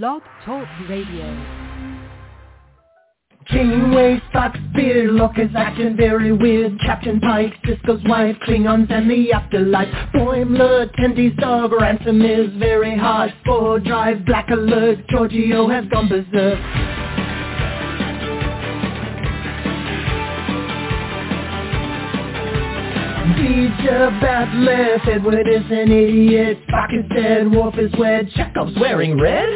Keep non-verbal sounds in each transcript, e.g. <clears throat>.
Blog Talk Radio. Janeway spots beer, Lorca's acting very weird. Captain Pike, Sisko's wife, Klingons and the afterlife. Boimler, Tendi's dog, Ransom is very hard For drive, black alert, Georgiou has gone berserk Teacher bat'leth, Edward is an idiot. Spock is dead, Worf is wed, Chekov's wearing red.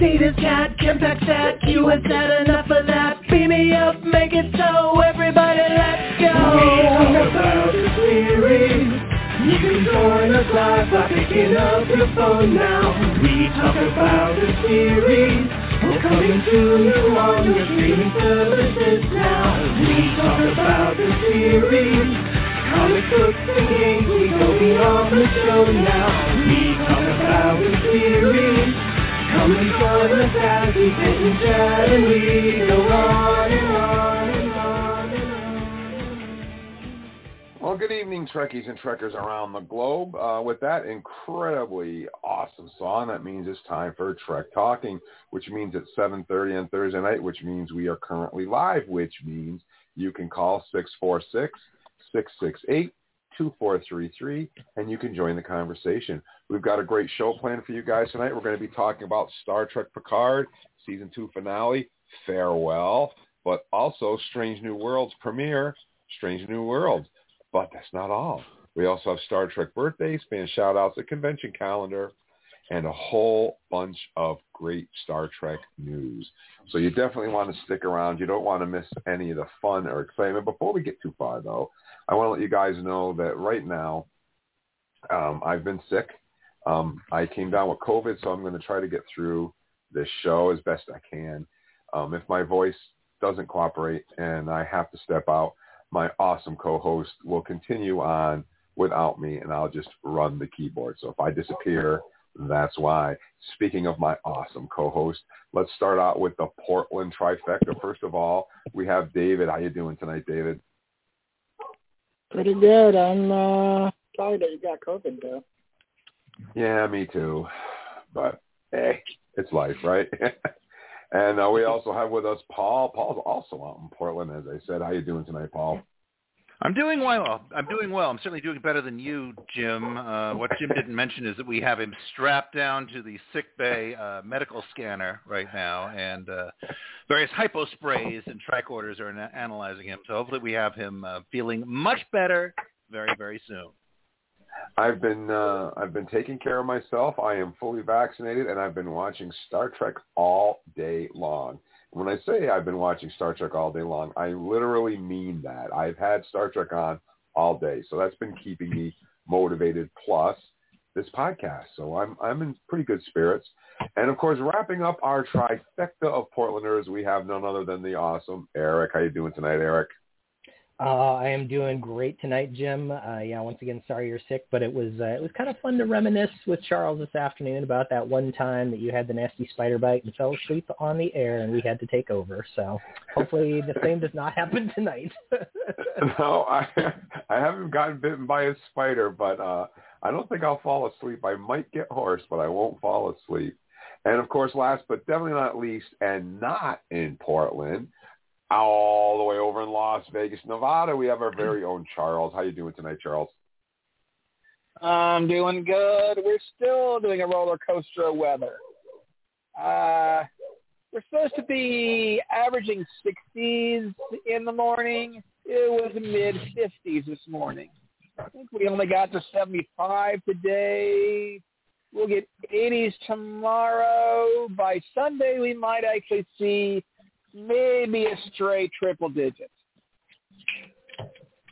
Data's cat, sad, Q has had enough of that. Beam me up, make it so, everybody let's go. We talk about the series. You can join us live by picking up your phone now. We talk about the series. We're coming to you on your streaming services now. We talk about the series Comic books and games, we go beyond the show now. We talk about the series. Chat and we go on and on. Well, good evening, Trekkies and Trekkers around the globe. Uh, with that incredibly awesome song, that means it's time for Trek Talking, which means it's 7.30 on Thursday night, which means we are currently live, which means you can call 646 668-2433, and you can join the conversation. We've got a great show planned for you guys tonight. We're going to be talking about Star Trek Picard, season two finale, farewell, but also Strange New Worlds premiere, Strange New Worlds. But that's not all. We also have Star Trek birthdays, fan shout-outs, a convention calendar, and a whole bunch of great Star Trek news. So you definitely want to stick around. You don't want to miss any of the fun or excitement. Before we get too far, though, I want to let you guys know that right now um, I've been sick. Um, I came down with COVID, so I'm going to try to get through this show as best I can. Um, if my voice doesn't cooperate and I have to step out, my awesome co-host will continue on without me, and I'll just run the keyboard. So if I disappear, that's why. Speaking of my awesome co-host, let's start out with the Portland trifecta. First of all, we have David. How you doing tonight, David? Pretty good. I'm uh, sorry that you got COVID though. Yeah, me too. But hey, it's life, right? <laughs> and uh, we also have with us Paul. Paul's also out in Portland, as I said. How you doing tonight, Paul? I'm doing well. I'm doing well. I'm certainly doing better than you, Jim. Uh, what Jim didn't mention is that we have him strapped down to the sick bay uh, medical scanner right now, and uh, various hypo sprays and tricorders are na- analyzing him. So hopefully we have him uh, feeling much better very, very soon. I've been uh, I've been taking care of myself. I am fully vaccinated, and I've been watching Star Trek all day long. When I say I've been watching Star Trek all day long, I literally mean that. I've had Star Trek on all day, so that's been keeping me motivated. Plus this podcast, so I'm I'm in pretty good spirits. And of course, wrapping up our trifecta of Portlanders, we have none other than the awesome Eric. How you doing tonight, Eric? Uh, I am doing great tonight, Jim. Uh, yeah, once again, sorry you're sick, but it was uh, it was kind of fun to reminisce with Charles this afternoon about that one time that you had the nasty spider bite and fell asleep on the air, and we had to take over. So hopefully the same does not happen <laughs> tonight. <laughs> no, I I haven't gotten bitten by a spider, but uh, I don't think I'll fall asleep. I might get hoarse, but I won't fall asleep. And of course, last but definitely not least, and not in Portland all the way over in Las Vegas, Nevada, we have our very own Charles. How you doing tonight, Charles? I'm doing good. We're still doing a roller coaster of weather. Uh, we're supposed to be averaging 60s in the morning. It was mid 50s this morning. I think we only got to 75 today. We'll get 80s tomorrow. By Sunday, we might actually see maybe a stray triple digits.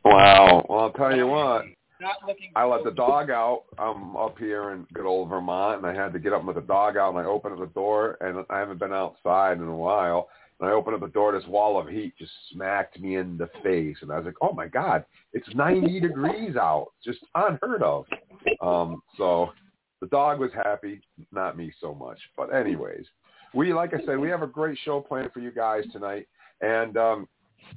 Wow. Well, I'll tell you what. I let the dog out I'm up here in good old Vermont, and I had to get up with the dog out, and I opened up the door, and I haven't been outside in a while. And I opened up the door, this wall of heat just smacked me in the face, and I was like, "Oh my God, it's 90 degrees out, just unheard of." Um, so the dog was happy, not me so much. But anyways, we, like I said, we have a great show planned for you guys tonight. And um,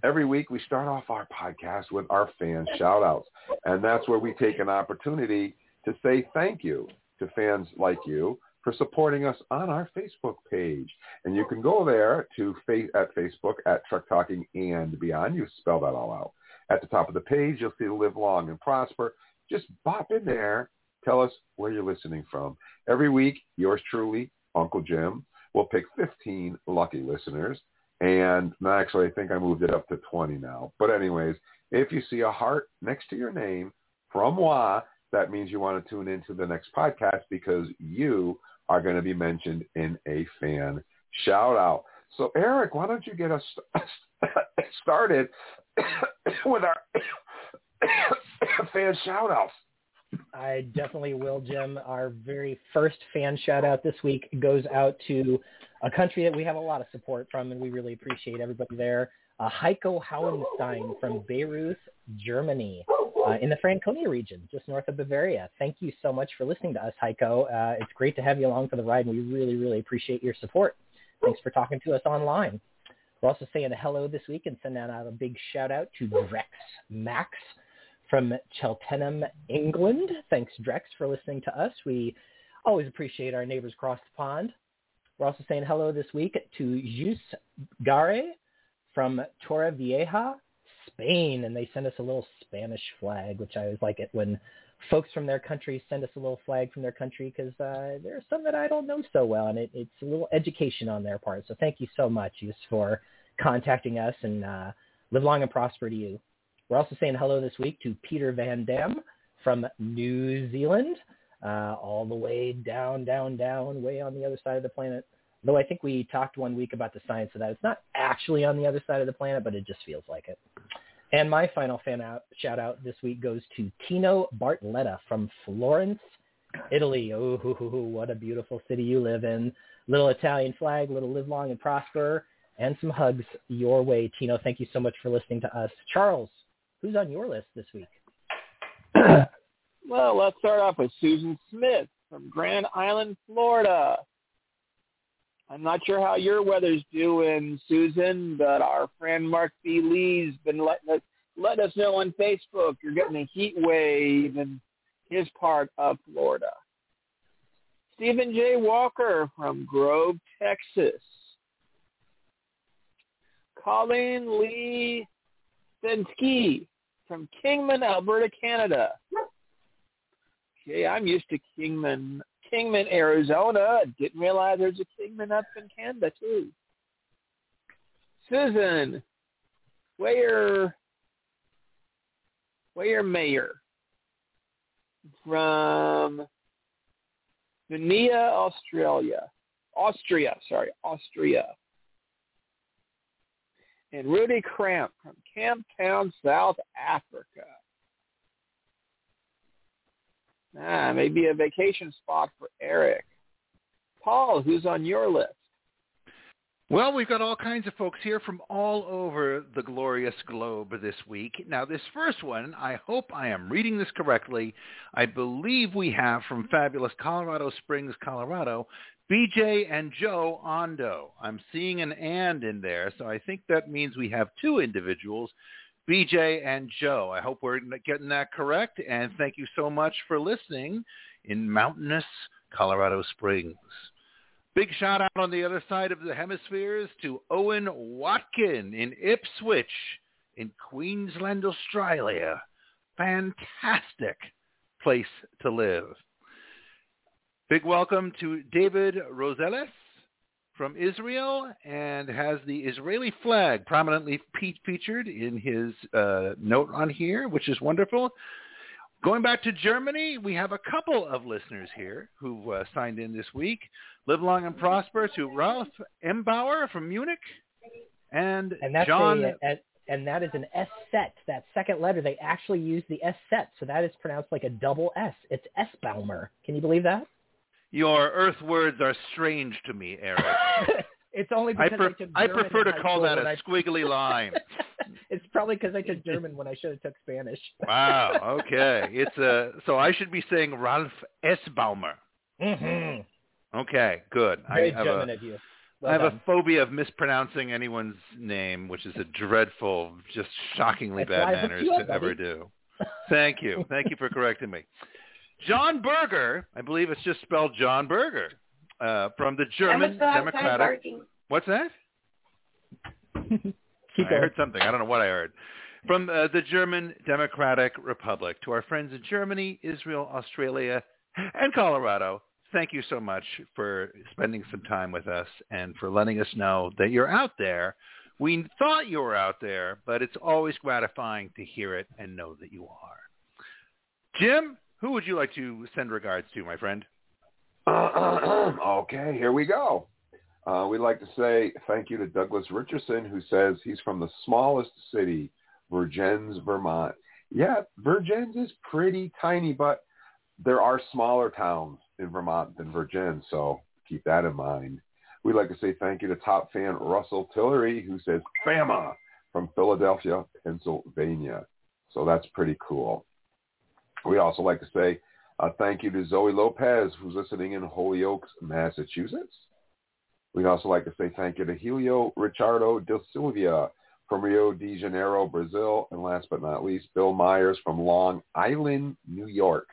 every week we start off our podcast with our fan shout outs. And that's where we take an opportunity to say thank you to fans like you for supporting us on our Facebook page. And you can go there to face at Facebook at Trek Talking and Beyond. You spell that all out. At the top of the page, you'll see Live Long and Prosper. Just bop in there. Tell us where you're listening from. Every week, yours truly, Uncle Jim, will pick 15 lucky listeners. And actually, I think I moved it up to 20 now. But anyways, if you see a heart next to your name from WA, that means you want to tune into the next podcast because you are going to be mentioned in a fan shout out. So Eric, why don't you get us <laughs> started <coughs> with our <coughs> fan shout outs? I definitely will, Jim. Our very first fan shout out this week goes out to a country that we have a lot of support from, and we really appreciate everybody there. Uh, Heiko Hauenstein from Bayreuth, Germany, uh, in the Franconia region, just north of Bavaria. Thank you so much for listening to us, Heiko. Uh, it's great to have you along for the ride, and we really, really appreciate your support. Thanks for talking to us online. We're also saying hello this week and sending out a big shout out to Drex Max from Cheltenham, England. Thanks, Drex, for listening to us. We always appreciate our neighbors across the pond. We're also saying hello this week to Jus Gare from Torrevieja, Spain, and they send us a little Spanish flag, which I always like it when folks from their country send us a little flag from their country because uh, there are some that I don't know so well, and it, it's a little education on their part. So thank you so much, Jus, for contacting us, and uh, live long and prosper to you. We're also saying hello this week to Peter Van Dam from New Zealand, uh, all the way down, down, down, way on the other side of the planet. Though I think we talked one week about the science of that. It's not actually on the other side of the planet, but it just feels like it. And my final fan out, shout out this week goes to Tino Bartletta from Florence, Italy. Oh, what a beautiful city you live in. Little Italian flag, little live long and prosper, and some hugs your way, Tino. Thank you so much for listening to us. Charles, Who's on your list this week? <clears throat> well, let's start off with Susan Smith from Grand Island, Florida. I'm not sure how your weather's doing, Susan, but our friend Mark B. Lee's been letting us, let us know on Facebook you're getting a heat wave in his part of Florida. Stephen J. Walker from Grove, Texas. Colleen Lee Ski from Kingman, Alberta, Canada. Okay, I'm used to Kingman, Kingman, Arizona. Didn't realize there's a Kingman up in Canada too. Susan, where, where Mayor from Venia, Australia, Austria. Sorry, Austria and Rudy Cramp from Camptown, South Africa. Ah, maybe a vacation spot for Eric. Paul, who's on your list? Well, we've got all kinds of folks here from all over the glorious globe this week. Now, this first one, I hope I am reading this correctly. I believe we have from fabulous Colorado Springs, Colorado, BJ and Joe Ondo. I'm seeing an and in there, so I think that means we have two individuals, BJ and Joe. I hope we're getting that correct, and thank you so much for listening in mountainous Colorado Springs. Big shout out on the other side of the hemispheres to Owen Watkin in Ipswich in Queensland, Australia. Fantastic place to live. Big welcome to David Rosales from Israel and has the Israeli flag prominently featured in his uh, note on here, which is wonderful. Going back to Germany, we have a couple of listeners here who uh, signed in this week. Live long and prosper to Ralph Embauer from Munich and, and that's John. A, a, and that is an S set. That second letter, they actually use the S set, so that is pronounced like a double S. It's S Baumer. Can you believe that? Your Earth words are strange to me, Eric. <laughs> it's only because I, I, took I prefer to call that a I... squiggly <laughs> line. it's probably because I took German when I should have took Spanish. <laughs> wow. Okay. It's a so I should be saying Ralph S. Baumer. Mm-hmm. Okay. Good. Very I have German a, of you. Well I have done. a phobia of mispronouncing anyone's name, which is a dreadful, just shockingly That's bad manners up, to ever do. Thank you. Thank you for correcting me. John Berger, I believe it's just spelled John Berger. uh, from the German Democratic. What's that? I heard something. I don't know what I heard. From uh, the German Democratic Republic to our friends in Germany, Israel, Australia, and Colorado, thank you so much for spending some time with us and for letting us know that you're out there. We thought you were out there, but it's always gratifying to hear it and know that you are. Jim, who would you like to send regards to, my friend? <clears throat> okay, here we go. Uh, we'd like to say thank you to Douglas Richardson, who says he's from the smallest city, Vergennes, Vermont. Yeah, Vergennes is pretty tiny, but there are smaller towns in Vermont than Vergennes, so keep that in mind. We'd like to say thank you to top fan Russell Tillery, who says Fama from Philadelphia, Pennsylvania. So that's pretty cool. We also like to say uh, thank you to Zoe Lopez, who's listening in Holyoke, Massachusetts. We'd also like to say thank you to Helio Ricardo de Silvia from Rio de Janeiro, Brazil. And last but not least, Bill Myers from Long Island, New York.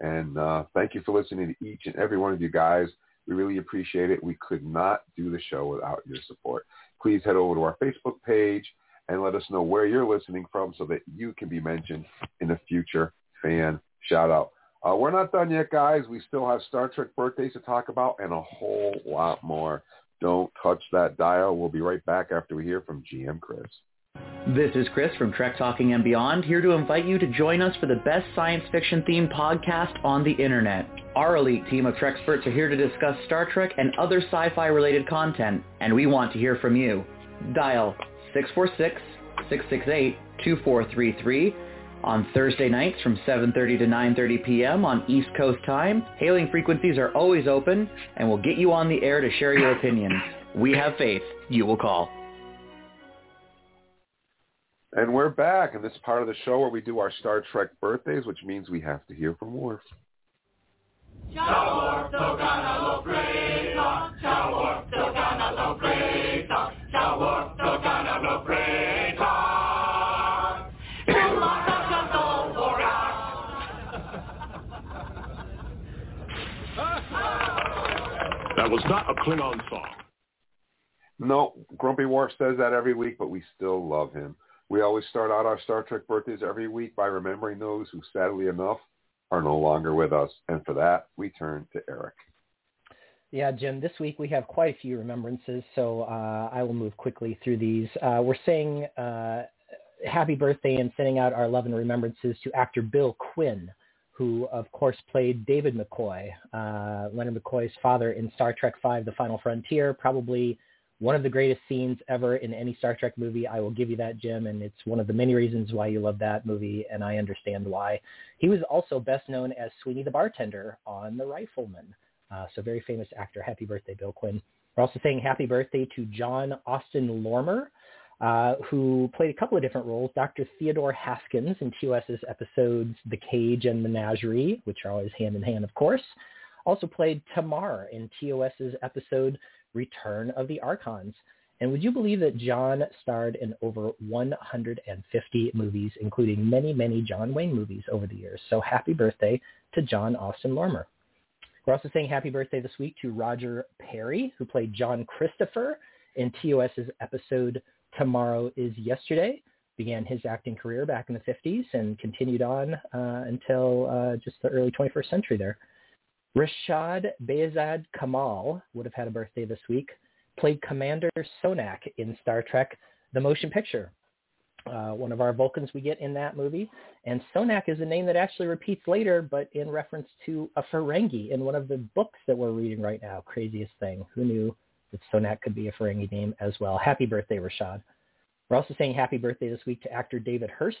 And uh, thank you for listening to each and every one of you guys. We really appreciate it. We could not do the show without your support. Please head over to our Facebook page and let us know where you're listening from so that you can be mentioned in a future fan shout out. Uh, we're not done yet, guys. We still have Star Trek birthdays to talk about and a whole lot more. Don't touch that dial. We'll be right back after we hear from GM Chris. This is Chris from Trek Talking and Beyond, here to invite you to join us for the best science fiction themed podcast on the internet. Our elite team of Treksperts are here to discuss Star Trek and other sci-fi related content, and we want to hear from you. Dial 646-668-2433 on Thursday nights from 7.30 to 9.30 p.m. on East Coast time. Hailing frequencies are always open and we'll get you on the air to share your opinions. We have faith. You will call. And we're back in this part of the show where we do our Star Trek birthdays, which means we have to hear from Worf. That was not a Klingon song. No, Grumpy Worf says that every week, but we still love him. We always start out our Star Trek birthdays every week by remembering those who, sadly enough, are no longer with us. And for that, we turn to Eric. Yeah, Jim, this week we have quite a few remembrances, so uh, I will move quickly through these. Uh, we're saying uh, happy birthday and sending out our love and remembrances to actor Bill Quinn, who, of course, played David McCoy, uh, Leonard McCoy's father in Star Trek V, The Final Frontier, probably one of the greatest scenes ever in any Star Trek movie. I will give you that, Jim, and it's one of the many reasons why you love that movie, and I understand why. He was also best known as Sweeney the bartender on The Rifleman. Uh, so very famous actor. Happy birthday, Bill Quinn. We're also saying happy birthday to John Austin Lormer, uh, who played a couple of different roles. Dr. Theodore Haskins in TOS's episodes The Cage and Menagerie, which are always hand in hand, of course. Also played Tamar in TOS's episode Return of the Archons. And would you believe that John starred in over 150 movies, including many, many John Wayne movies over the years? So happy birthday to John Austin Lormer. We're also saying happy birthday this week to Roger Perry, who played John Christopher in TOS's episode Tomorrow is Yesterday. Began his acting career back in the 50s and continued on uh, until uh, just the early 21st century there. Rashad Bayazad Kamal would have had a birthday this week. Played Commander Sonak in Star Trek The Motion Picture. Uh, one of our Vulcans we get in that movie. And Sonak is a name that actually repeats later, but in reference to a Ferengi in one of the books that we're reading right now. Craziest thing. Who knew that Sonak could be a Ferengi name as well? Happy birthday, Rashad. We're also saying happy birthday this week to actor David Hurst,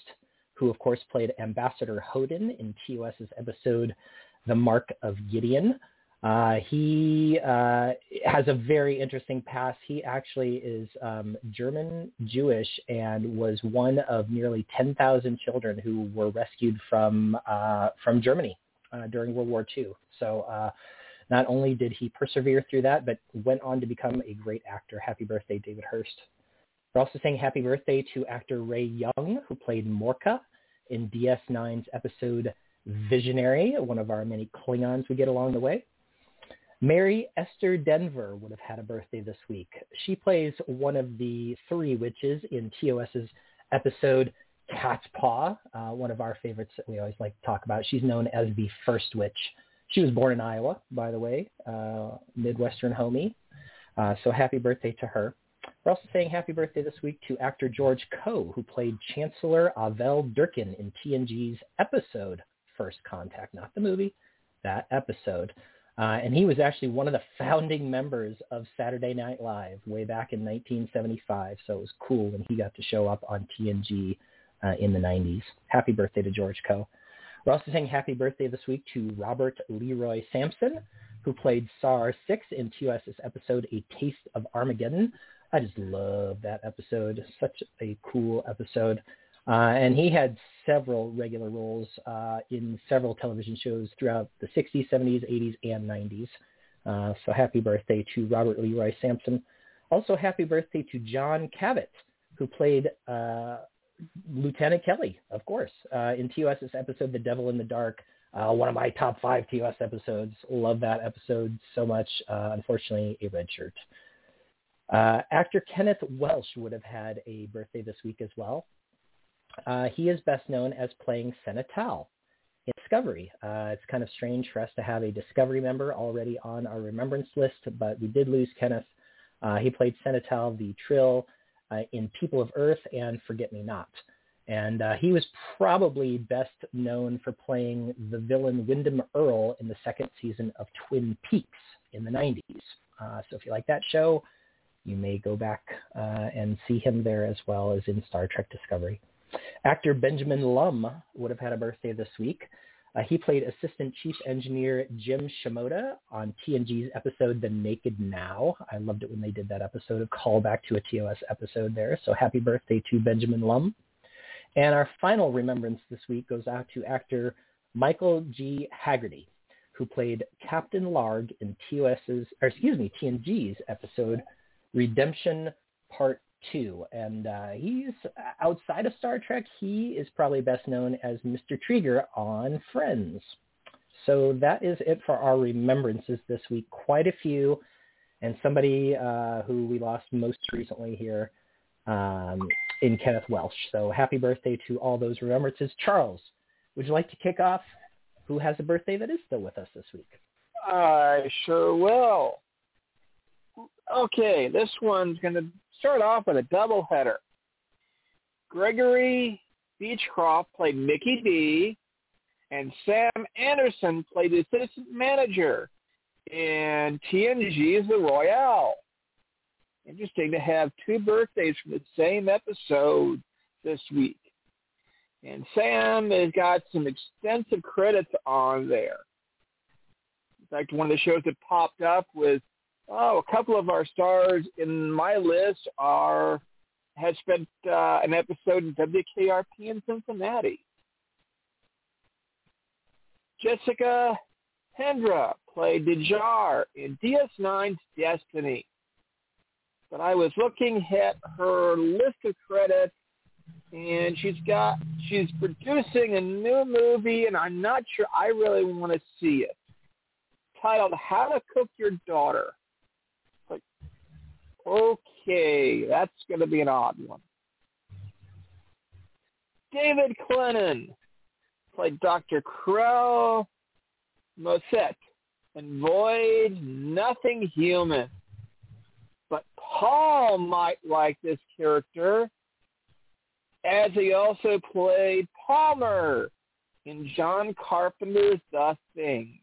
who of course played Ambassador Hodin in TOS's episode The Mark of Gideon. Uh, he uh, has a very interesting past. He actually is um, German Jewish and was one of nearly 10,000 children who were rescued from uh, from Germany uh, during World War II. So uh, not only did he persevere through that, but went on to become a great actor. Happy birthday, David Hurst. We're also saying happy birthday to actor Ray Young, who played Morka in DS9's episode Visionary, one of our many Klingons we get along the way. Mary Esther Denver would have had a birthday this week. She plays one of the three witches in TOS's episode Cat's Paw, uh, one of our favorites that we always like to talk about. She's known as the first witch. She was born in Iowa, by the way, uh, Midwestern homie. Uh, so happy birthday to her. We're also saying happy birthday this week to actor George Coe, who played Chancellor Avel Durken in TNG's episode First Contact, not the movie, that episode. Uh, and he was actually one of the founding members of Saturday Night Live way back in 1975. So it was cool when he got to show up on TNG uh, in the 90s. Happy birthday to George Coe. We're also saying happy birthday this week to Robert Leroy Sampson, who played SAR 6 in TOS's episode A Taste of Armageddon. I just love that episode. Such a cool episode. Uh, and he had several regular roles uh, in several television shows throughout the 60s, 70s, 80s, and 90s. Uh, so happy birthday to Robert Leroy Sampson. Also happy birthday to John Cavett, who played uh, Lieutenant Kelly, of course, uh, in TOS's episode The Devil in the Dark. Uh, one of my top five TOS episodes. Love that episode so much. unfortunately, a red shirt. actor Kenneth Welsh would have had a birthday this week as well. Uh, he is best known as playing Senna Tal in Discovery. Uh, it's kind of strange for us to have a Discovery member already on our remembrance list, but we did lose Kenneth. Uh, he played Senna Tal the Trill uh, in People of Earth and Forget Me Not. And uh, he was probably best known for playing the villain Wyndham Earle in the second season of Twin Peaks in the 90s. Uh, so if you like that show, you may go back and see him there as well as in Star Trek Discovery. Actor Benjamin Lum would have had a birthday this week. Uh, he played Assistant Chief Engineer Jim Shimoda on TNG's episode The Naked Now. I loved it when they did that episode, a callback to a TOS episode there. So happy birthday to Benjamin Lum. And our final remembrance this week goes out to actor Michael G. Hagerty, who played Captain Larg in TOS's, or excuse me, TNG's episode Redemption Part two. And uh, he's outside of Star Trek, he is probably best known as Mr. Trigger on Friends. So that is it for our remembrances this week. Quite a few, and somebody uh, who we lost most recently here um, in Kenneth Welsh. So happy birthday to all those remembrances. Charles, would you like to kick off? Who has a birthday that is still with us this week? I sure will. Okay, this one's going to start off with a doubleheader. Gregory Beecroft played Mickey D, and Sam Anderson played the assistant manager in TNG's The Royale. Interesting to have two birthdays from the same episode this week. And Sam has got some extensive credits on there. In fact, one of the shows that popped up was oh, a couple of our stars in my list are had spent uh, an episode in WKRP in Cincinnati. Jessica Hendra played Dejar in DS9's Destiny. But I was looking at her list of credits, and she's got she's producing a new movie, and I'm not sure I really want to see it. Titled "How to Cook Your Daughter." Okay, that's going to be an odd one. David Clennon played Dr. Crow Moset and Void Nothing Human. But Paul might like this character as he also played Palmer in John Carpenter's The Thing.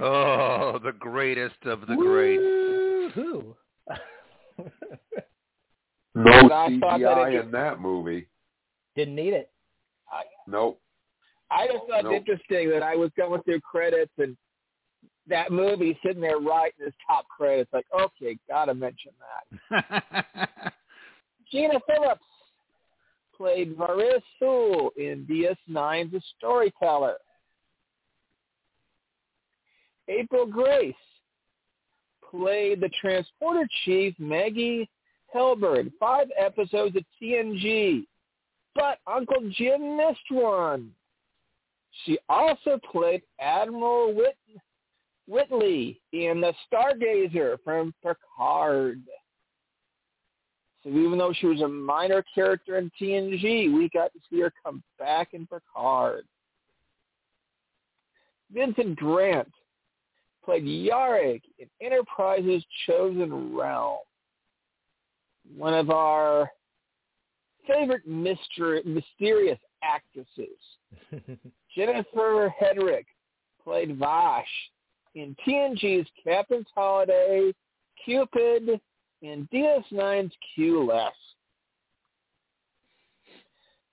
Oh, the greatest of the greats. Who? <laughs> no CGI in that movie. Didn't need it. I, nope. I just thought nope. it interesting that I was going through credits and that movie sitting there right in his top credits. Like, okay, gotta mention that. <laughs> <laughs> Gina Phillips played Varis Sul in DS9's The Storyteller. April Grace played the transporter chief Maggie Helberg, five episodes of TNG. But Uncle Jim missed one. She also played Admiral Whit- Whitley in The Stargazer from Picard. So even though she was a minor character in TNG, we got to see her come back in Picard. Vincent Grant played Yarrick in Enterprise's Chosen Realm. One of our favorite mystery, mysterious actresses. <laughs> Jennifer Hetrick played Vash in TNG's Captain's Holiday, Cupid, and DS9's Q-Less.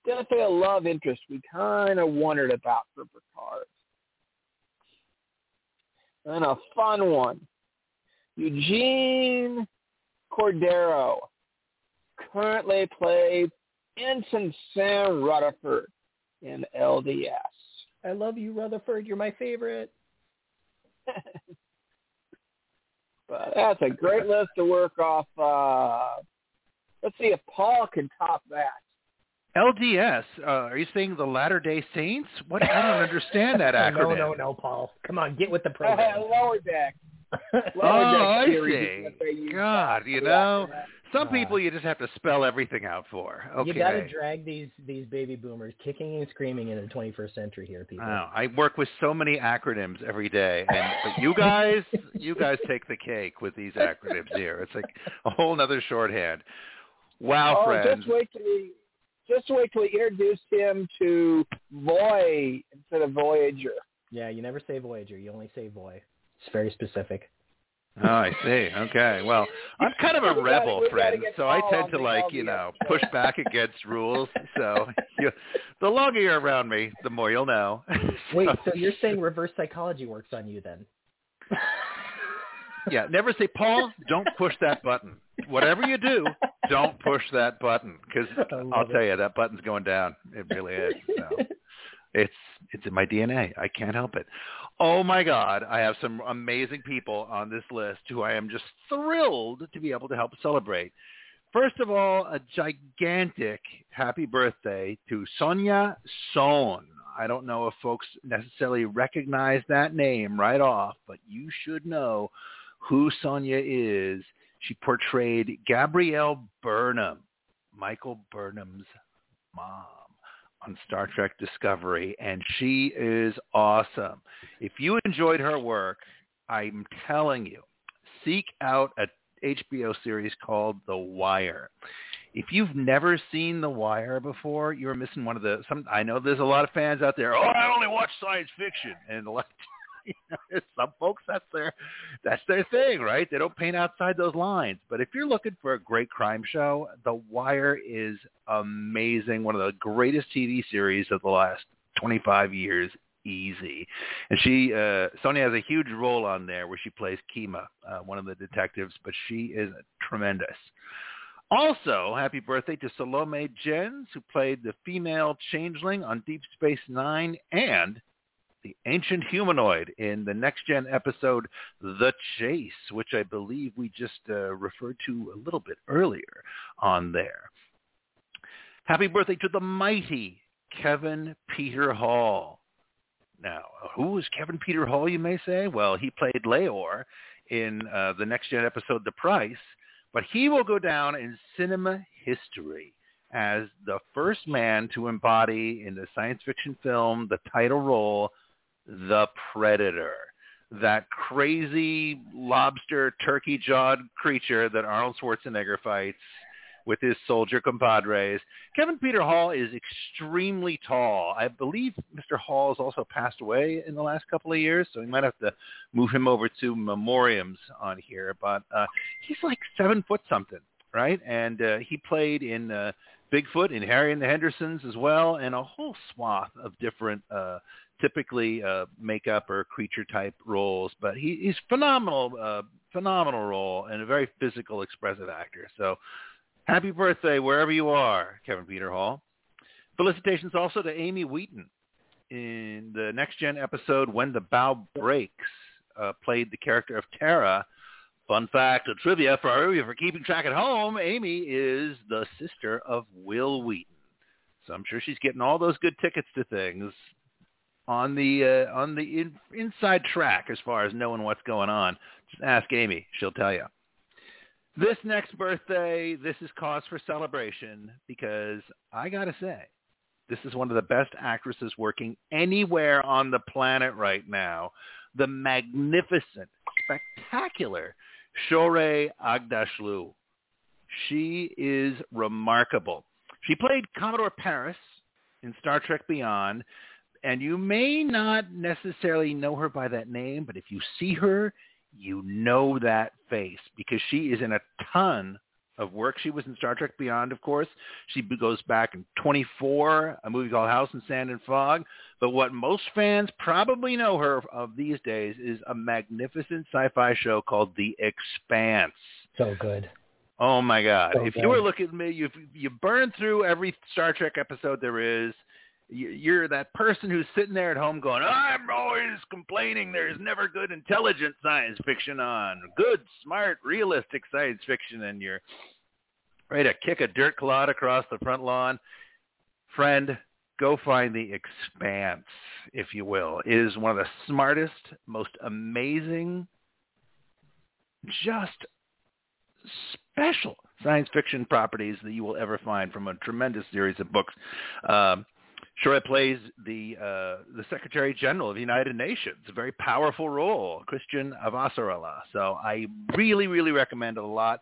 Definitely a love interest we kind of wondered about for Picard. And a fun one. Eugene Cordero currently plays Ensign Sam Rutherford in LDS. I love you, Rutherford. You're my favorite. <laughs> but that's a great list to work off. Uh, let's see if Paul can top that. LDS, uh, are you saying the Latter Day Saints? What? I don't understand that acronym. <laughs> no, no, no, Paul. Come on, get with the <laughs> program. Lower deck. <laughs> Lower oh, deck I see. God, you know, some people you just have to spell everything out for. Okay. You got to drag these these baby boomers kicking and screaming into the 21st century here, people. Oh, I work with so many acronyms every day, and but you guys, you guys take the cake with these acronyms here. It's like a whole other shorthand. Wow, oh, friend. Just wait till we, just wait till we introduce him to Voy instead of Voyager. Yeah, you never say Voyager. You only say Voy. It's very specific. Oh, I see. Okay. Well, I'm kind of a <laughs> rebel, friend, so I tend to like, you know, push back against rules. So <laughs> you, the longer you're around me, the more you'll know. <laughs> Wait, so you're saying reverse psychology works on you then? yeah. Never say, Paul, don't push that button. Whatever you do, <laughs> don't push that button because I'll tell you that button's going down. It really is. So. <laughs> It's it's in my DNA. I can't help it. Oh my God, I have some amazing people on this list who I am just thrilled to be able to help celebrate. First of all, a gigantic happy birthday to Sonja Sohn. I don't know if folks necessarily recognize that name right off, but you should know who Sonja is. She portrayed Gabrielle Burnham, Michael Burnham's mom on Star Trek Discovery, and she is awesome. If you enjoyed her work, I'm telling you, seek out a HBO series called The Wire. If you've never seen The Wire before, you're missing one of the. Some I know there's a lot of fans out there. Oh, I only watch science fiction, and lot <laughs> you know, some folks that's their that's their thing, right? They don't paint outside those lines. But if you're looking for a great crime show, The Wire is amazing. One of the greatest TV series of the last 25 years easy. And she, uh, Sonja has a huge role on there where she plays Kima, uh, one of the detectives, but she is tremendous. Also, happy birthday to Salome Jens, who played the female changeling on Deep Space Nine and the ancient humanoid in the next gen episode The Chase, which I believe we just uh, referred to a little bit earlier on there. Happy birthday to the mighty Kevin Peter Hall. Now, who is Kevin Peter Hall, you may say? Well, he played Leyor in uh, the next gen episode The Price, but he will go down in cinema history as the first man to embody in the science fiction film the title role the Predator, that crazy lobster turkey jawed creature that Arnold Schwarzenegger fights with his soldier compadres. Kevin Peter Hall is extremely tall. I believe Mr. Hall has also passed away in the last couple of years, so we might have to move him over to memoriams on here. But uh, he's like seven foot something, right? And uh, he played in uh, Bigfoot in Harry and the Hendersons as well, and a whole swath of different uh, typically uh, makeup or creature type roles, but he, he's phenomenal, uh, phenomenal role and a very physical, expressive actor. So, happy birthday wherever you are, Kevin Peter Hall. Felicitations also to Amy Wheaton in the next gen episode when the bough breaks. Uh, played the character of Tara. Fun fact or trivia for for keeping track at home, Amy is the sister of Wil Wheaton. So I'm sure she's getting all those good tickets to things on the uh, on the in, inside track as far as knowing what's going on. Just ask Amy; she'll tell you. This next birthday, this is cause for celebration because I gotta say, this is one of the best actresses working anywhere on the planet right now. The magnificent, spectacular Shohreh Aghdashloo. She is remarkable. She played Commodore Paris in Star Trek Beyond, and you may not necessarily know her by that name, but if you see her, you know that face because she is in a ton of work. She was in Star Trek Beyond, of course. She goes back in 24, a movie called House in Sand and Fog. But what most fans probably know her of these days is a magnificent sci-fi show called The Expanse. So good. Oh my God! So if good. you were looking at me, you you burn through every Star Trek episode there is. You- You're that person who's sitting there at home going, "I'm always complaining. There's never good, intelligent science fiction on. Good, smart, realistic science fiction." And you're ready to kick a dirt clod across the front lawn. Friend, go find the Expanse, if you will. It is one of the smartest, most amazing, just special science fiction properties that you will ever find from a tremendous series of books. Um, Shohreh plays the uh, the Secretary General of the United Nations, a very powerful role, Chrisjen Avasarala. So I really, really recommend it a lot.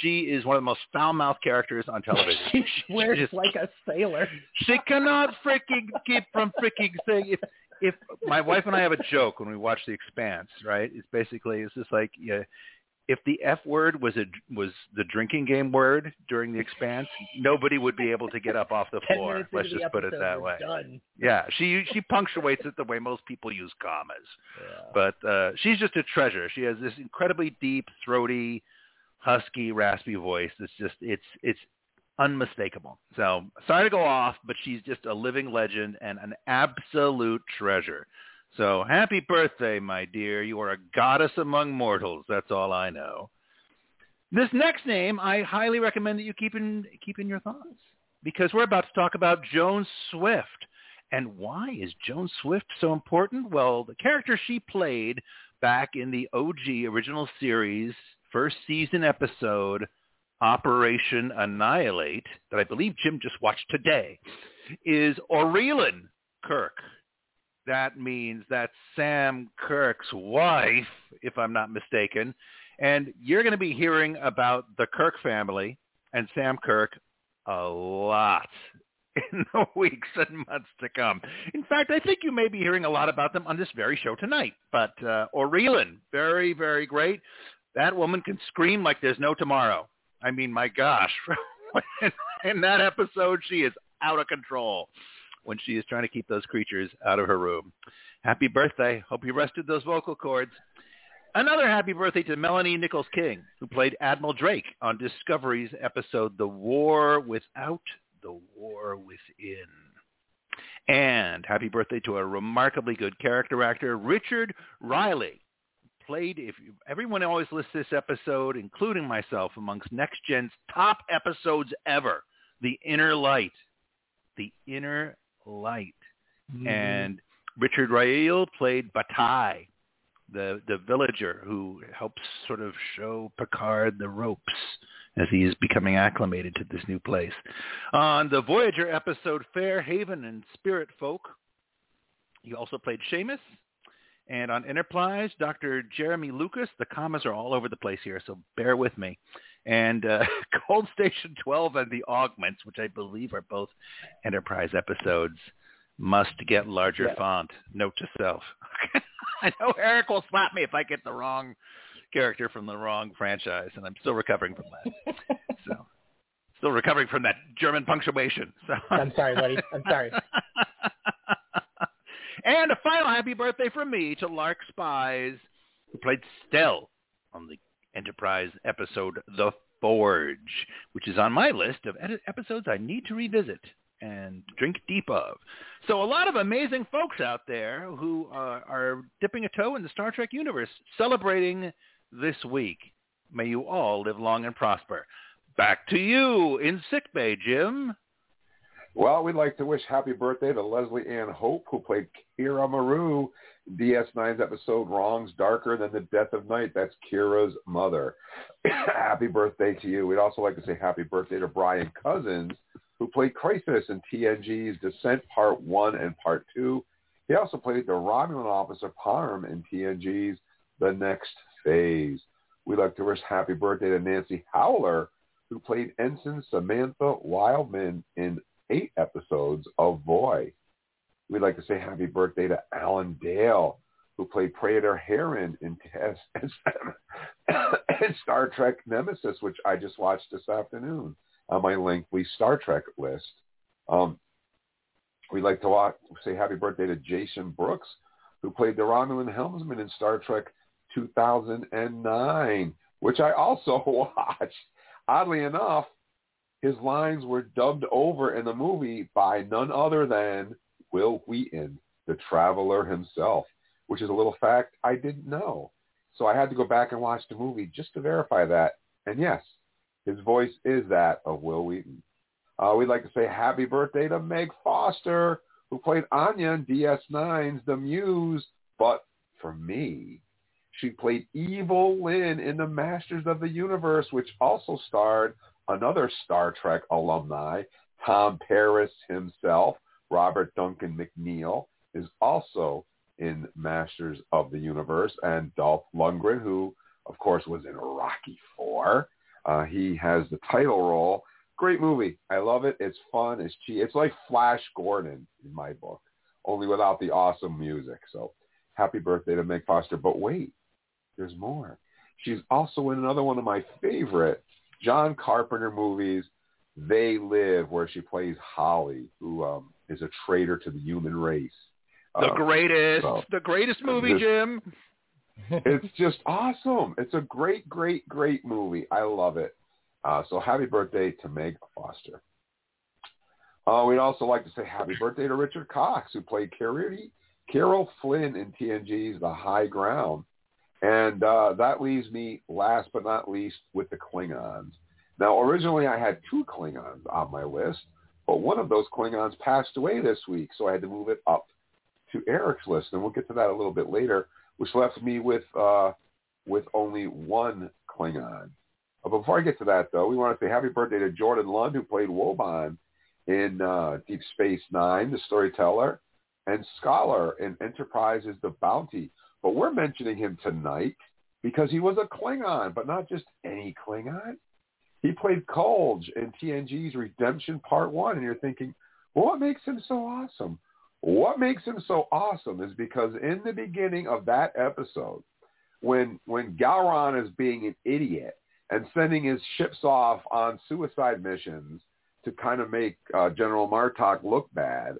She is one of the most foul-mouthed characters on television. <laughs> she swears just- like a sailor. <laughs> she cannot freaking keep from freaking saying if if my wife and I have a joke when we watch The Expanse, right? It's basically it's just like yeah, if the F word was a was the drinking game word during The Expanse, nobody would be able to get up off the <laughs> floor. Let's the just put it that way. Done. Yeah, she she punctuates it the way most people use commas. Yeah. But uh, she's just a treasure. She has this incredibly deep, throaty, husky, raspy voice. It's just it's it's unmistakable. So sorry to go off, but she's just a living legend and an absolute treasure. So happy birthday, my dear. You are a goddess among mortals. That's all I know. This next name, I highly recommend that you keep in keep in your thoughts because we're about to talk about Joan Swift. And why is Joan Swift so important? Well, the character she played back in the OG original series first season episode Operation Annihilate that I believe Jim just watched today is Aurelan Kirk. That means that's Sam Kirk's wife, if I'm not mistaken. And you're going to be hearing about the Kirk family and Sam Kirk a lot <laughs> in the weeks and months to come. In fact, I think you may be hearing a lot about them on this very show tonight. But uh, Aurelan, very, very great. That woman can scream like there's no tomorrow. I mean, my gosh. <laughs> in that episode, she is out of control when she is trying to keep those creatures out of her room. Happy birthday. Hope you rested those vocal cords. Another happy birthday to Melanie Nichols King, who played Admiral Drake on Discovery's episode The War Without, The War Within. And happy birthday to a remarkably good character actor, Richard Riehle. Played, if you, everyone always lists this episode, including myself, amongst Next Gen's top episodes ever, The Inner Light. The Inner Light. Mm-hmm. And Richard Riehle played Batai, the the villager who helps sort of show Picard the ropes as he is becoming acclimated to this new place. On the Voyager episode Fair Haven and Spirit Folk, he also played Seamus. And on Enterprise, Dr. Jeremy Lucas. The commas are all over the place here, so bear with me. And uh, <laughs> Cold Station 12 and The Augments, which I believe are both Enterprise episodes, must get larger Yeah. font. Note to self. <laughs> I know Eric will slap me if I get the wrong character from the wrong franchise, and I'm still recovering from that. <laughs> so, still recovering from that German punctuation. So I'm sorry, buddy. I'm sorry. and a final happy birthday from me to Lark Spies, who played Stell on the Enterprise episode The Forge, which is on my list of edit episodes I need to revisit and drink deep of. So a lot of amazing folks out there who uh, are dipping a toe in the Star Trek universe celebrating this week. May you all live long and prosper. Back to you in sickbay, Jim. Well, we'd like to wish happy birthday to Leslie Ann Hope, who played Kira Meru in DS9's episode Wrongs Darker Than the Death of Night. That's Kira's mother. <coughs> happy birthday to you. We'd also like to say happy birthday to Brian Cousins, who played Crosis in TNG's Descent Part 1 and Part 2. He also played the Romulan officer Parm in TNG's The Next Phase. We'd like to wish happy birthday to Nancy Hower, who played Ensign Samantha Wildman in eight episodes of Voy. We'd like to say happy birthday to Alan Dale, who played Praetor Hiren in, in <laughs> Star Trek Nemesis, which I just watched this afternoon on my lengthy Star Trek list. Um, we'd like to watch, say happy birthday to Jason Brooks, who played the Romulan helmsman in Star Trek 2009, which I also <laughs> watched. Oddly enough, his lines were dubbed over in the movie by none other than Wil Wheaton, the traveler himself, which is a little fact I didn't know. So I had to go back and watch the movie just to verify that. And yes, his voice is that of Wil Wheaton. Uh, we'd like to say happy birthday to Meg Foster, who played Anya in DS9's The Muse. But for me, she played Evil Lynn in The Masters of the Universe, which also starred another Star Trek alumni, Tom Paris himself, Robert Duncan McNeil, is also in Masters of the Universe, and Dolph Lundgren, who, of course, was in Rocky Four. Uh, he has the title role. Great movie. I love it. It's fun. It's cheap. It's like Flash Gordon in my book, only without the awesome music. So happy birthday to Meg Foster. But wait, there's more. She's also in another one of my favorite John Carpenter movies, They Live, where she plays Holly, who um, is a traitor to the human race. The Uh, greatest, so- the greatest movie, This- Jim. <laughs> it's just awesome. It's a great, great, great movie. I love it. Uh, so happy birthday to Meg Foster. Uh, we'd also like to say happy birthday to Richard Cox, who played Carol, Carol Flynn in TNG's The High Ground. And uh, that leaves me, last but not least, with the Klingons. Now, originally I had two Klingons on my list, but one of those Klingons passed away this week, so I had to move it up to Eric's list, and we'll get to that a little bit later, which left me with uh, with only one Klingon. Uh, before I get to that, though, we want to say happy birthday to Jordan Lund, who played Woban in uh, Deep Space Nine, the storyteller, and Skalaar in Enterprise Enterprise's The Bounty. But we're mentioning him tonight because he was a Klingon, but not just any Klingon. He played Kulge in TNG's Redemption Part 1, and you're thinking, well, what makes him so awesome? What makes him so awesome is because in the beginning of that episode, when when Gowron is being an idiot and sending his ships off on suicide missions to kind of make uh, General Martok look bad,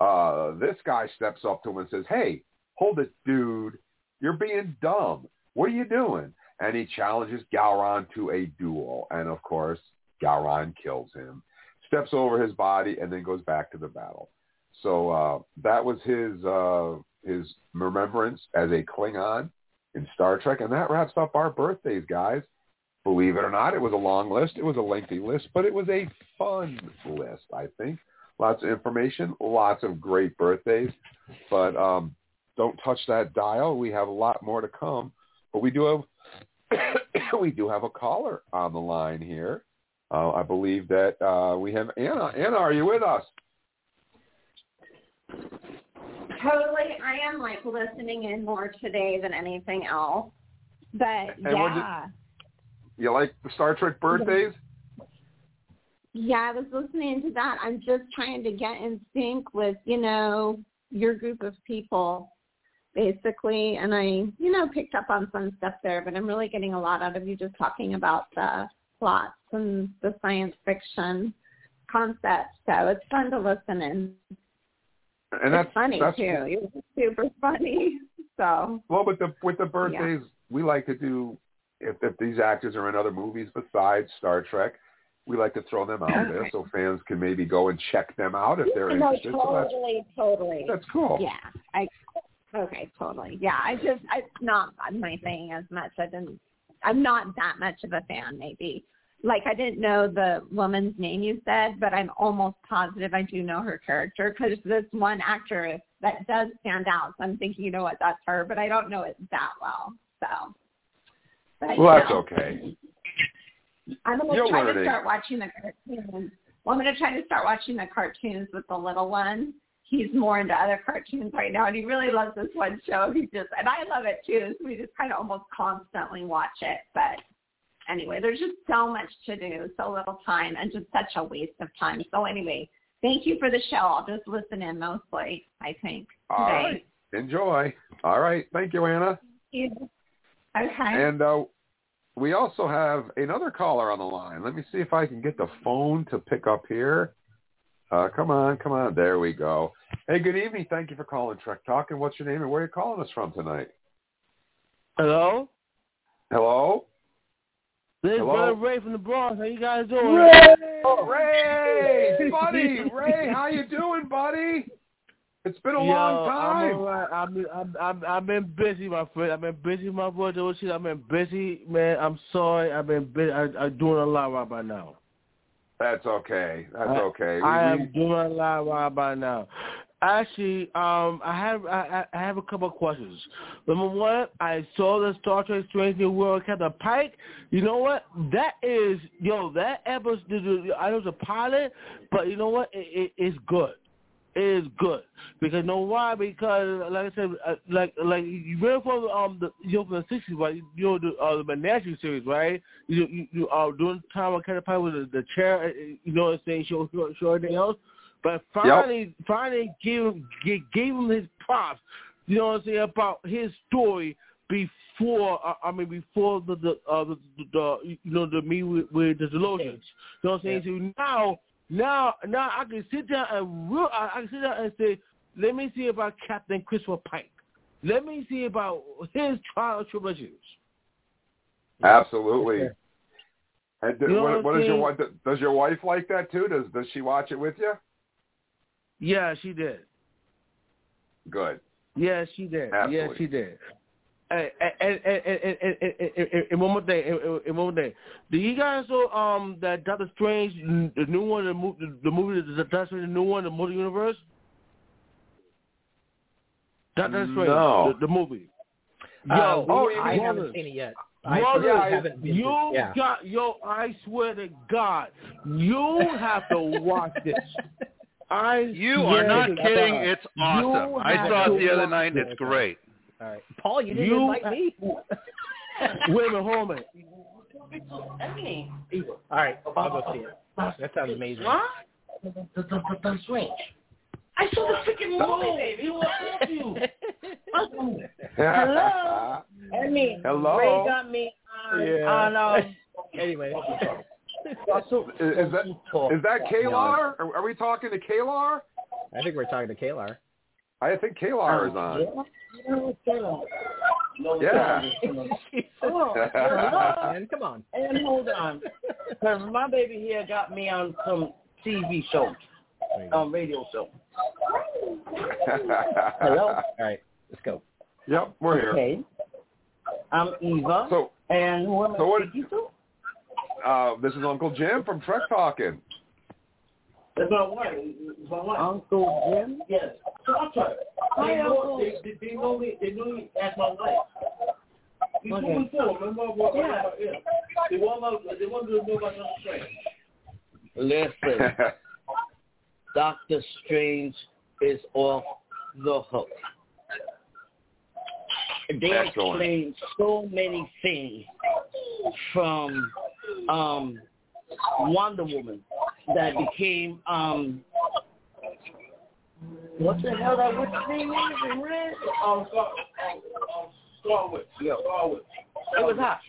uh, this guy steps up to him and says, "Hey, hold it, dude! You're being dumb. What are you doing?" And he challenges Gowron to a duel, and of course, Gowron kills him, steps over his body, and then goes back to the battle. So uh, that was his uh, his remembrance as a Klingon in Star Trek, and that wraps up our birthdays, guys. Believe it or not, it was a long list. It was a lengthy list, but it was a fun list. I think lots of information, lots of great birthdays. But um, don't touch that dial. We have a lot more to come. But we do have <coughs> we do have a caller on the line here. Uh, I believe that uh, we have Anna. Anna, are you with us? Totally. I am like listening in more today than anything else. But And what did- yeah. You like the Star Trek birthdays? Yeah, I was listening to that. I'm just trying to get in sync with, you know, your group of people basically and I, you know, picked up on some stuff there, but I'm really getting a lot out of you just talking about the plots and the science fiction concept. So it's fun to listen in. And that's it's funny that's, too. It was super funny. <laughs> So Well, with the with the birthdays, we like to do if, if these actors are in other movies besides Star Trek, we like to throw them out there so fans can maybe go and check them out if they're no, interested. So that's totally, totally. that's cool. Yeah. I okay, totally. Yeah. I just I, it's not my thing as much. I didn't I'm not that much of a fan maybe like I didn't know the woman's name you said, but I'm almost positive I do know her character because this one actress that does stand out. So I'm thinking, you know what, that's her, but I don't know it that well. So, but, Well, that's know, okay. I'm gonna You're try to start watching the cartoons. Well, I'm gonna try to start watching the cartoons with the little one. He's more into other cartoons right now, and he really loves this one show. He just, and I love it too. So we just kind of almost constantly watch it. But anyway, there's just so much to do, so little time, and just such a waste of time. So anyway, thank you for the show. I'll just listen in mostly. I think All today. right. Enjoy. All right. Thank you, Anna. Yeah. Okay. And uh, we also have another caller on the line. Let me see if I can get the phone to pick up here. Uh, come on, come on. There we go. Hey, good evening. Thank you for calling Trek Talk. And what's your name and where are you calling us from tonight? Hello? Hello? This is Hello? Brother Ray from the Bronx. How you guys doing? Ray! Ray! buddy! <laughs> Ray, how you doing, buddy? It's been a Yo, long I'm time. I've been, I'm, I'm, I've been busy, my friend. I've been busy, my boy. Those shit. I've been busy, man. I'm sorry. I've been busy. I, I'm doing a lot right by now. That's okay. That's I- okay. We- I we- am doing a lot right by now. Actually, um, I have I, I I have a couple of questions. Number one, I saw the Star Trek Strange New World Captain Pike. You know what? That is yo. That episode. I know it's a pilot, but you know what? It, it, it's good. Is good because you know why? Because like I said, uh, like like you read from um the you know from the sixties, right? You know the uh, the Menagerie series, right? You you, you uh during the time of Captain Pike with the, the chair, uh, you know what I'm saying? Show show, show everything else. But finally, finally gave him gave, gave him his props. You know what I'm saying about his story before. Uh, I mean, before the the, uh, the the you know the me with, with the delusions. You know what I'm saying? So now, now, now I can sit down and real. I, I can sit down and say, let me see about Captain Christopher Pike. Let me see about his trial <laughs> and tribulations. Absolutely. And do- You know what, what what your wife? Does your wife like that too? Does Does she watch it with you? Yeah, she did. Good. Yeah, she did. Yeah, she did and, and, and, and, one more thing, and, one more thing. Do you guys know um that Doctor Strange, the new one, the, movie, the movie, the Doctor Strange, the new one, the multi universe? Doctor Strange, no. the, the movie. Yo, uh, oh, I haven't seen it yet. I Brother, really haven't been. You yeah. got yo. I swear to God, you have to watch this. I. You are not kidding. It's awesome. I saw it the other night. and It's great. All right, Paul, you didn't You- invite me. <laughs> Wait a minute, hold on. a minute. All right, I'll go see it. That sounds amazing. I saw the freaking movie, baby. He was you. <laughs> Hello. I mean, Hello? Ray got me on, Yeah. on um, <laughs> Anyway, Is, is that is that Kalar? Are, are we talking to Kalar? I think we're talking to Kalar. I think Kalar is on. No, Yeah. <laughs> Oh, hello. Come on. And hold on, because my baby here got me on some TV show, um, radio show. <laughs> Hello. All right, let's go. Yep, we're here. Okay. I'm Eva. So, and who am I so what- speaking to? uh, this is Uncle Jim from Trek Talking. That's my wife. It's my wife. Uncle Jim? Yes. Star Trek. Hi, They know, they, they, they know me. They know me as my wife. Before, Okay. before, remember what? Yeah. yeah. They want my, they want to know about Doctor Strange. Listen, <laughs> Doctor Strange is off the hook. They Excellent. explain so many things from um, Wonder Woman that became um, what the hell that witch name is in red? Um, Star, um, Star Witch. Yeah. Star Witch. It was hot.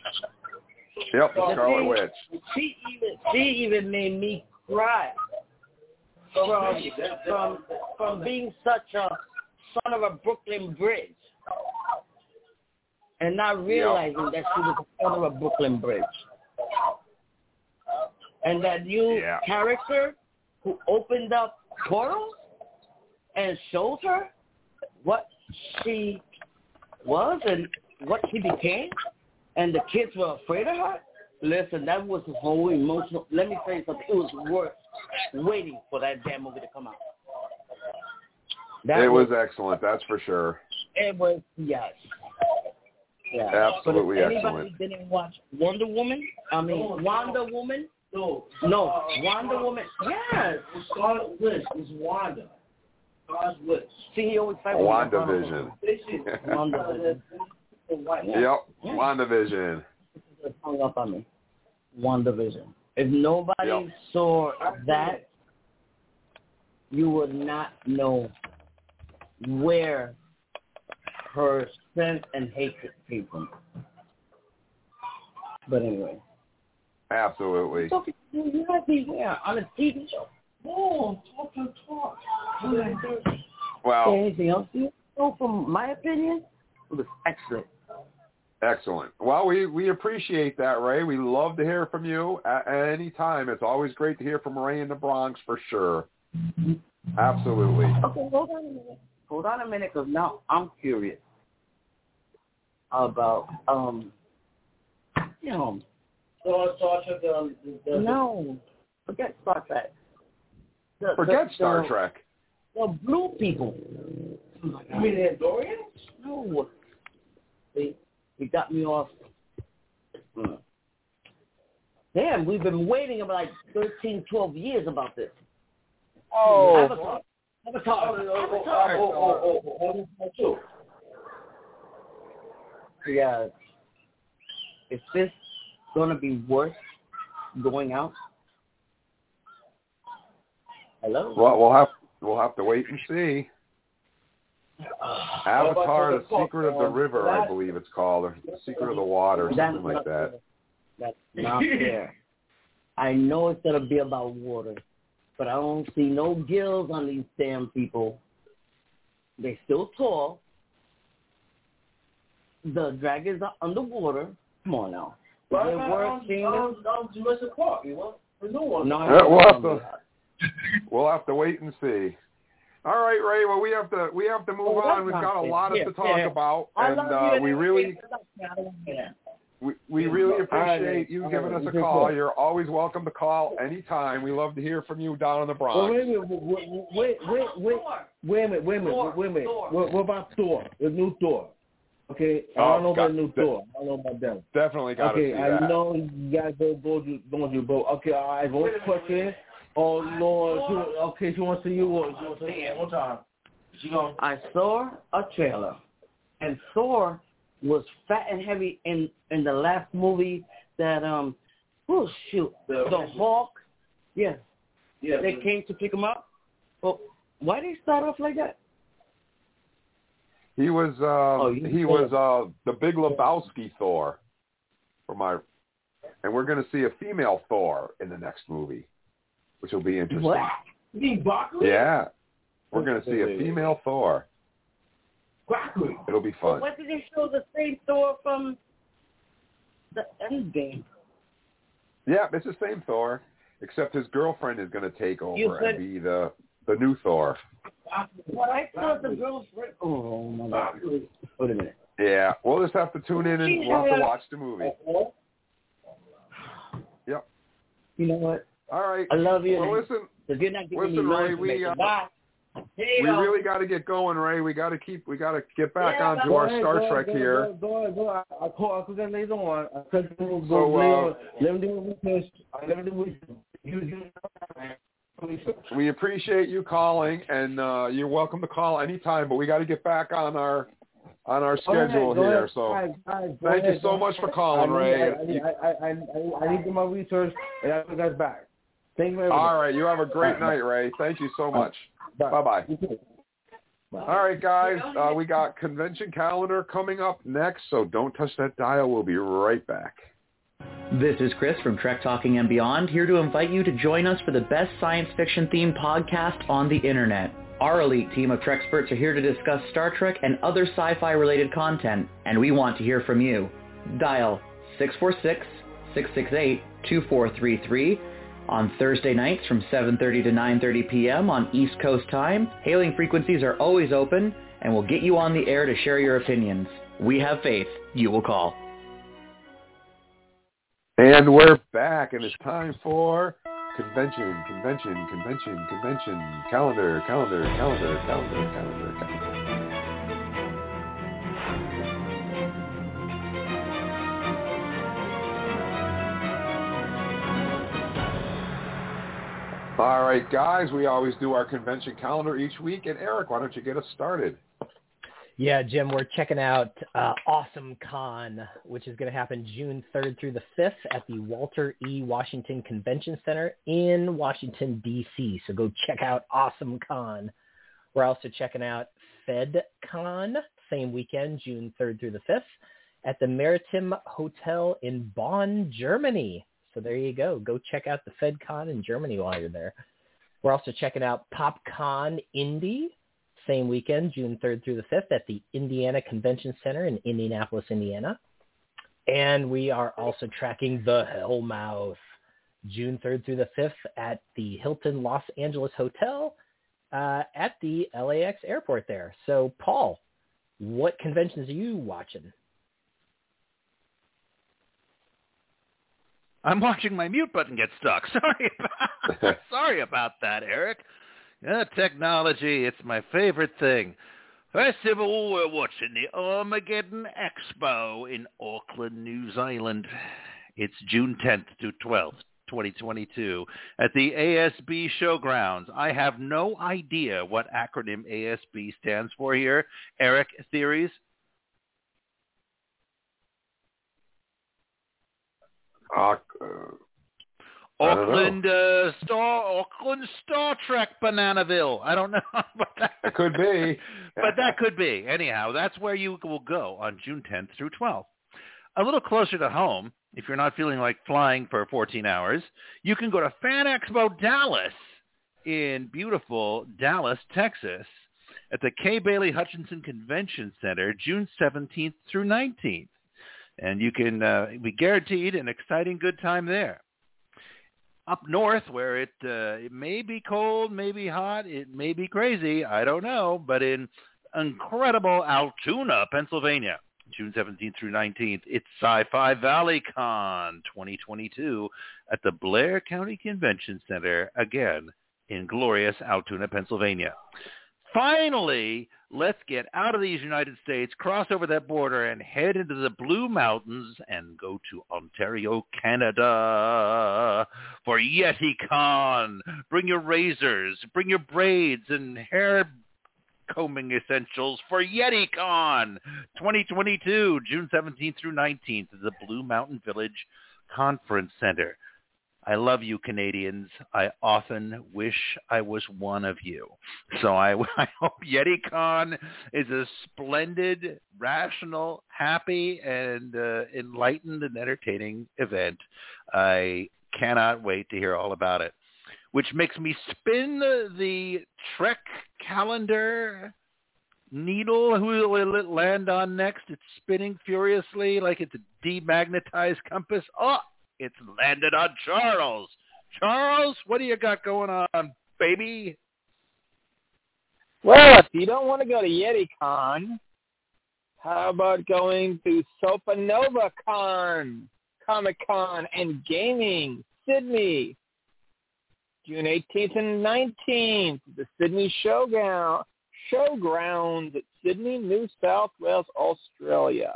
yep, the The Scarlet thing- Witch. She even she even made me cry from from from being such a son of a Brooklyn Bridge and not realizing that she was a son of a Brooklyn Bridge. And that new Yeah. character who opened up portals and showed her what she was and what she became, and the kids were afraid of her. Listen, that was a whole emotional. Let me tell you something. It was worth waiting for that damn movie to come out. That it was, was excellent, that's for sure. It was yes. Yeah. Absolutely but if excellent. Anybody didn't watch Wonder Woman? I mean oh, Wonder Woman? No. No. Wonder Woman. Yes. Scarlet Witch was Wanda. Scarlet Witch. See, he always fights WandaVision. <laughs> WandaVision. Yep. WandaVision. Hung up on me. WandaVision. If nobody Yep. saw that, you would not know where her strength and hatred came from. But anyway. Absolutely. So you have to be where? On a TV show? No, talk and talk. Wow. Anything else you know from my opinion? It was excellent. Excellent. Well, we, we appreciate that, Ray. We love to hear from you at, at any time. It's always great to hear from Ray in the Bronx for sure. Absolutely. Okay, hold on a minute. Hold on a minute, because now I'm curious about um, you know. So Star Trek. Um, the, the, No, forget Star Trek. The, Forget the, Star the, Trek. The blue people. You mean the Andorians? No, they they got me off. Damn, we've been waiting about like 13, 12 years about this. Oh, Avatar. Avatar. Oh, oh, oh, Avatar. oh, oh, oh, oh, oh, oh, Yeah. Is this going to be worth going out? Hello? Well, we'll have we'll have to wait and see. <sighs> Avatar: The Secret of the River, I believe it's called, or The Secret of the Water, or something like not that. fair. That's not fair. <laughs> I know it's going to be about water, but I don't see no gills on these damn people. They're still tall. The dragons are underwater. Come on now. Is Well, it I'm, worth I'm, seeing I'm. I'm Jurassic Park. You want the new one? No, Yeah, we'll have to we'll have to wait and see. All right, Ray. Well, we have to we have to move Oh, on. We've got a lot Yeah, to talk yeah. about, and uh, we really everything, but I don't wanna hear that. we, we really All right, appreciate you giving right, us a okay, call. You're always welcome to call anytime. We love to hear from you down in the Well, Bronx. wait a minute. Wait, wait, wait, wait, wait a minute. Wait a minute. Wait a minute. What, what about Thor? The new Thor. Okay, I Oh, don't know got- about new de- Thor. I don't know about them. Definitely got to Okay, see I that. know you guys don't go to don't do both. Okay, all right. One question. Oh Lord, she, okay, she wants to see you. What? She wants to see you one time. She gonna. I saw a trailer, and Thor was fat and heavy in in the last movie that um oh shoot The- the Hawk yeah Yeah. they came to pick him up. Well, why did he start off like that? He was uh, Oh, he was uh, the Big Lebowski Thor, for my, and we're going to see a female Thor in the next movie, which will be interesting. What? You mean Broccoli? Yeah, we're going to see a female Thor. Broccoli. It'll be Well, fun. why did they show the same Thor from the End Game? Yeah, it's the same Thor, except his girlfriend is going to take over said- and be the the new Thor. What I thought the girlfriend. Oh my God! Wait a minute. Yeah, we'll just have to tune in and we'll have to watch the movie. Yep. You know what? All right. I love you. Well, listen, If you're not giving listen, me Ray, we, uh, bye. Here we go. really got to get going, Ray. We got to keep. We got to get back Yeah, onto our ahead, Star go Trek ahead, here. Go, go ahead, go ahead. I call. I call that later on. I said, go, go, So, uh, let me do research. I let me do research. You, you, research. We appreciate you calling, and uh, you're welcome to call anytime. But we got to get back on our on our Go ahead, schedule here. ahead, So all right, all right, go thank you so much for calling, I Ray. need, I, need, I, I, I, I need to do my research, and I'll be guys back. Thank you. All right, you have a great night, Ray. Thank you so much. Bye. Bye bye. All right, guys. Uh, we got convention calendar coming up next, so don't touch that dial. We'll be right back. This is Chris from Trek Talking and Beyond, here to invite you to join us for the best science fiction themed podcast on the internet. Our elite team of Treksperts are here to discuss Star Trek and other sci-fi related content, and we want to hear from you. Dial 646-668-2433 on Thursday nights from 7.30 to 9.30 p.m. on East Coast time. Hailing frequencies are always open, and we'll get you on the air to share your opinions. We have faith you will call. And we're back, and it's time for convention, convention, convention, convention, calendar, calendar, calendar, calendar, calendar, calendar. All right, guys, we always do our convention calendar each week. And Eric, why don't you get us started? Yeah, Jim, we're checking out uh, Awesome Con, which is going to happen June 3rd through the 5th at the Walter E. Washington Convention Center in Washington, D.C. So go check out Awesome Con. We're also checking out FedCon, same weekend, June 3rd through the 5th, at the Maritime Hotel in Bonn, Germany. So there you go. Go check out the FedCon in Germany while you're there. We're also checking out PopCon Indy, same weekend, June 3rd through the 5th at the Indiana Convention Center in Indianapolis, Indiana. And we are also tracking the Hellmouth, June 3rd through the 5th at the Hilton Los Angeles Hotel uh, at the LAX airport there. So, Paul, what conventions are you watching? I'm watching my mute button get stuck. <laughs> Sorry about, <laughs> sorry about that, Eric. Yeah, technology, it's my favorite thing. First of all, we're watching the Armageddon Expo in Auckland, New Zealand. It's June 10th to 12th, 2022, at the ASB Showgrounds. I have no idea what acronym ASB stands for here. Eric, theories? Uh, Auckland uh, Star Auckland Star Trek Bananaville. I don't know, <laughs> but that it could be. <laughs> but that could be. Anyhow, that's where you will go on June 10th through 12th. A little closer to home, if you're not feeling like flying for 14 hours, you can go to Fan Expo Dallas in beautiful Dallas, Texas, at the Kay Bailey Hutchison Convention Center, June 17th through 19th, and you can uh, be guaranteed an exciting good time there up north where it uh, it may be cold, may be hot, it may be crazy, I don't know, but in incredible Altoona, Pennsylvania, June 17th through 19th, it's Sci-Fi Valley Con 2022 at the Blair County Convention Center again in glorious Altoona, Pennsylvania. Finally, let's get out of these United States, cross over that border, and head into the Blue Mountains and go to Ontario, Canada for YetiCon. Bring your razors, bring your braids and hair combing essentials for YetiCon 2022, June 17th through 19th at the Blue Mountain Village Conference Center. I love you, Canadians. I often wish I was one of you. So I, <laughs> I hope YetiCon is a splendid, rational, happy, and uh, enlightened and entertaining event. I cannot wait to hear all about it. Which makes me spin the, Trek calendar needle. Who will it land on next? It's spinning furiously like it's a demagnetized compass. Oh, it's landed on Charles. Charles, what do you got going on, baby? Well, if you don't want to go to YetiCon, how about going to Supanova Con, Comic Con and Gaming, Sydney, June 18th and 19th, the Sydney Showground, Showgrounds at Sydney, New South Wales, Australia.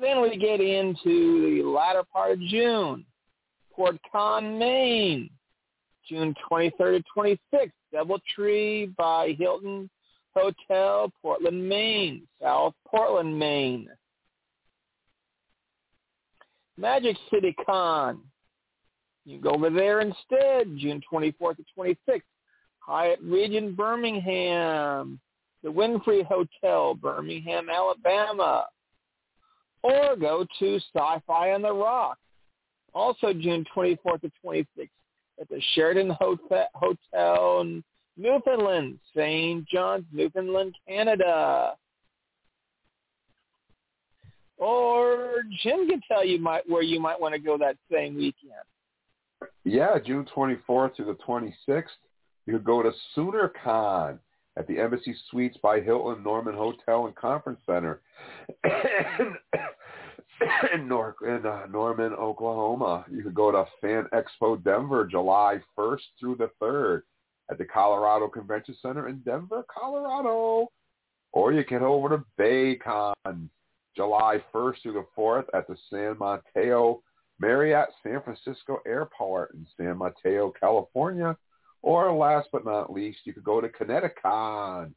Then we get into the latter part of June. Port Con, Maine, June 23rd to 26th. Doubletree by Hilton Hotel, Portland, Maine, South Portland, Maine. Magic City Con. You go over there instead, June 24th to 26th. Hyatt Regent Birmingham, the Wynfrey Hotel, Birmingham, Alabama or go to Sci-Fi on the Rock, also June 24th to 26th at the Sheraton Hotel, Hotel in Newfoundland, St. John's, Newfoundland, Canada. Or Jim can tell you might, where you might want to go that same weekend. Yeah, June 24th to the 26th, you could go to SoonerCon at the Embassy Suites by Hilton Norman Hotel and Conference Center <coughs> in, in uh, Norman, Oklahoma. You could go to Fan Expo Denver July 1st through the 3rd at the Colorado Convention Center in Denver, Colorado. Or you can head over to Baycon July 1st through the 4th at the San Mateo Marriott San Francisco Airport in San Mateo, California. Or last but not least, you could go to ConnectiCon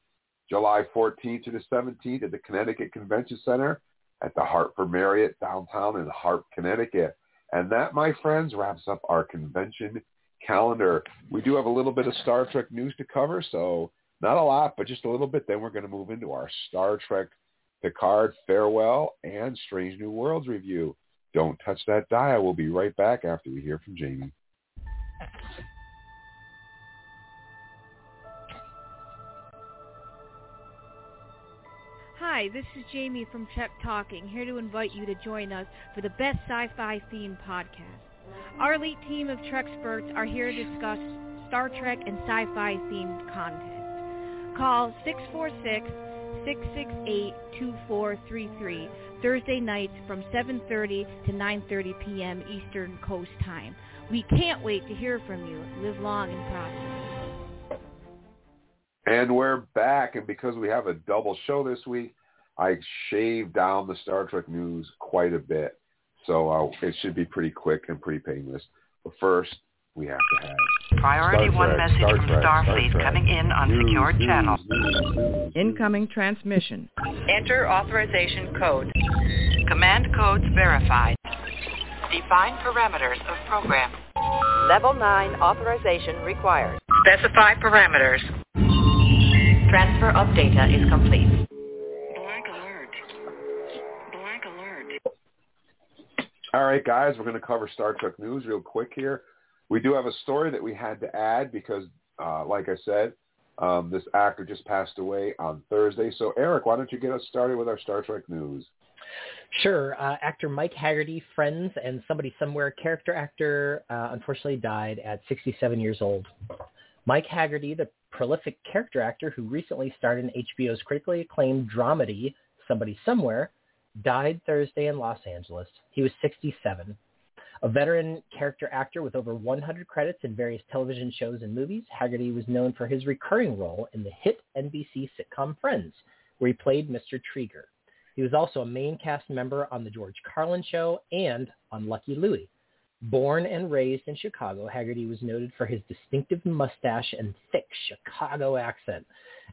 July 14th to the 17th at the Connecticut Convention Center at the Hartford Marriott downtown in Hart, Connecticut. And that, my friends, wraps up our convention calendar. We do have a little bit of Star Trek news to cover, so not a lot, but just a little bit. Then we're going to move into our Star Trek Picard Farewell and Strange New Worlds review. Don't touch that dial. We'll be right back after we hear from Jamie. Hi, this is Jamie from Trek Talking, here to invite you to join us for the best sci-fi themed podcast. Our elite team of Treksperts are here to discuss Star Trek and sci-fi themed content. Call 646-668-2433 Thursday nights from 7.30 to 9.30 p.m. Eastern Coast Time. We can't wait to hear from you. Live long and prosper. And we're back, and because we have a double show this week, I shaved down the Star Trek news quite a bit. So uh, it should be pretty quick and pretty painless. But first, we have to have Priority Star one Trek, message Star from Trek, Starfleet Star coming in on News, secured news, channel. news, news. Incoming transmission. Enter authorization code. Command codes verified. Define parameters of program. Level 9 authorization required. Specify parameters. Transfer of data is complete. All right, guys, we're going to cover Star Trek news real quick here. We do have a story that we had to add because, uh, like I said, um, this actor just passed away on Thursday. So, Eric, why don't you get us started with our Star Trek news? Sure. Uh, actor Mike Hagerty, Friends and Somebody Somewhere character actor, uh, unfortunately died at 67 years old. Mike Hagerty, the prolific character actor who recently starred in HBO's critically acclaimed dramedy Somebody Somewhere, died Thursday in Los Angeles. He was 67. A veteran character actor with over 100 credits in various television shows and movies, Hagerty was known for his recurring role in the hit NBC sitcom Friends, where he played Mr. Treeger. He was also a main cast member on The George Carlin Show and on Lucky Louie. Born and raised in Chicago, Hagerty was noted for his distinctive mustache and thick Chicago accent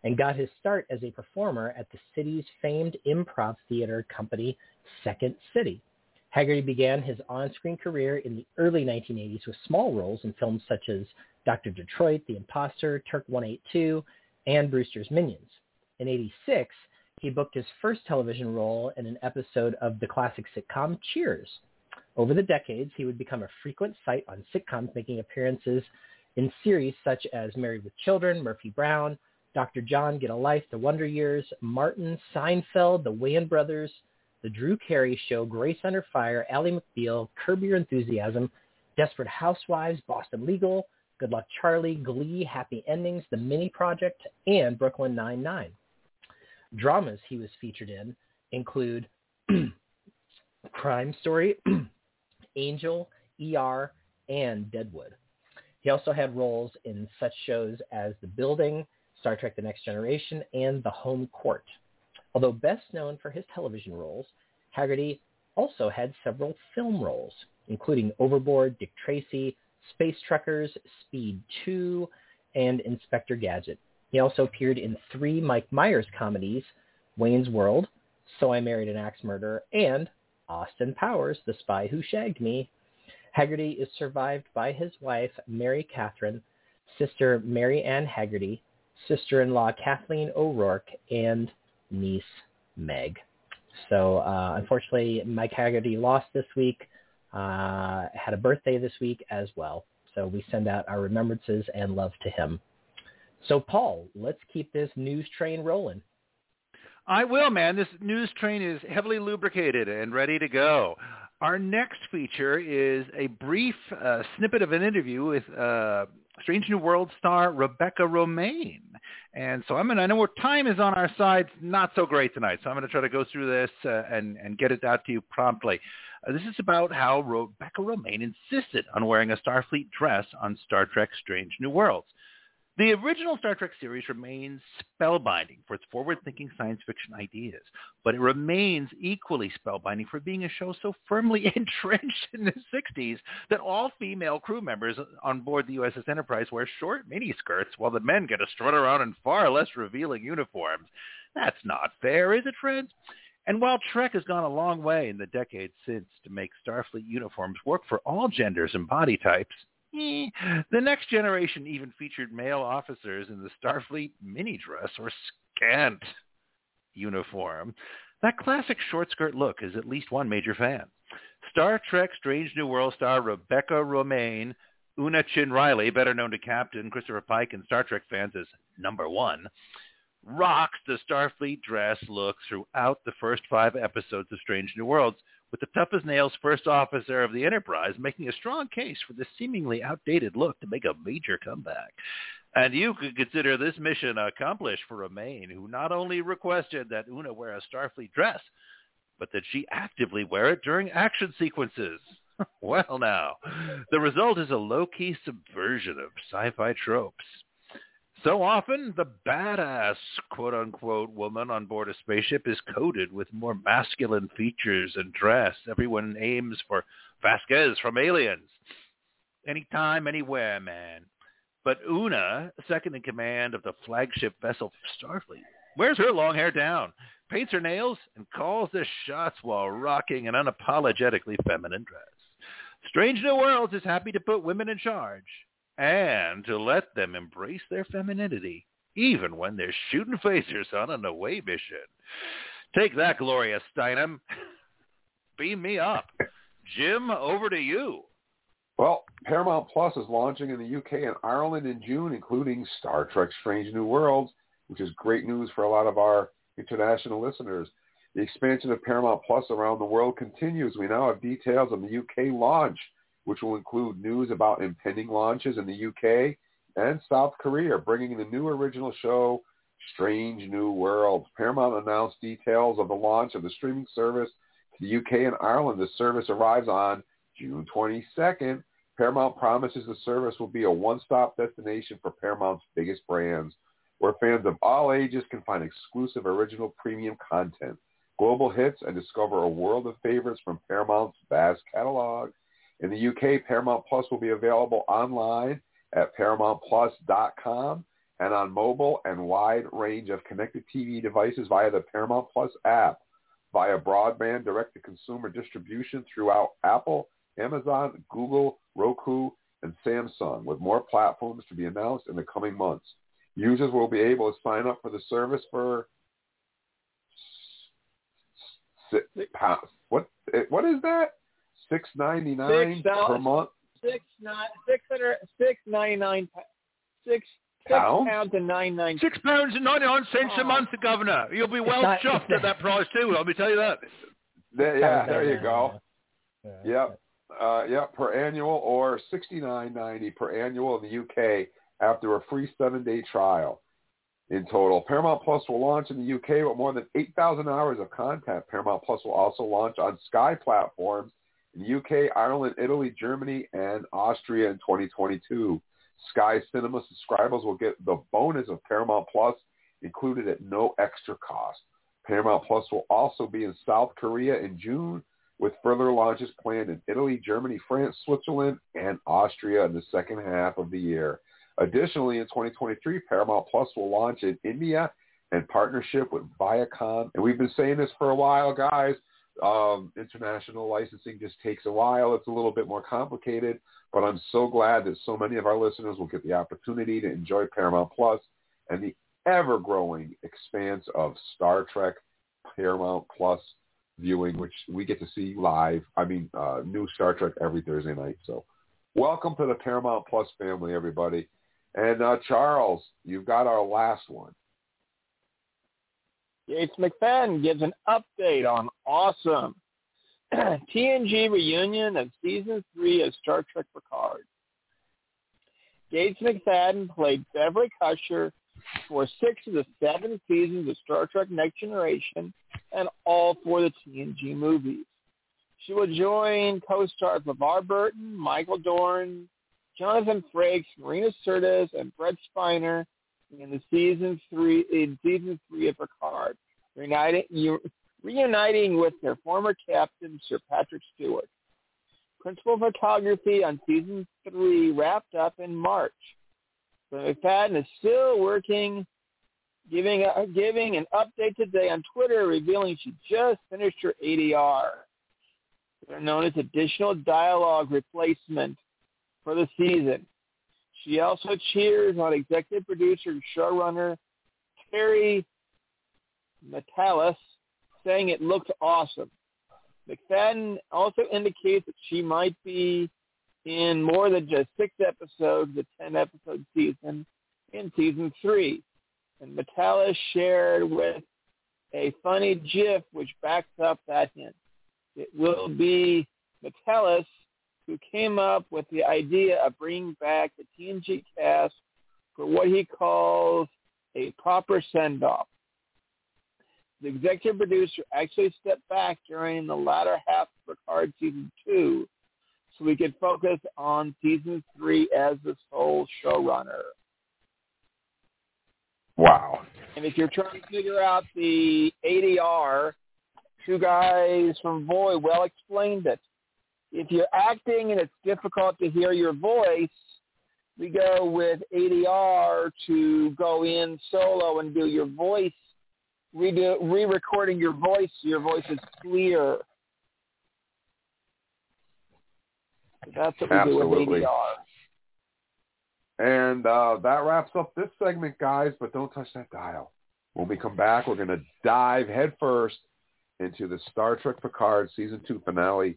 and got his start as a performer at the city's famed improv theater company, Second City. Hagerty began his on-screen career in the early 1980s with small roles in films such as Dr. Detroit, The Imposter, Turk 182, and Brewster's Millions. In 86, he booked his first television role in an episode of the classic sitcom Cheers. Over the decades, he would become a frequent sight on sitcoms, making appearances in series such as Married with Children, Murphy Brown, Dear John, Get a Life, The Wonder Years, Martin, Seinfeld, The Wayans Brothers, The Drew Carey Show, Grace Under Fire, Ally McBeal, Curb Your Enthusiasm, Desperate Housewives, Boston Legal, Good Luck Charlie, Glee, Happy Endings, The Mindy Project, and Brooklyn Nine-Nine. Dramas he was featured in include <clears throat> Crime Story, <clears throat> Angel, ER, and Deadwood. He also had roles in such shows as The Building, Star Trek The Next Generation, and The Home Court. Although best known for his television roles, Hagerty also had several film roles, including Overboard, Dick Tracy, Space Truckers, Speed 2, and Inspector Gadget. He also appeared in three Mike Myers comedies, Wayne's World, So I Married an Axe Murderer, and Austin Powers, The Spy Who Shagged Me. Hagerty is survived by his wife, Mary Catherine, sister Mary Ann Hagerty, sister-in-law Kathleen O'Rourke, and niece Meg. So uh, unfortunately, Mike Hagerty lost this week, uh, had a birthday this week as well. So we send out our remembrances and love to him. So Paul, let's keep this news train rolling. I will, man. This news train is heavily lubricated and ready to go. Our next feature is a brief uh, snippet of an interview with uh, Strange New World star Rebecca Romijn. And so I'm going to, I know our time is on our side, not so great tonight. So I'm going to try to go through this uh, and, and get it out to you promptly. Uh, this is about how Rebecca Romijn insisted on wearing a Starfleet dress on Star Trek Strange New Worlds. The original Star Trek series remains spellbinding for its forward-thinking science fiction ideas, but it remains equally spellbinding for being a show so firmly <laughs> entrenched in the 60s that all female crew members on board the USS Enterprise wear short miniskirts while the men get to strut around in far less revealing uniforms. That's not fair, is it, friends? And while Trek has gone a long way in the decades since to make Starfleet uniforms work for all genders and body types, <laughs> The next generation even featured male officers in the Starfleet mini dress or scant uniform. That classic short skirt look is at least one major fan. Star Trek Strange New World star Rebecca Romijn, Una Chin Riley, better known to Captain Christopher Pike and Star Trek fans as number one, rocks the Starfleet dress look throughout the first five episodes of Strange New Worlds, with the tough as nails first officer of the Enterprise making a strong case for the seemingly outdated look to make a major comeback. And you could consider this mission accomplished for Romijn, who not only requested that Una wear a Starfleet dress, but that she actively wear it during action sequences. <laughs> well now, the result is a low-key subversion of sci-fi tropes. So often, the badass quote-unquote woman on board a spaceship is coded with more masculine features and dress. Everyone aims for Vasquez from Aliens. Anytime, anywhere, man. But Una, second in command of the flagship vessel Starfleet, wears her long hair down, paints her nails, and calls the shots while rocking an unapologetically feminine dress. Strange New Worlds is happy to put women in charge and to let them embrace their femininity, even when they're shooting phasers on an away mission. Take that, Gloria Steinem. <laughs> Beam me up. Jim, over to you. Well, Paramount Plus is launching in the UK and Ireland in June, including Star Trek Strange New Worlds, which is great news for a lot of our international listeners. The expansion of Paramount Plus around the world continues. We now have details on the UK launch which will include news about impending launches in the UK and South Korea, bringing the new original show, Strange New World. Paramount announced details of the launch of the streaming service to the UK and Ireland. The service arrives on June 22nd. Paramount promises the service will be a one-stop destination for Paramount's biggest brands, where fans of all ages can find exclusive original premium content, global hits, and discover a world of favorites from Paramount's vast catalog. In the UK, Paramount Plus will be available online at ParamountPlus.com and on mobile and wide range of connected TV devices via the Paramount Plus app, via broadband direct-to-consumer distribution throughout Apple, Amazon, Google, Roku, and Samsung, with more platforms to be announced in the coming months. Users will be able to sign up for the service for. What? Eh, what is that? Six ninety nine per month. Six nine six hundred six ninety nine six six Pounds? pounds and nine nine Six pounds and ninety nine cents a month, Governor. You'll be well not- chuffed at that price too. Let me tell you that. There, yeah, there you go. Yep. Uh, yep, per annual or sixty nine ninety per annual in the UK after a free seven day trial. In total, Paramount Plus will launch in the UK with more than 8,000 hours of content. Paramount Plus will also launch on Sky platforms in UK, Ireland, Italy, Germany, and Austria in 2022. Sky Cinema subscribers will get the bonus of Paramount Plus included at no extra cost. Paramount Plus will also be in South Korea in June with further launches planned in Italy, Germany, France, Switzerland, and Austria in the second half of the year. Additionally, in 2023, Paramount Plus will launch in India in partnership with Viacom. And we've been saying this for a while, guys. Um, international licensing just takes a while. It's a little bit more complicated, but I'm so glad that so many of our listeners will get the opportunity to enjoy Paramount Plus and the ever-growing expanse of Star Trek Paramount Plus viewing, which we get to see live. I mean, uh, new Star Trek every Thursday night. So welcome to the Paramount Plus family, everybody. And uh, Charles, you've got our last one. Gates McFadden gives an update on Awesome. <clears throat> TNG reunion of season three of Star Trek Picard. Gates McFadden played Beverly Crusher for six of the seven seasons of Star Trek Next Generation and all four of the TNG movies. She will join co-stars LeVar Burton, Michael Dorn, Jonathan Frakes, Marina Sirtis, and Brent Spiner in the season three in season three of Picard, reuniting, reuniting with their former captain Sir Patrick Stewart. Principal photography on season three wrapped up in March. So McFadden is still working, giving a, giving an update today on Twitter, revealing she just finished her ADR. They're known as additional dialogue replacement for the season. She also cheers on executive producer and showrunner Terry Matalas, saying it looked awesome. McFadden also indicates that she might be in more than just six episodes, the 10-episode season in season three. And Matalas shared with a funny GIF which backs up that hint. It will be Matalas who came up with the idea of bringing back the TNG cast for what he calls a proper send-off. The executive producer actually stepped back during the latter half of Picard season two so we could focus on season three as the sole showrunner. Wow. And if you're trying to figure out the ADR, two guys from Voy well explained it. If you're acting and it's difficult to hear your voice, we go with ADR to go in solo and do your voice, redo, re-recording your voice so your voice is clear. That's what we Absolutely. do with ADR. And uh, that wraps up this segment, guys, but don't touch that dial. When we come back, we're going to dive headfirst into the Star Trek Picard Season 2 finale,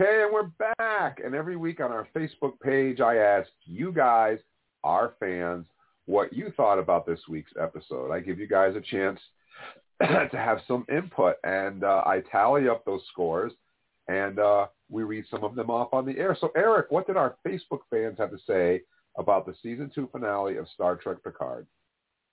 Okay, and we're back. And every week on our Facebook page, I ask you guys, our fans, what you thought about this week's episode. I give you guys a chance <clears throat> to have some input, and uh, I tally up those scores, and uh, we read some of them off on the air. So, Eric, what did our Facebook fans have to say about the season two finale of Star Trek Picard?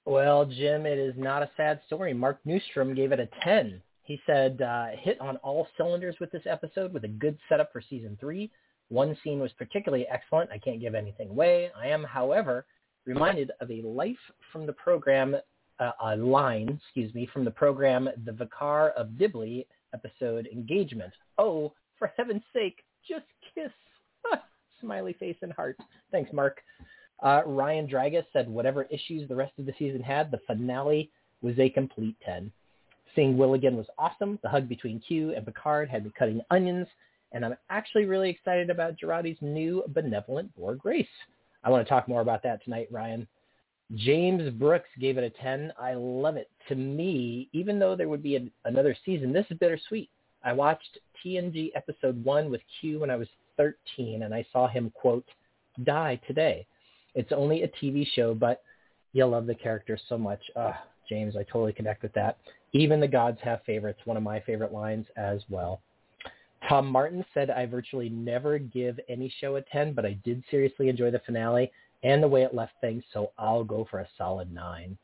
Well, Jim, it is not a sad story. Mark Newstrom gave it a 10. He said, uh, hit on all cylinders with this episode with a good setup for season three. One scene was particularly excellent. I can't give anything away. I am, however, reminded of a life from the program, uh, a line, excuse me, from the program The Vicar of Dibley episode Engagement. Oh, for heaven's sake, just kiss. <laughs> Smiley face and heart. Thanks, Mark. Uh, Ryan Dragas said whatever issues the rest of the season had, the finale was a complete 10. Seeing Will again was awesome. The hug between Q and Picard had me cutting onions, and I'm actually really excited about Jurati's new benevolent Borg race. I want to talk more about that tonight, Ryan. James Brooks gave it a 10. I love it. To me, even though there would be a, another season, this is bittersweet. I watched TNG episode 1 with Q when I was 13, and I saw him, quote, die today. It's only a TV show, but you'll love the character so much. Ugh, James, I totally connect with that. Even the gods have favorites, one of my favorite lines as well. Tom Martin said, I virtually never give any show a 10, but I did seriously enjoy the finale and the way it left things, so I'll go for a solid 9.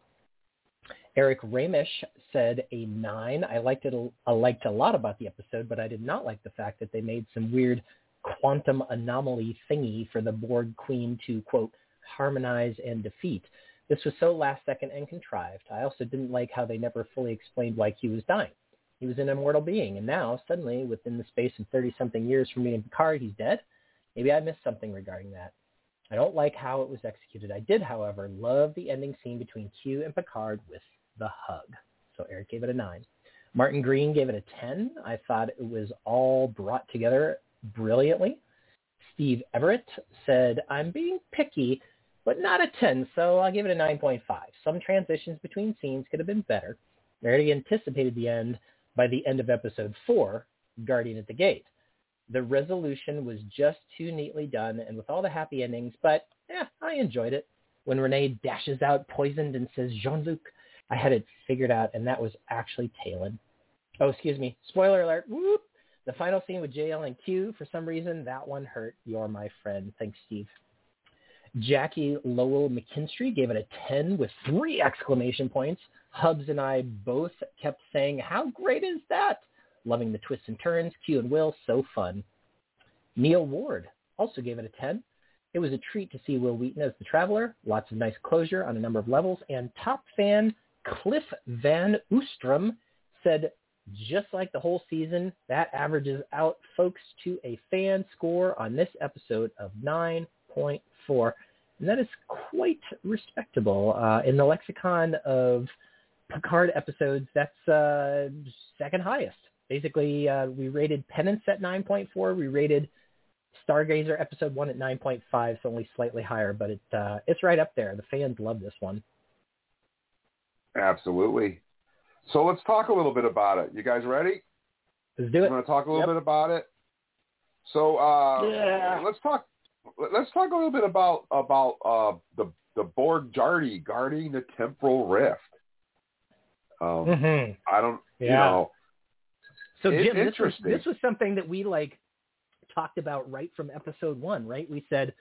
Eric Ramish said a 9. I liked it. I liked a lot about the episode, but I did not like the fact that they made some weird quantum anomaly thingy for the Borg Queen to, quote, harmonize and defeat. This was so last second and contrived. I also didn't like how they never fully explained why Q was dying. He was an immortal being, and now, suddenly, within the space of 30-something years from meeting Picard, he's dead? Maybe I missed something regarding that. I don't like how it was executed. I did, however, love the ending scene between Q and Picard with the hug. So Eric gave it a 9. Martin Green gave it a 10. I thought it was all brought together brilliantly. Steve Everett said, I'm being picky, but not a 10, so I'll give it a 9.5. Some transitions between scenes could have been better. I already anticipated the end by the end of episode 4, Guardian at the Gate. The resolution was just too neatly done and with all the happy endings, but yeah, I enjoyed it. When Renee dashes out poisoned and says, Jean-Luc, I had it figured out, and that was actually Tallinn. Oh, excuse me. Spoiler alert. Whoop. The final scene with JL and Q, for some reason, that one hurt. You're my friend. Thanks, Steve. Jackie Lowell McKinstry gave it a 10 with three exclamation points. Hubs and I both kept saying, how great is that? Loving the twists and turns. Q and Will, so fun. Neil Ward also gave it a 10. It was a treat to see Wil Wheaton as the Traveler. Lots of nice closure on a number of levels. And top fan Cliff Van Oostrom said, just like the whole season, that averages out folks to a fan score on this episode of 9.4. And that is quite respectable. Uh, in the lexicon of Picard episodes, that's uh, second highest. Basically, uh, we rated Penance at 9.4. We rated Stargazer episode 1 at 9.5, so only slightly higher, but it, uh, it's right up there. The fans love this one. Absolutely. So let's talk a little bit about it. You guys ready? Let's do it. You want to talk a little Yep. bit about it? So uh, Yeah. let's talk. Let's talk a little bit about about uh, the the Borg Jurati guarding the temporal rift. Um, Mhm. I don't, you Yeah. know, So Jim, this was, this was something that we like talked about right from episode one, right? We said,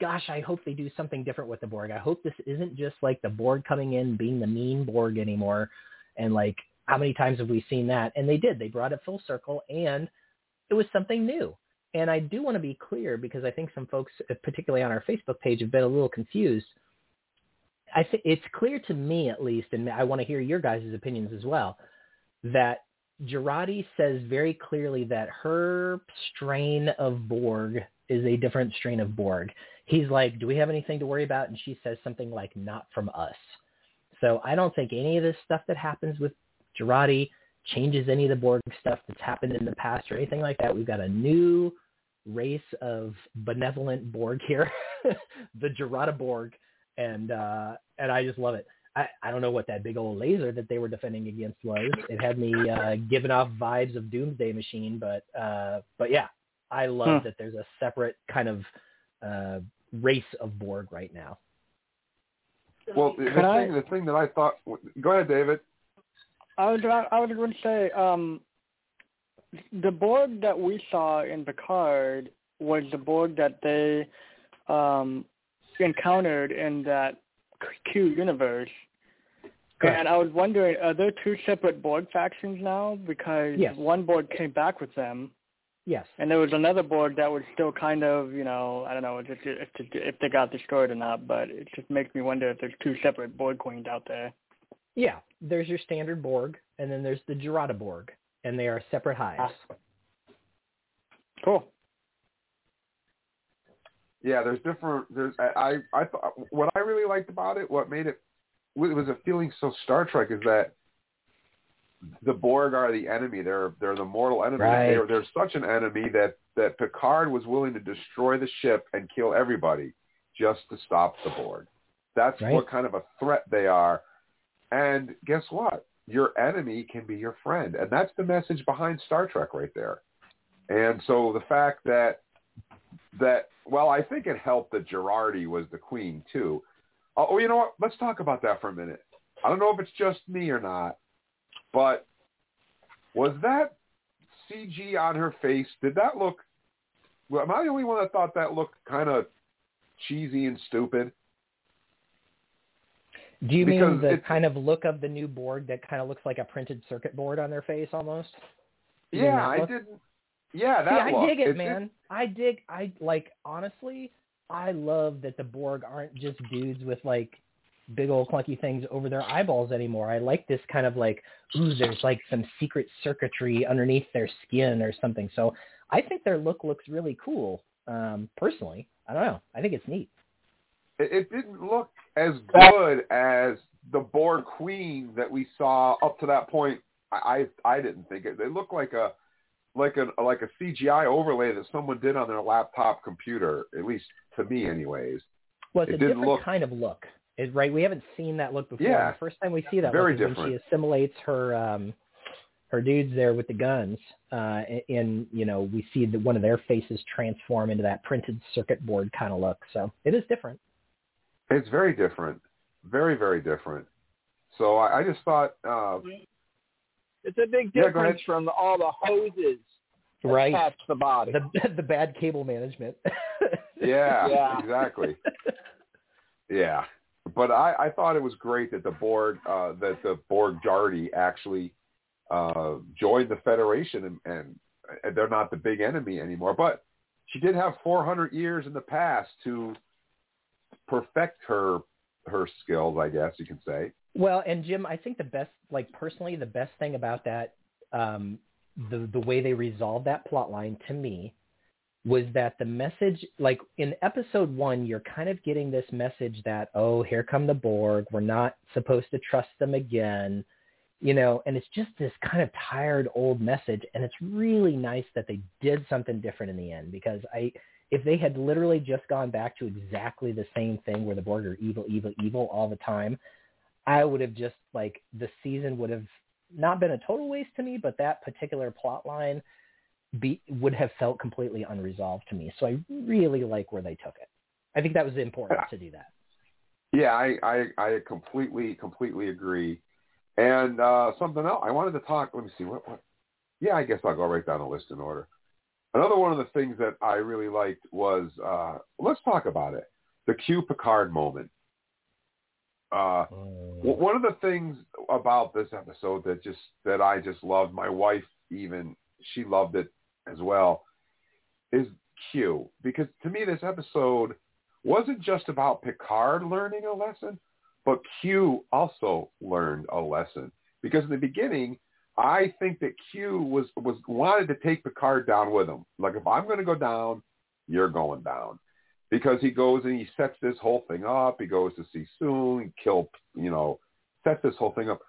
"Gosh, I hope they do something different with the Borg. I hope this isn't just like the Borg coming in being the mean Borg anymore." And like, how many times have we seen that? And they did. They brought it full circle, and it was something new. And I do want to be clear because I think some folks, uh, particularly on our Facebook page, have been a little confused. I think it's clear to me, at least, and I want to hear your guys' opinions as well, that Jurati says very clearly that her strain of Borg is a different strain of Borg. He's like, do we have anything to worry about? And she says something like, not from us. So I don't think any of this stuff that happens with Jurati changes any of the Borg stuff that's happened in the past or anything like that. We've got a new race of benevolent Borg here, <laughs> the Jurati Borg, and uh, and I just love it. I, I don't know what that big old laser that they were defending against was. It had me uh, giving off vibes of Doomsday Machine, but uh, but yeah, I love Hmm. that there's a separate kind of uh, race of Borg right now. well, the, the Can I- thing, the thing that I thought. Go ahead, David. I was I was going to say um, the Borg that we saw in Picard was the Borg that they um, encountered in that Q universe. Correct. And I was wondering, are there two separate Borg factions now? Because Yes. one Borg came back with them, Yes. and there was another Borg that was still kind of, you know, I don't know if, if, if they got destroyed or not, but it just makes me wonder if there's two separate Borg queens out there. Yeah, there's your standard Borg, and then there's the Jurati Borg, and they are separate hives. Ah. Cool. Yeah, there's different. There's I I, I thought what I really liked about it, what made it, what was a feeling so Star Trek is that the Borg are the enemy. They're they're the mortal enemy. Right. They're they're such an enemy that that Picard was willing to destroy the ship and kill everybody just to stop the Borg. That's Right. what kind of a threat they are. And guess what? Your enemy can be your friend, and that's the message behind Star Trek right there. And so the fact that that well, I think it helped that Jurati was the queen too. Oh, oh, you know what? Let's talk about that for a minute. I don't know if it's just me or not, but was that CG on her face? Did that look? Well, am I the only one that thought that looked kind of cheesy and stupid? Do you mean the kind of look of the new Borg that kind of looks like a printed circuit board on their face almost? You Yeah, I didn't. Yeah, that See, I dig it, It's- man. I dig. I like honestly. I love that the Borg aren't just dudes with like big old clunky things over their eyeballs anymore. I like this kind of like, ooh, there's like some secret circuitry underneath their skin or something. So I think their look looks really cool. Um, personally, I don't know. I think it's neat. It, didn't look as good as the Borg Queen that we saw up to that point. I I, I didn't think it. It looked like a like a like a CGI overlay that someone did on their laptop computer. At least to me, anyways. Well, it's it a didn't different look kind of look, it, right? We haven't seen that look before. Yeah. The first time we see that Very look is when different. she assimilates her um, her dudes there with the guns, uh, and you know we see that one of their faces transform into that printed circuit board kind of look. So it is different. It's very different, very very different. So I, I just thought, uh, It's a big difference ahead. from all the hoses Right. attached to the body. The <laughs> the bad cable management. <laughs> yeah, Yeah. exactly. <laughs> Yeah, but I, I thought it was great that the board uh, that the Borg Jurati actually uh, joined the Federation, and, and and they're not the big enemy anymore. But she did have 400 years in the past to perfect her her skills, I guess you can say. Well, and Jim, I think the best, like personally, the best thing about that, um, the the way they resolved that plot line to me, was that the message, like in episode one, you're kind of getting this message that oh, here come the Borg, we're not supposed to trust them again, you know, and it's just this kind of tired old message, and it's really nice that they did something different in the end because I. If they had literally just gone back to exactly the same thing where the Borg are evil, evil, evil all the time, I would have just like the season would have not been a total waste to me, but that particular plot line be, would have felt completely unresolved to me. So I really like where they took it. I think that was important to do that. Yeah, I I, I completely completely agree. And uh, something else I wanted to talk. Let me see what, what. Yeah, I guess I'll go right down the list in order. Another one of the things that I really liked was uh, let's talk about it. The Q Picard moment. Uh, w- one of the things about this episode that just that I just loved, my wife even she loved it as well, is Q because to me this episode wasn't just about Picard learning a lesson, but Q also learned a lesson because in the beginning I think that Q was was wanted to take Picard down with him. Like if I'm going to go down, you're going down because he goes and he sets this whole thing up. He goes to see Soong, kill, you know, sets this whole thing up.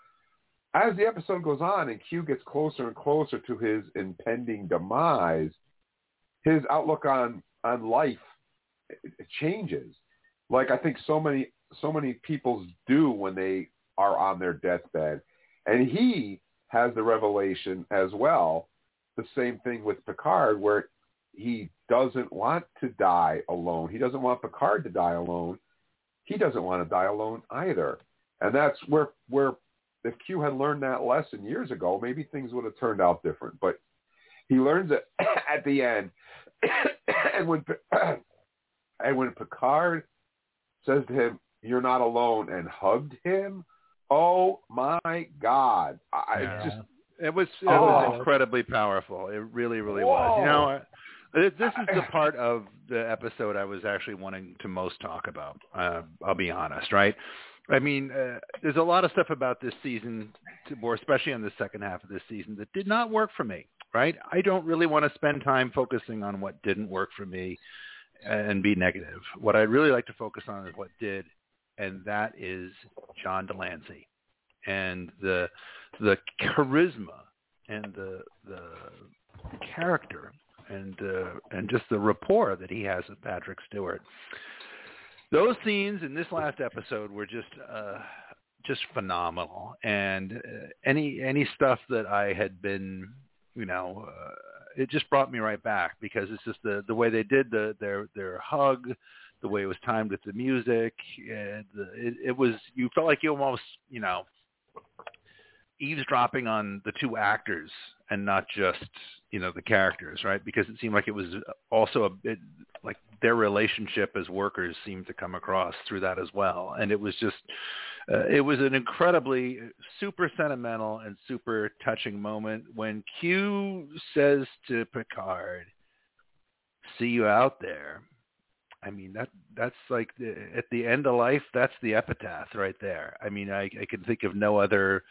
As the episode goes on and Q gets closer and closer to his impending demise, his outlook on on life changes. Like I think so many so many people do when they are on their deathbed, and he has the revelation as well. The same thing with Picard, where he doesn't want to die alone. He doesn't want Picard to die alone. He doesn't want to die alone either. And that's where where if Q had learned that lesson years ago, maybe things would have turned out different. But he learns it <coughs> at the end. <coughs> and when <coughs> and when Picard says to him, "You're not alone," and hugged him, oh my God! I Yeah. just It was it Oh. was incredibly powerful. It really, really was. You know, uh, this is the part of the episode I was actually wanting to most talk about. Uh, I'll be honest, right? I mean, uh, there's a lot of stuff about this season, or especially in the second half of this season, that did not work for me. Right? I don't really want to spend time focusing on what didn't work for me and be negative. What I'd really like to focus on is what did, and that is John de Lancie and the the charisma and the the character and uh, and just the rapport that he has with Patrick Stewart. Those scenes in this last episode were just uh, just phenomenal, and uh, any any stuff that I had been, you know, uh, it just brought me right back because it's just the the way they did the their their hug, the way it was timed with the music, the, it, it was you felt like you almost you know eavesdropping on the two actors and not just you know the characters right? Because it seemed like it was also a bit like their relationship as workers seemed to come across through that as well. And it was just uh, it was an incredibly super sentimental and super touching moment when q says to picard see you out there I mean that that's like the, at the end of life that's the epitaph right there. I mean I, I can think of no other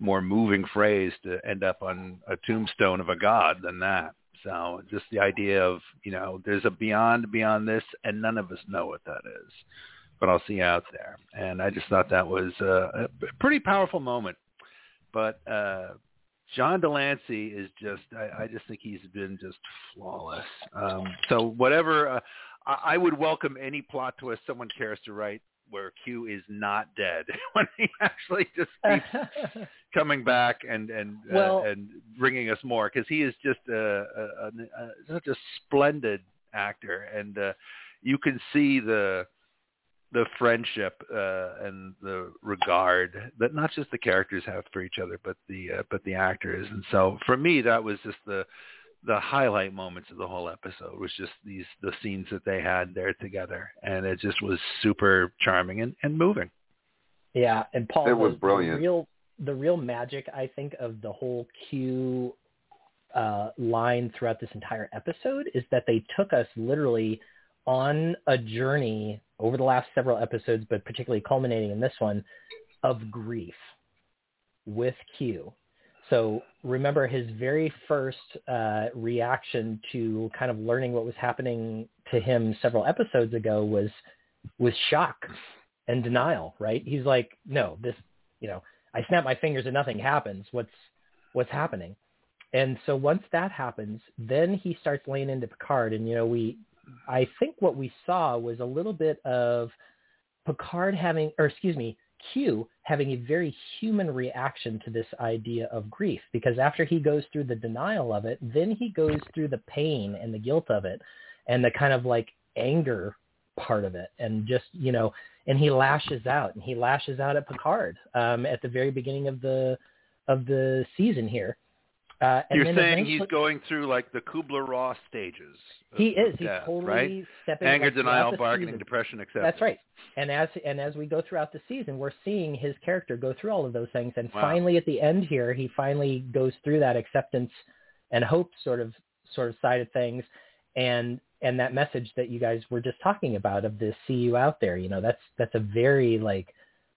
more moving phrase to end up on a tombstone of a god than that. So just the idea of you know there's a beyond beyond this and none of us know what that is. but I'll see you out there. And I just thought that was uh, a pretty powerful moment. But uh, John de Lancie is just, I, I just think he's been just flawless. Um, so whatever, uh, I, I would welcome any plot twist someone cares to write where Q is not dead <laughs> when he actually just keeps <laughs> coming back and and Well- uh, and bringing us more because he is just a, a, a, a such a splendid actor. And uh, you can see the the friendship uh, and the regard that not just the characters have for each other but the uh, but the actors. And so for me that was just the the highlight moments of the whole episode was just these the scenes that they had there together and it just was super charming and, and moving Yeah, and Paul, It was the, brilliant. The real, the real magic, I think, of the whole Q uh, line throughout this entire episode is that they took us literally on a journey over the last several episodes, but particularly culminating in this one, of grief with Q. So remember his very first uh, reaction to kind of learning what was happening to him several episodes ago was was shock and denial, right? He's like, no, this, you know, I snap my fingers and nothing happens. What's what's happening? And so once that happens, then he starts laying into Picard, and you know, we, I think what we saw was a little bit of Picard having, or excuse me, Q having a very human reaction to this idea of grief, because after he goes through the denial of it, then he goes through the pain and the guilt of it, and the kind of like anger part of it, and just you know, and he lashes out, and he lashes out at Picard um, at the very beginning of the of the season here. Uh, and you're saying he's going through like the Kubler-Ross stages He is. He's death, totally right? stepping anger like, denial bargaining season. depression acceptance That's right. And as and as we go throughout the season, we're seeing his character go through all of those things, and Wow. finally at the end here, he finally goes through that acceptance and hope sort of sort of side of things, and and that message that you guys were just talking about of the see you out there. You know, that's that's a very like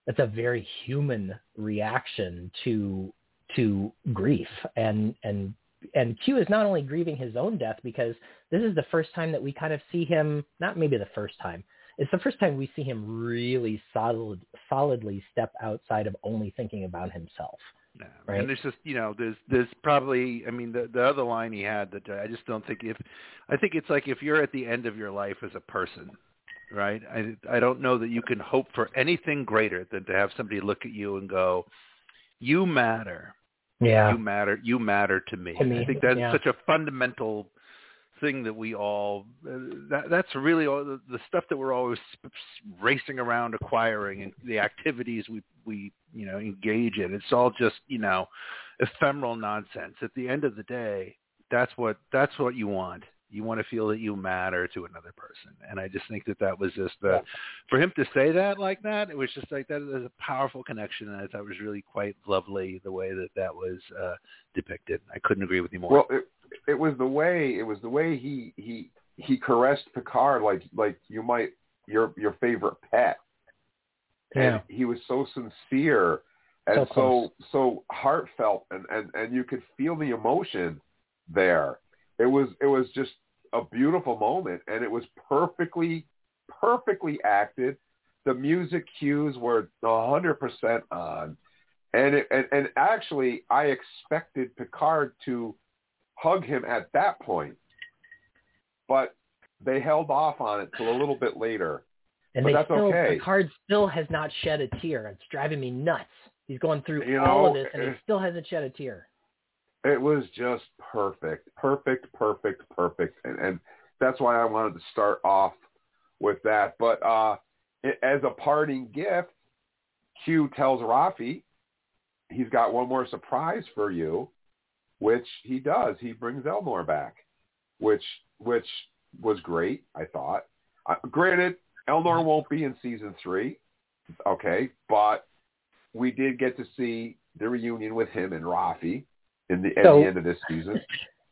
that's a very human reaction to to grief and and and Q is not only grieving his own death because this is the first time that we kind of see him not maybe the first time it's the first time we see him really solid solidly step outside of only thinking about himself Yeah. Right. And there's just you know there's there's probably I mean the the other line he had that I just don't think if I think it's like if you're at the end of your life as a person, right? I I don't know that you can hope for anything greater than to have somebody look at you and go, "You matter. Yeah You matter. You matter to me." To me, I think that's yeah. such a fundamental thing that we all uh, that that's really all the, the stuff that we're always racing around acquiring and the activities we we you know engage in it's all just you know ephemeral nonsense at the end of the day that's what that's what you want you want to feel that you matter to another person. And i just think that that was just uh, for him to say that like that it was just like that is a powerful connection and i thought it was really quite lovely the way that that was uh depicted. I couldn't agree with you more. Well, it, it was the way it was the way he he he caressed Picard like like you might your your favorite pet, Yeah. and he was so sincere and So so so, heartfelt, and and and you could feel the emotion there. It was it was just a beautiful moment, and it was perfectly perfectly acted. The music cues were a hundred percent on. And, it, and and actually, I expected Picard to hug him at that point, but they held off on it till a little bit later. and but they that's still okay. Picard still has not shed a tear it's driving me nuts he's going through You all of this and he eh, still hasn't shed a tear It was just perfect, perfect, perfect, perfect, and and that's why I wanted to start off with that. But uh, as a parting gift, Q tells Raffi he's got one more surprise for you, which he does. He brings Elnor back, which which was great. I thought. Uh, granted, Elnor won't be in season three, okay, but we did get to see the reunion with him and Raffi in the at So- the end of this season. <laughs>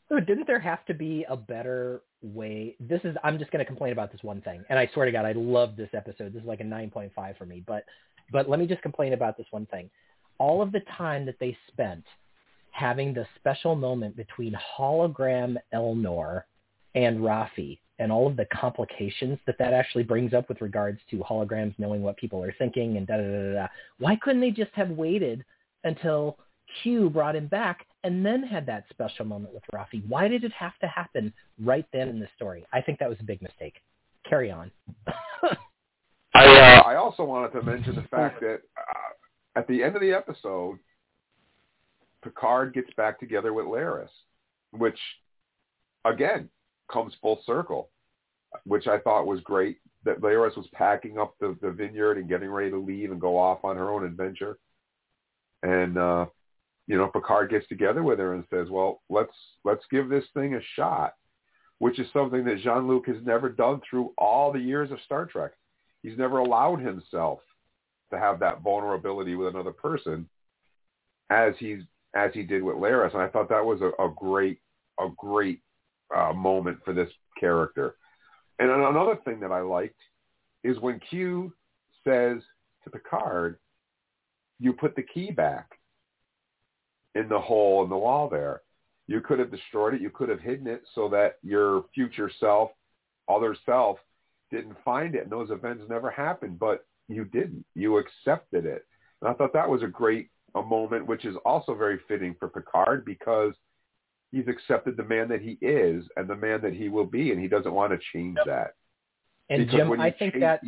So didn't there have to be a better way? This is I'm just going to complain about this one thing, and I swear to God, I love this episode. This is like a 9.5 for me, but but let me just complain about this one thing. All of the time that they spent having the special moment between hologram Elnor and Raffi and all of the complications that that actually brings up with regards to holograms knowing what people are thinking and da da da da. Why couldn't they just have waited until Q brought him back and then had that special moment with Raffi? Why did it have to happen right then in the story? I think that was a big mistake. Carry on. <laughs> I uh, I also wanted to mention the fact that uh, at the end of the episode, Picard gets back together with Laris, which again comes full circle, which I thought was great. That Laris was packing up the, the vineyard and getting ready to leave and go off on her own adventure, and uh, you know Picard gets together with her and says, "Well, let's let's give this thing a shot," which is something that Jean Luc has never done through all the years of Star Trek. He's never allowed himself to have that vulnerability with another person as he's as he did with Laris, and I thought that was a, a great a great uh, moment for this character. And another thing that I liked is when Q says to Picard, "You put the key back in the hole in the wall there. You could have destroyed it. You could have hidden it so that your future self, other self, didn't find it, and those events never happened. But you didn't. You accepted it. And I thought that was a great a moment, which is also very fitting for Picard because he's accepted the man that he is and the man that he will be, and he doesn't want to change that. And Because Jim, I think change- that,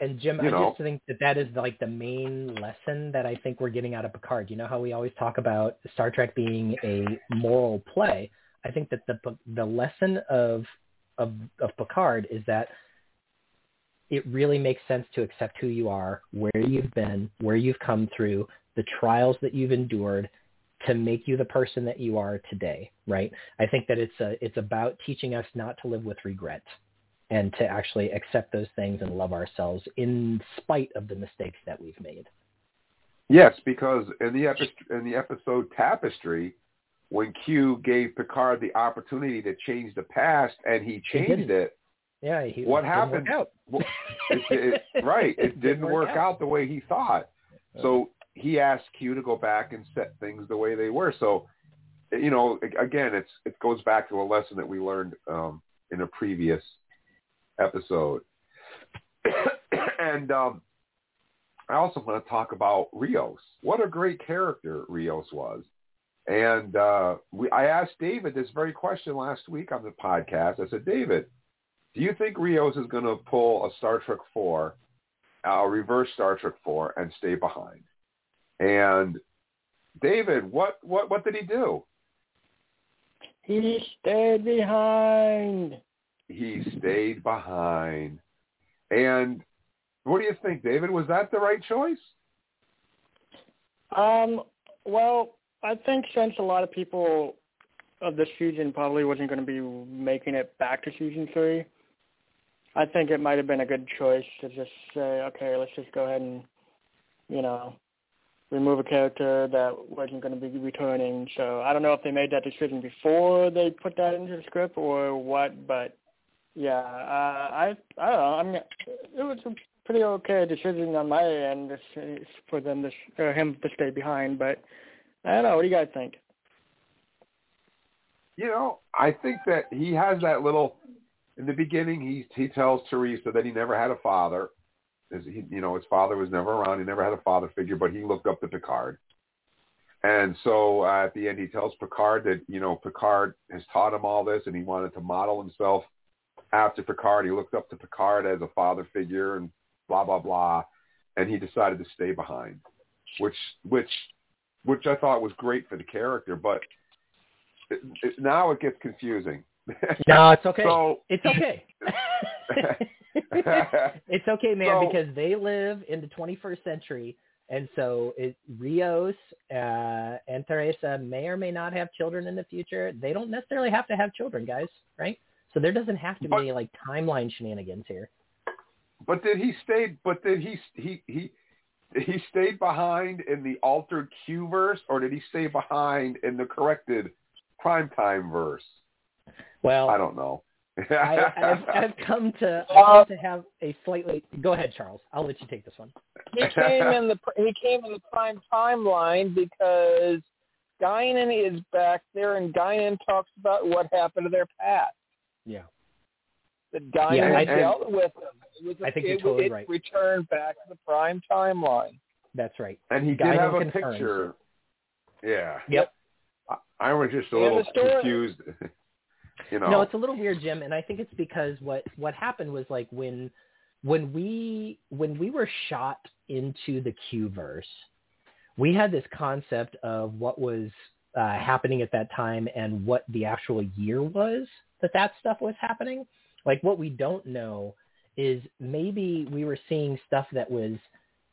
and Jim, you I know. just think that that is like the main lesson that I think we're getting out of Picard. You know how we always talk about Star Trek being a moral play. I think that the the lesson of of of Picard is that it really makes sense to accept who you are, where you've been, where you've come through, the trials that you've endured to make you the person that you are today, right? I think that it's a it's about teaching us not to live with regret and to actually accept those things and love ourselves in spite of the mistakes that we've made. Yes, because in the epi- in the episode Tapestry, when Q gave Picard the opportunity to change the past and he changed didn't. it, Yeah, he what happened? Well, <laughs> it, it, right, it didn't work work out. out the way he thought. So he asked Q to go back and set things the way they were. So, you know, again, it's it goes back to a lesson that we learned um, in a previous episode. <coughs> and um, I also want to talk about Rios. What a great character Rios was. And uh, we, I asked David this very question last week on the podcast. I said, David, do you think Rios is going to pull a Star Trek 4, a reverse Star Trek 4, and stay behind? And David, what, what, what did he do? He stayed behind. He stayed behind. And what do you think, David? Was that the right choice? Um, well, I think since a lot of people of this season probably wasn't going to be making it back to season three, I think it might have been a good choice to just say, okay, let's just go ahead and, you know, remove a character that wasn't going to be returning. So I don't know if they made that decision before they put that into the script or what, but yeah, uh, I I don't know. I mean, it was a pretty okay decision on my end for them to uh, him to stay behind, but I don't know. What do you guys think? You know, I think that he has that little. In the beginning, he he tells Teresa that he never had a father. His, he, you know, his father was never around. He never had a father figure, but he looked up to Picard. And so uh, at the end, he tells Picard that you know Picard has taught him all this, and he wanted to model himself after Picard. He looked up to Picard as a father figure, and blah blah blah. And he decided to stay behind, which which which I thought was great for the character. But it, it, now it gets confusing. <laughs> No, it's okay. So it's okay. <laughs> it's okay, man, So- because they live in the 21st century, and so it, Rios uh, and Teresa may or may not have children in the future. They don't necessarily have to have children, guys, right? So there doesn't have to be any like timeline shenanigans here. But did he stay? But did he he he he stayed behind in the altered Q verse, or did he stay behind in the corrected prime time verse? Well, I don't know. I, I've, I've come to <laughs> I've come to have a slightly. Go ahead, Charles. I'll let you take this one. He came in the he came in the prime timeline because Guinan is back there, and Guinan talks about what happened to their past. Yeah. The Diamond Yeah, I- dealt with him. It was a, I think it, you're totally it right. returned back to the prime timeline. That's right. And he did have a confirms. picture. Yeah. Yep. I, I was just a And little the confused. <laughs> you know. No, it's a little weird, Jim, and I think it's because what what happened was like when when we when we were shot into the Q verse, we had this concept of what was uh, happening at that time and what the actual year was that that stuff was happening. Like what we don't know is maybe we were seeing stuff that was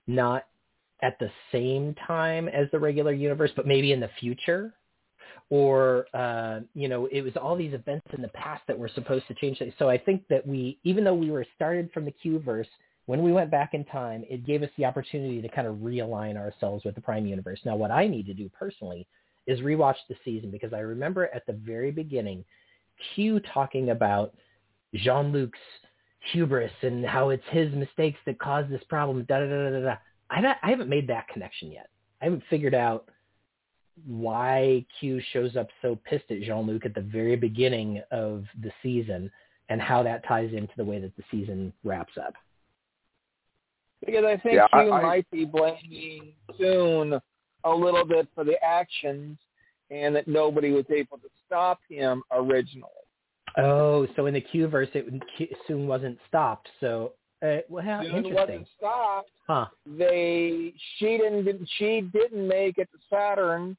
not at the same time as the regular universe, but maybe in the future or uh, you know it was all these events in the past that were supposed to change things. So I think that we, even though we were started from the Q verse, when we went back in time, it gave us the opportunity to kind of realign ourselves with the Prime Universe. Now, what I need to do personally is rewatch the season because I remember at the very beginning, Q talking about Jean Luc's hubris and how it's his mistakes that caused this problem. Da da da da da. I haven't- I haven't made that connection yet. I haven't figured out why Q shows up so pissed at Jean-Luc at the very beginning of the season and how that ties into the way that the season wraps up. Because I think Yeah, I- Q I- might be blaming Soong a little bit for the actions and that nobody was able to stop him originally. Oh, so in the Q verse, it soon wasn't stopped. So, uh, well, how Soong interesting. wasn't stopped. Huh. They she didn't she didn't make it to Saturn.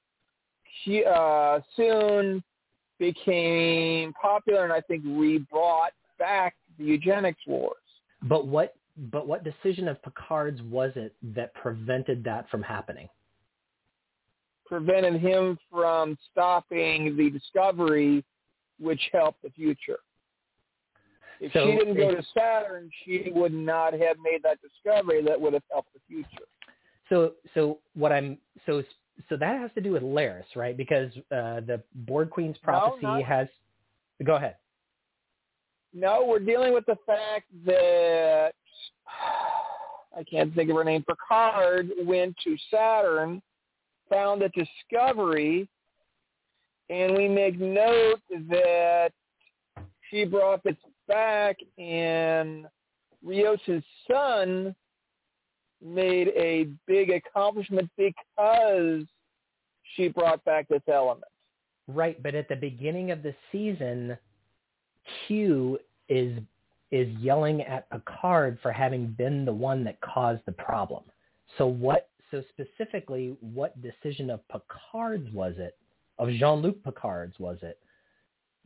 She uh, soon became popular and I think re-brought back the eugenics wars. But what but what decision of Picard's was it that prevented that from happening? Prevented him from stopping the discovery which helped the future. If So she didn't go to Saturn, she would not have made that discovery that would have helped the future. So so what I'm so so that has to do with Laris, right? Because uh, the Borg Queen's prophecy no. has. Go ahead. No, we're dealing with the fact that <sighs> I can't think of her name. Picard went to Saturn, found a discovery, and we make note that she brought this back, and Rios' son made a big accomplishment because she brought back this element. Right, but at the beginning of the season, Q is is yelling at Picard for having been the one that caused the problem. So what? So specifically, what decision of Picard's was it? Of Jean-Luc Picard's was it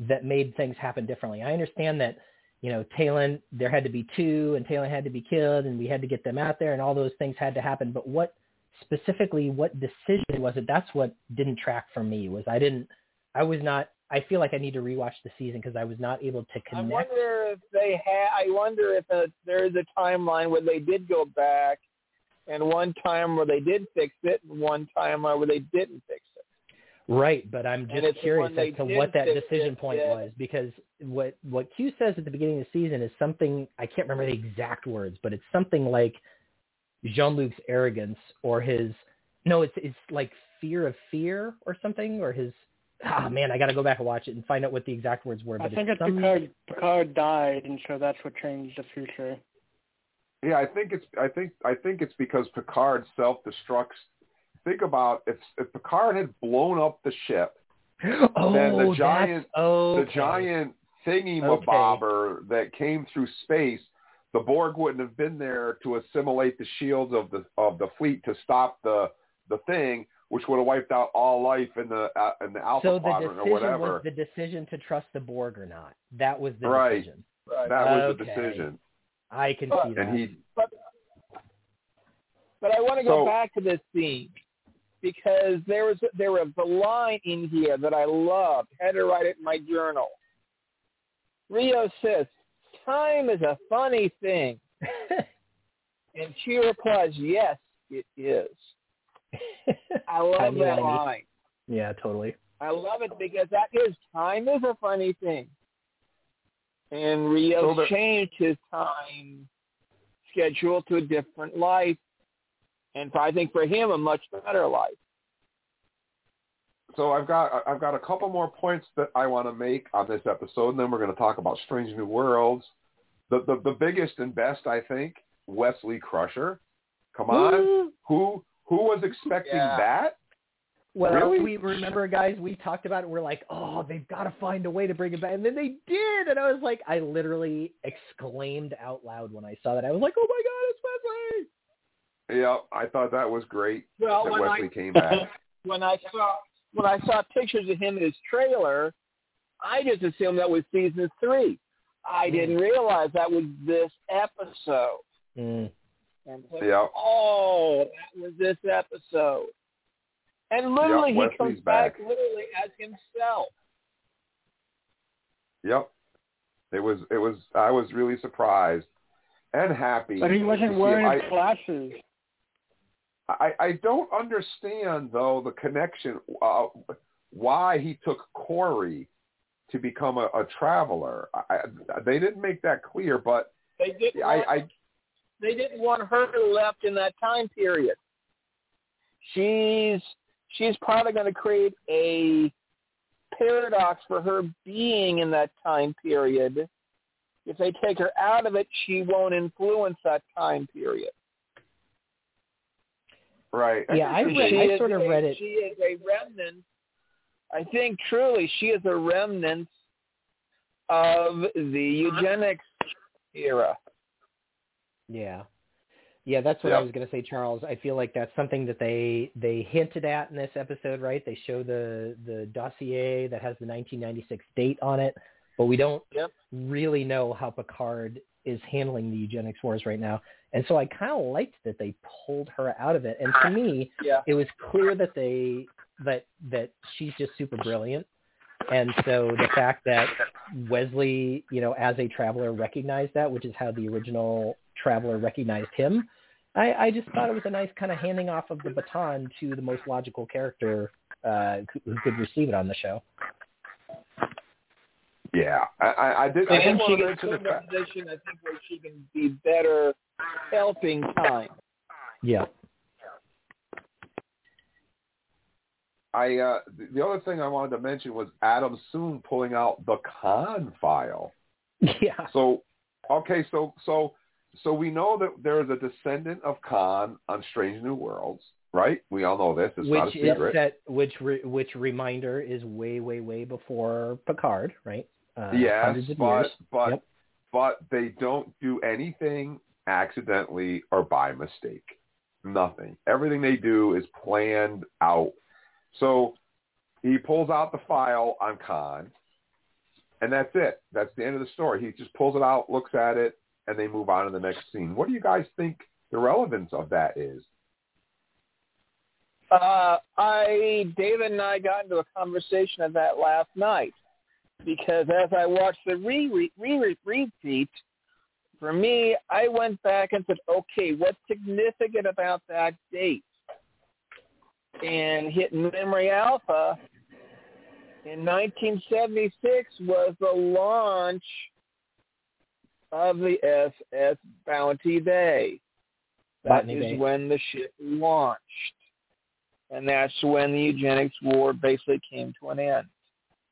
that made things happen differently? I understand that you know Tallinn there had to be two, and Tallinn had to be killed, and we had to get them out there, and all those things had to happen. But what specifically, what decision was it? That's what didn't track for me. Was I didn't I was not. I feel like I need to rewatch the season because I was not able to connect. I wonder if they had. I wonder if uh there is a timeline where they did go back, and one time where they did fix it, and one time where they didn't fix it. Right, but I'm just curious as to what that decision it, point yeah. was because what what Q says at the beginning of the season is something I can't remember the exact words, but it's something like Jean-Luc's arrogance or his no, it's it's like fear of fear or something or his ah man, I got to go back and watch it and find out what the exact words were. I But think it's it's some, Picard, Picard died, and so that's what changed the future. Yeah, I think it's I think I think it's because Picard self destructs. Think about if if Picard had blown up the ship, oh, then the giant okay. the giant thingy Okay. that came through space, the Borg wouldn't have been there to assimilate the shields of the of the fleet to stop the the thing, which would have wiped out all life in the uh, in the Alpha So the Quadrant or decision whatever. was the decision to trust the Borg or not. That was the Right. decision. Right. That was the decision, I can But- see that. and he But but I want to go So- back to this scene because there was there was a line in here that I loved. Had to write it in my journal. Rio says, "Time is a funny thing," <laughs> and she replies, "Yes, it is." <laughs> I love Timey that line. yeah, totally. I love it because that is time is a funny thing. And Rio So changed his time schedule to a different life. And I think for him a much better life. so I've got I've got a couple more points that I want to make on this episode, and then we're going to talk about Strange New Worlds. The the, the biggest and best, I think, Wesley Crusher. Come on, who who was expecting Yeah. that? Well, Really? we remember, guys. We talked about it. We're like, oh, they've got to find a way to bring it back, and then they did. And I was like, I literally exclaimed out loud when I saw that. I was like, oh my god, it's Wesley! Yeah, I thought that was great Well, that when Wesley I came back. <laughs> when I saw when I saw pictures of him in his trailer, I just assumed that was season three. I didn't realize that was this episode. Mm. And so, Yeah. oh, that was this episode. And literally, he Wesley's comes back. back literally as himself. Yep. It was it was I was really surprised and happy. But he wasn't wearing it. his glasses. I, I don't understand though the connection uh, why he took Kore to become a, a traveler. I, I, they didn't make that clear, but They didn't. I, want, I they didn't want her to left in that time period. She's she's probably going to create a paradox for her being in that time period. If they take her out of it, she won't influence that time period. right. Yeah, I She read. I sort of a- read it. She is a remnant. I think truly she is a remnant of the eugenics era. Yeah. Yeah, that's what Yeah. I was going to say, Charles. I feel like that's something that they they hinted at in this episode, right? They show the the dossier that has the 1996 date on it, but we don't Yep. really know how Picard is handling the eugenics wars right now. And so I kind of liked that they pulled her out of it. And to me, Yeah. it was clear that they that that she's just super brilliant. And so the fact that Wesley, you know, as a traveler recognized that, which is how the original traveler recognized him, I, I just thought it was a nice kind of handing off of the baton to the most logical character uh, who, who could receive it on the show. Yeah, I, I, I did. I I think she want to gets the in a fact. position, I think, where she can be better helping time. Yeah. I uh, the- the other thing I wanted to mention was Adam Soong pulling out the Khan file. <laughs> Yeah. So, okay, so so so we know that there is a descendant of Khan on Strange New Worlds, right? We all know this. It's not a which is secret. set, which re, which reminder is way, way, way before Picard, right? Uh, yes, but years. but Yep. but they don't do anything accidentally or by mistake. Nothing. Everything they do is planned out. So he pulls out the file on Khan, and that's it. That's the end of the story. He just pulls it out, looks at it, and they move on to the next scene. What do you guys think the relevance of that is? Uh, I, David and I got into a conversation of that last night because as I watched the re re re repeat, for me, I went back and said, okay, what's significant about that date? And hit memory alpha in 1976 was the launch of the SS Botany Bay. That Botany is Bay. when the ship launched. And that's when the eugenics war basically came to an end.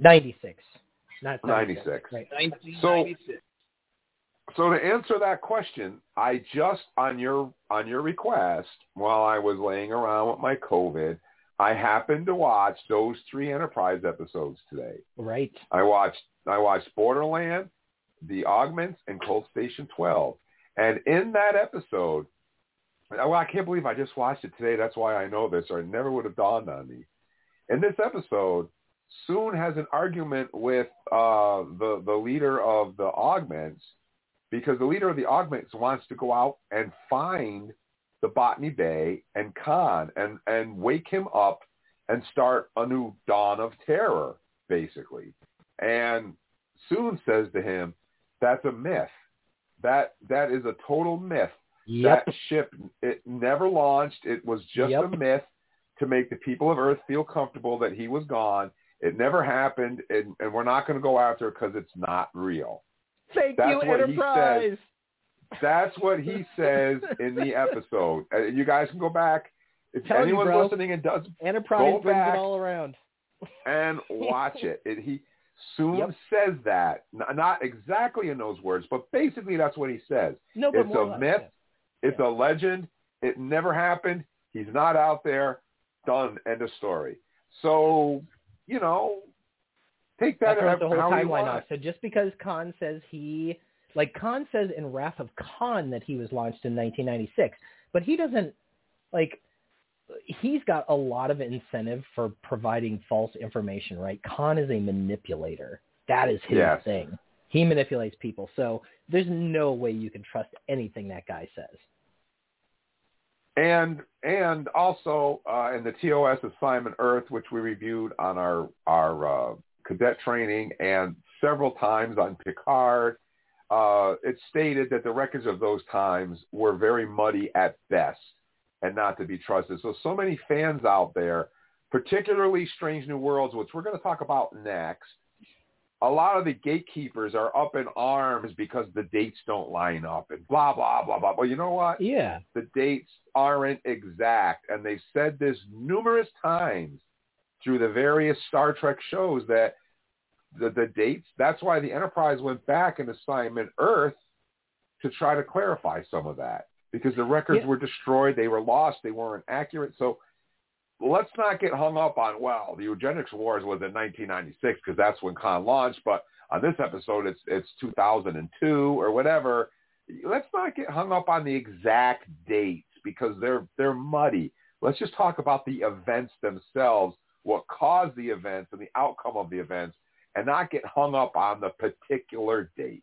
96. Not 96. Right. 1996. So to answer that question, I just on your on your request, while I was laying around with my COVID, I happened to watch those three Enterprise episodes today. Right. I watched I watched Borderland, The Augments, and Cold Station 12. And in that episode, well, I can't believe I just watched it today. That's why I know this, or it never would have dawned on me. In this episode, Soong has an argument with uh, the the leader of the Augments because the leader of the Augments wants to go out and find the Botany Bay and Khan and and wake him up and start a new dawn of terror, basically. And Soong says to him, "That's a myth. That that is a total myth. Yep. That ship it never launched. It was just Yep. a myth to make the people of Earth feel comfortable that he was gone. It never happened, and, and we're not going to go after it because it's not real." Thank That's you, what he Enterprise. That's what he <laughs> says in the episode. Uh, you guys can go back. If Tell anyone's listening and does Enterprise go brings back, it all around. and <laughs> watch it. it he Soong Yep. says that, not exactly in those words, but basically that's what he says. No, it's a myth. It's a legend. It never happened. He's not out there. Done. End of story. So, you know, take that what the whole timeline off. So just because Khan says he, like Khan says in Wrath of Khan that he was launched in 1996, but he doesn't, like, he's got a lot of incentive for providing false information, right? Khan is a manipulator. That is his Yes. thing. He manipulates people. So there's no way you can trust anything that guy says. And and also uh, in the TOS assignment Earth, which we reviewed on our our uh, cadet training and several times on Picard, uh, it stated that the records of those times were very muddy at best and not to be trusted. So so many fans out there, particularly Strange New Worlds, which we're going to talk about next. A lot of the gatekeepers are up in arms because the dates don't line up and blah blah blah blah. Well, you know what? Yeah. the dates aren't exact. And they've said this numerous times through the various Star Trek shows that the, the dates, that's why the Enterprise went back in assignment Earth to try to clarify some of that because the records Yeah. were destroyed. They were lost. They weren't accurate. So let's not get hung up on, well, the eugenics wars was in 1996 because that's when Khan launched. But on this episode, it's, it's 2002 or whatever let's not get hung up on the exact dates because they're they're muddy. Let's just talk about the events themselves, what caused the events and the outcome of the events, and not get hung up on the particular dates.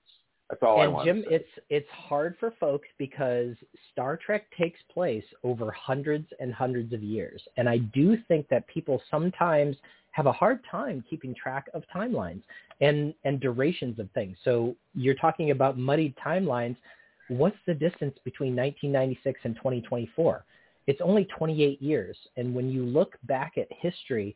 That's all I and want. Jim, it's it's hard for folks because Star Trek takes place over hundreds and hundreds of years, and I do think that people sometimes have a hard time keeping track of timelines and and durations of things. So you're talking about muddied timelines. What's the distance between 1996 and 2024? It's only 28 years, and when you look back at history,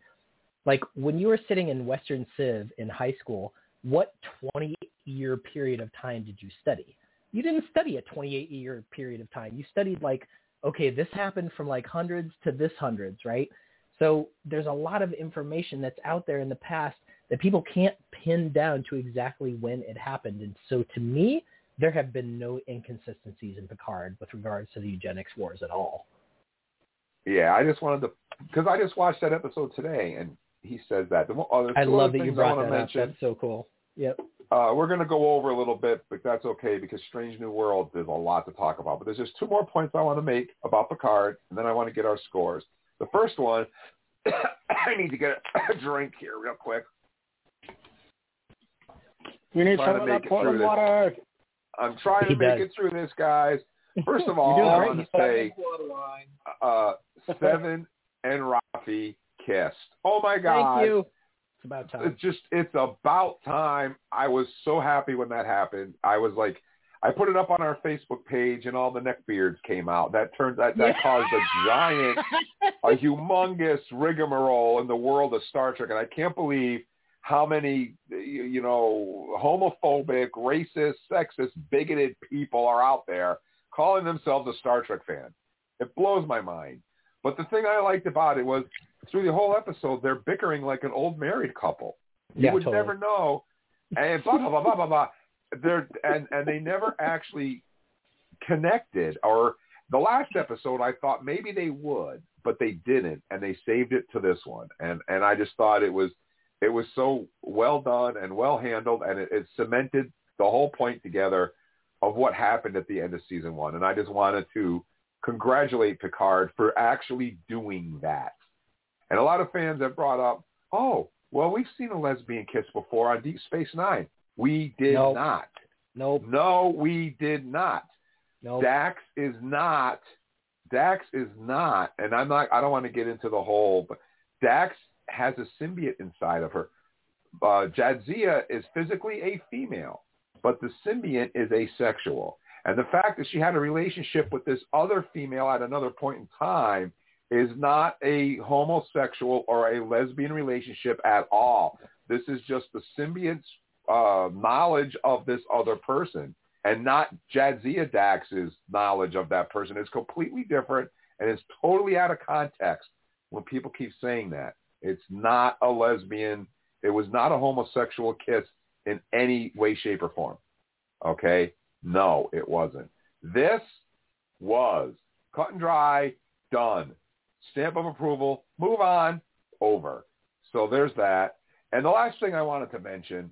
like when you were sitting in Western Civ in high school, what 20 year period of time did you study? You didn't study a 28 year period of time. You studied like, okay, this happened from like hundreds to this hundreds, right? So there's a lot of information that's out there in the past that people can't pin down to exactly when it happened. And so to me, there have been no inconsistencies in Picard with regards to the eugenics wars at all. yeah, I just wanted to because I just watched that episode today, and he says that. The mo- oh, I love that you brought that to up. That's so cool. Yep. Uh, we're going to go over a little bit, but that's okay because Strange New World, there's a lot to talk about. But there's just two more points I want to make about Picard, and then I want to get our scores. The first one, <coughs> I need to get a <coughs> drink here real quick. You need Trying some to of make that it portable this. water. I'm trying He to make does. it through this, guys. <laughs> First of all, I want to say uh, <laughs> Seven and Raffi Oh my God! Thank you. It's about time. It's just it's about time. I was so happy when that happened. I was like, I put it up on our Facebook page, and all the neckbeards came out. That turns that that Yeah. caused a giant, a <laughs> humongous rigmarole in the world of Star Trek, and I can't believe how many you know homophobic, racist, sexist, bigoted people are out there calling themselves a Star Trek fan. It blows my mind. But the thing I liked about it was through the whole episode, they're bickering like an old married couple. You Yeah, would totally. never know. And blah blah blah blah blah blah. They're and and they never actually connected. Or the last episode, I thought maybe they would, but they didn't, and they saved it to this one. And and I just thought it was it was so well done and well handled, and it, it cemented the whole point together of what happened at the end of season one. And I just wanted to congratulate Picard for actually doing that. And a lot of fans have brought up, oh, well, we've seen a lesbian kiss before on Deep Space Nine. We did Nope. not. Nope. No, we did not. Nope. Dax is not. Dax is not, and I'm not. I don't want to get into the whole, but Dax has a symbiote inside of her. Uh, Jadzia is physically a female, but the symbiote is asexual. And the fact that she had a relationship with this other female at another point in time is not a homosexual or a lesbian relationship at all. This is just the symbiote's uh, knowledge of this other person and not Jadzia Dax's knowledge of that person. It's completely different and it's totally out of context when people keep saying that. It's not a lesbian. It was not a homosexual kiss in any way, shape, or form. Okay? No, it wasn't. This was cut and dry, done. Stamp of approval, move on, over. So there's that. And the last thing I wanted to mention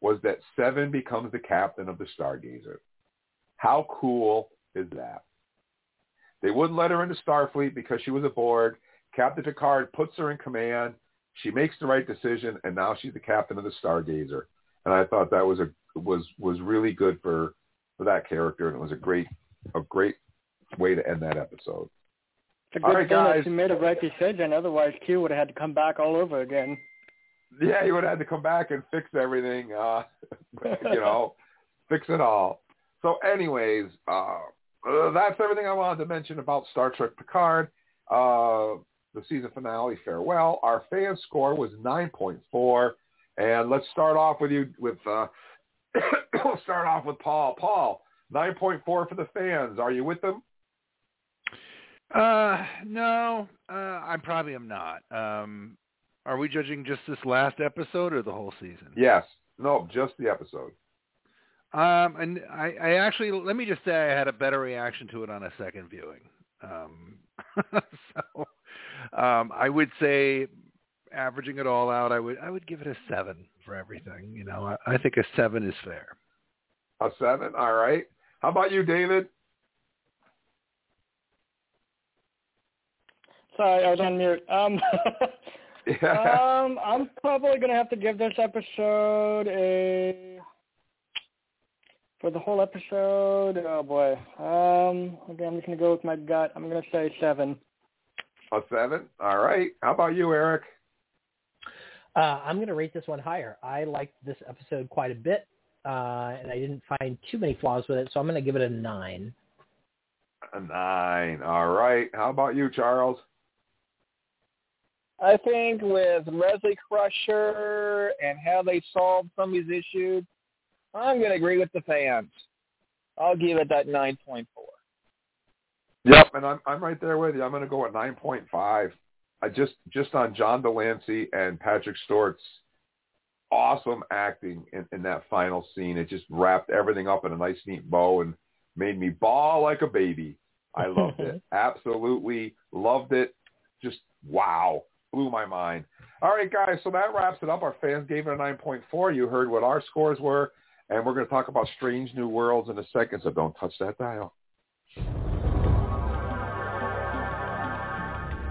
was that Seven becomes the captain of the Stargazer. How cool is that? They wouldn't let her into Starfleet because she was aboard. Captain Picard puts her in command. She makes the right decision, and now she's the captain of the Stargazer. And I thought that was a was was really good for for that character, and it was a great a great way to end that episode. It's a good All right, thing guys. that she made a right decision. Otherwise, Q would have had to come back all over again. Yeah, he would have had to come back and fix everything, uh, <laughs> you know, fix it all. So anyways, uh, uh, that's everything I wanted to mention about Star Trek Picard. Uh, the season finale, farewell. Our fan score was 9.4. And let's start off with you with, uh, we'll <coughs> start off with Paul. Paul, 9.4 for the fans. Are you with them? Uh, no, uh, I probably am not. Um, are we judging just this last episode or the whole season? Yes. No, just the episode. Um, and I, I actually let me just say I had a better reaction to it on a second viewing. Um, <laughs> so um, I would say, averaging it all out, I would I would give it a seven for everything. You know, I, I think a seven is fair. A seven? All right. How about you, David? Sorry, I was on mute. Um, <laughs> Yeah. um, I'm probably gonna have to give this episode a for the whole episode. Oh boy. Um, okay, I'm just gonna go with my gut. I'm gonna say seven. A seven? All right. How about you, Eric? Uh, I'm going to rate this one higher. I liked this episode quite a bit, uh, and I didn't find too many flaws with it, so I'm going to give it a nine. A nine. All right. How about you, Charles? I think with Wesley Crusher and how they solved some of these issues, I'm going to agree with the fans. I'll give it that 9.4. Yep, and I'm I'm right there with you. I'm going to go at nine point five. I just just on John de Lancie and Patrick Stewart's awesome acting in, in that final scene. It just wrapped everything up in a nice neat bow and made me bawl like a baby. I loved it. <laughs> Absolutely loved it. Just wow. Blew my mind. All right, guys, so that wraps it up. Our fans gave it a 9.4. You heard what our scores were, and we're going to talk about Strange New Worlds in a second, so don't touch that dial.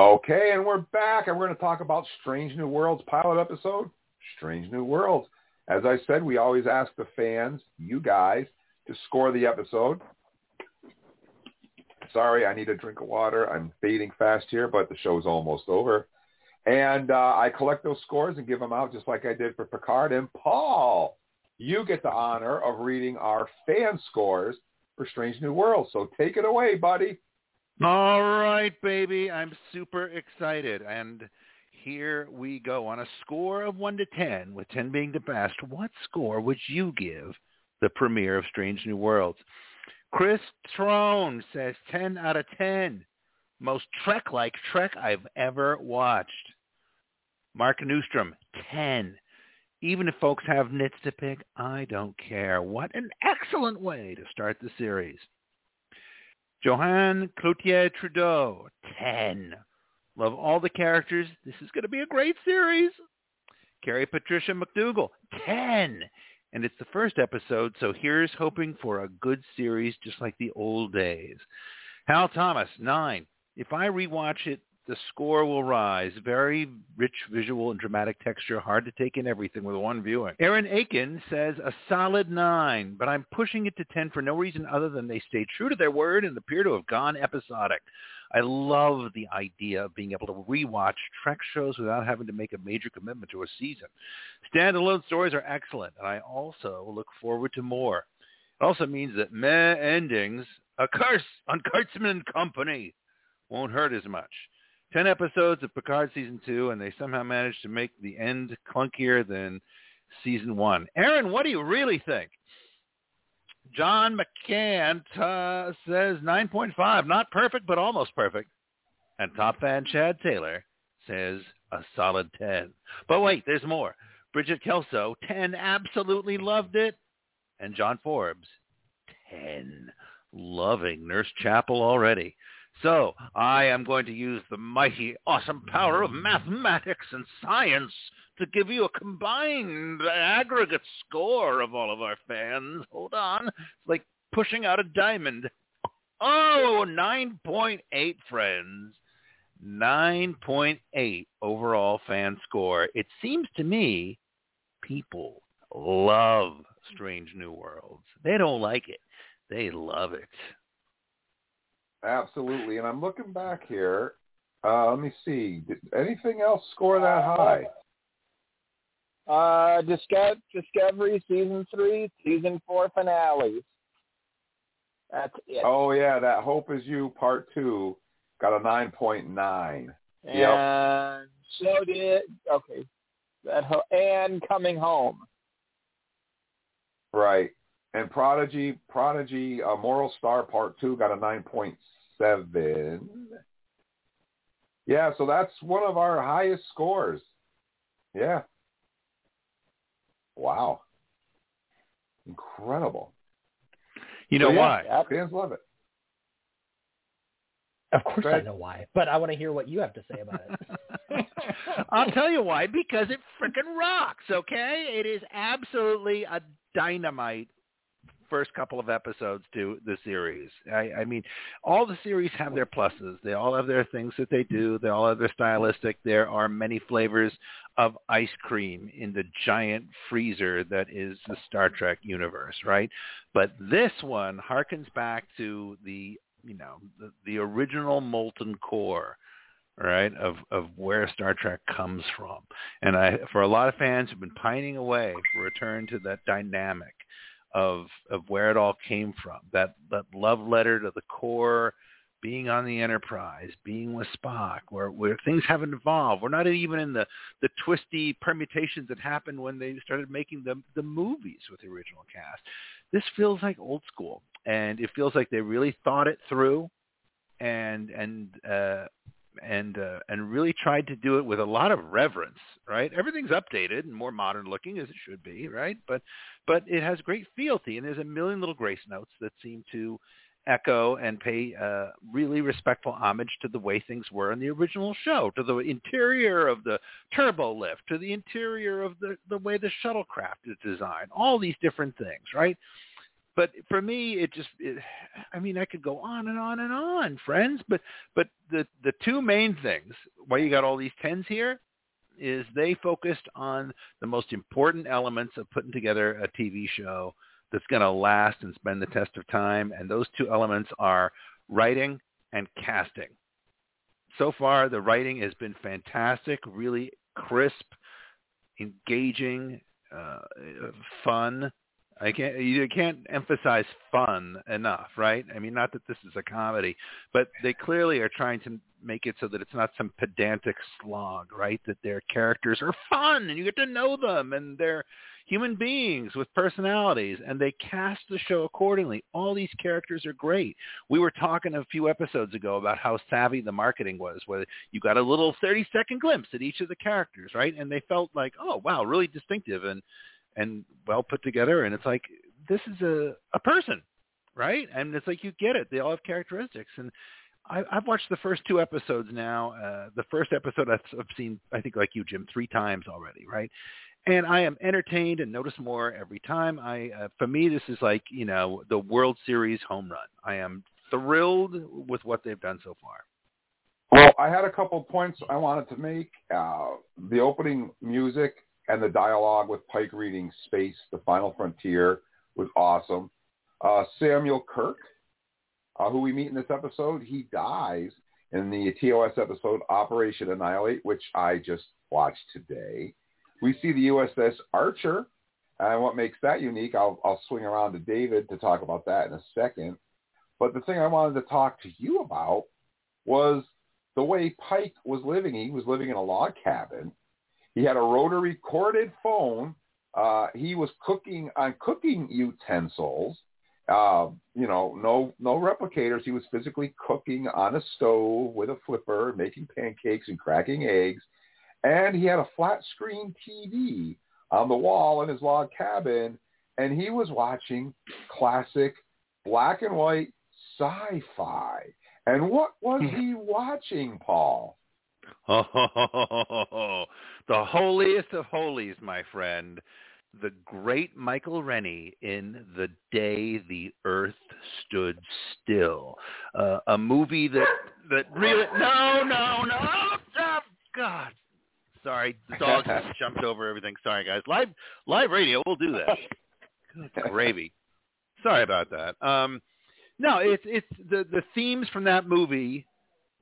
Okay, and we're back, and we're going to talk about Strange New Worlds pilot episode, Strange New Worlds. As I said, we always ask the fans, you guys, to score the episode. Sorry, I need a drink of water. I'm fading fast here, but the show's almost over. And uh, I collect those scores and give them out just like I did for Picard. And Paul, you get the honor of reading our fan scores for Strange New Worlds. So take it away, buddy. All right, baby. I'm super excited. And here we go. On a score of 1 to 10, with 10 being the best, what score would you give the premiere of Strange New Worlds? Chris Trone says 10 out of 10. Most Trek-like Trek I've ever watched. Mark Newstrom, 10. Even if folks have nits to pick, I don't care. What an excellent way to start the series. Johan Cloutier Trudeau, 10. Love all the characters. This is going to be a great series. Carrie Patricia McDougal, 10. And it's the first episode, so here's hoping for a good series just like the old days. Hal Thomas, 9. If I rewatch it, the score will rise. Very rich visual and dramatic texture, hard to take in everything with one viewing. Aaron Aiken says a solid 9, but I'm pushing it to 10 for no reason other than they stay true to their word and appear to have gone episodic. I love the idea of being able to rewatch Trek shows without having to make a major commitment to a season. Standalone stories are excellent, and I also look forward to more. It also means that meh endings, a curse on Kurtzman and Company, won't hurt as much. Ten episodes of Picard season two, and they somehow managed to make the end clunkier than season one. Aaron, what do you really think? John McCann uh, says 9.5, not perfect, but almost perfect. And top fan Chad Taylor says a solid 10. But wait, there's more. Bridget Kelso, 10, absolutely loved it. And John Forbes, 10, loving Nurse Chapel already. So I am going to use the mighty, awesome power of mathematics and science to give you a combined aggregate score of all of our fans. Hold on. It's like pushing out a diamond. Oh, 9.8 friends. 9.8 overall fan score. It seems to me people love Strange New Worlds. They don't like it. They love it. Absolutely. And I'm looking back here. Uh, let me see. Did anything else score that high? Uh, Disco- Discovery season three, season four finales. That's it. Oh yeah, that Hope Is You part two got a nine point nine. And Yep. so did okay. That ho- and coming home. Right. And Prodigy, Prodigy, uh, Moral Star Part Two got a nine point seven. Yeah, so that's one of our highest scores. Yeah. Wow. Incredible. You know So, yeah, why? Fans love it. Of course I know why, but I want to hear what you have to say about it. <laughs> I'll tell you why. Because it freaking rocks, okay? It is absolutely a dynamite first couple of episodes to the series. I, I mean, all the series have their pluses. They all have their things that they do. They all have their stylistic. There are many flavors of ice cream in the giant freezer that is the Star Trek universe, right? But this one harkens back to the, you know, the, the original molten core right of of where Star Trek comes from. And I for a lot of fans who've been pining away for a return to that dynamic of of where it all came from. That that love letter to the core being on the Enterprise, being with Spock, where where things haven't evolved. We're not even in the the twisty permutations that happened when they started making the the movies with the original cast. This feels like old school, and it feels like they really thought it through, and and uh, and uh, and really tried to do it with a lot of reverence. Right, everything's updated and more modern looking as it should be. Right, but but it has great fealty, and there's a million little grace notes that seem to echo and pay uh, really respectful homage to the way things were in the original show, to the interior of the turbo lift, to the interior of the, the way the shuttlecraft is designed, all these different things, right? But for me, it just, it, I mean, I could go on and on and on, friends, but, but the, the two main things, why you got all these tens here, is they focused on the most important elements of putting together a TV show that's going to last and spend the test of time. And those two elements are writing and casting. So far, the writing has been fantastic, really crisp, engaging, uh, fun. I can't you can't emphasize fun enough, right? I mean, not that this is a comedy, but they clearly are trying to make it so that it's not some pedantic slog, right? That their characters are fun and you get to know them and they're human beings with personalities and they cast the show accordingly. All these characters are great. We were talking a few episodes ago about how savvy the marketing was, where you got a little 30 second glimpse at each of the characters, right? And they felt like, oh, wow, really distinctive and, and well put together. And it's like, this is a, a person, right? And it's like, you get it. They all have characteristics. And I, I've watched the first two episodes now. Uh, the first episode I've, I've seen, I think like you, Jim, three times already, right? and I am entertained and notice more every time. I, uh, for me, this is like you know the World Series home run. I am thrilled with what they've done so far. Well, I had a couple of points I wanted to make. Uh, the opening music and the dialogue with Pike reading Space, the Final Frontier, was awesome. Uh, Samuel Kirk, uh, who we meet in this episode, he dies. in the TOS episode Operation Annihilate, which I just watched today. We see the USS Archer, and what makes that unique, I'll, I'll swing around to David to talk about that in a second. But the thing I wanted to talk to you about was the way Pike was living. He was living in a log cabin. He had a rotary corded phone. Uh, he was cooking on cooking utensils. Uh, you know, no no replicators. He was physically cooking on a stove with a flipper, making pancakes and cracking eggs. And he had a flat screen TV on the wall in his log cabin, and he was watching classic black and white sci-fi. And what was he watching, Paul? Oh, <laughs> the holiest of holies, my friend. The great Michael Rennie in The Day the Earth Stood Still. Uh, a movie that, that really... No, no, no! Oh, God. Sorry, the dog just <laughs> jumped over everything. Sorry, guys. Live live radio, we'll do that. Good gravy. Sorry about that. Um, no, it's it's the the themes from that movie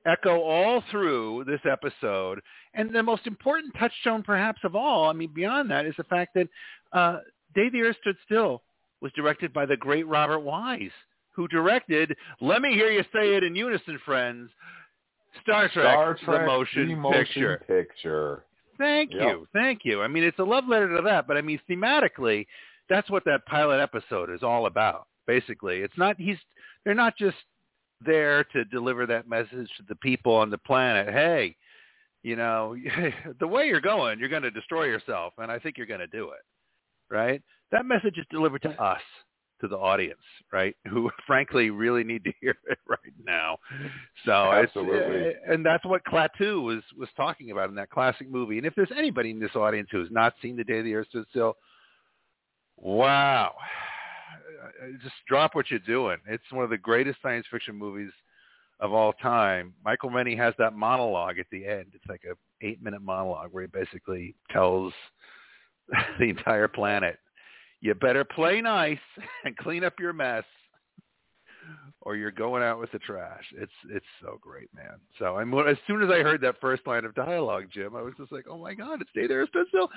echo all through this episode, and the most important touchstone, perhaps of all, I mean, beyond that, is the fact that uh, Day the Earth Stood Still was directed by the great Robert Wise, who directed. Let me hear you say it in unison, friends. Star Trek, Star Trek the motion, the motion picture. picture. Thank Yep. you. Thank you. I mean, it's a love letter to that, but I mean, thematically, that's what that pilot episode is all about. Basically, it's not he's they're not just there to deliver that message to the people on the planet. Hey, you know, <laughs> the way you're going, you're going to destroy yourself, and I think you're going to do it. Right? That message is delivered to us, to the audience, right? <laughs> Who frankly really need to hear it right now. So Absolutely. it's and that's what Klaatu was was talking about in that classic movie. And if there's anybody in this audience who has not seen The Day the Earth Stood Still, wow, Uh, uh, just drop what you're doing. It's one of the greatest science fiction movies of all time. Michael Rennie has that monologue at the end. It's like a eight minute monologue where he basically tells <laughs> the entire planet, you better play nice <laughs> and clean up your mess or you're going out with the trash. It's it's so great, man. So I'm as soon as I heard that first line of dialogue, Jim, I was just like, oh my god, it's stay there, it stood still,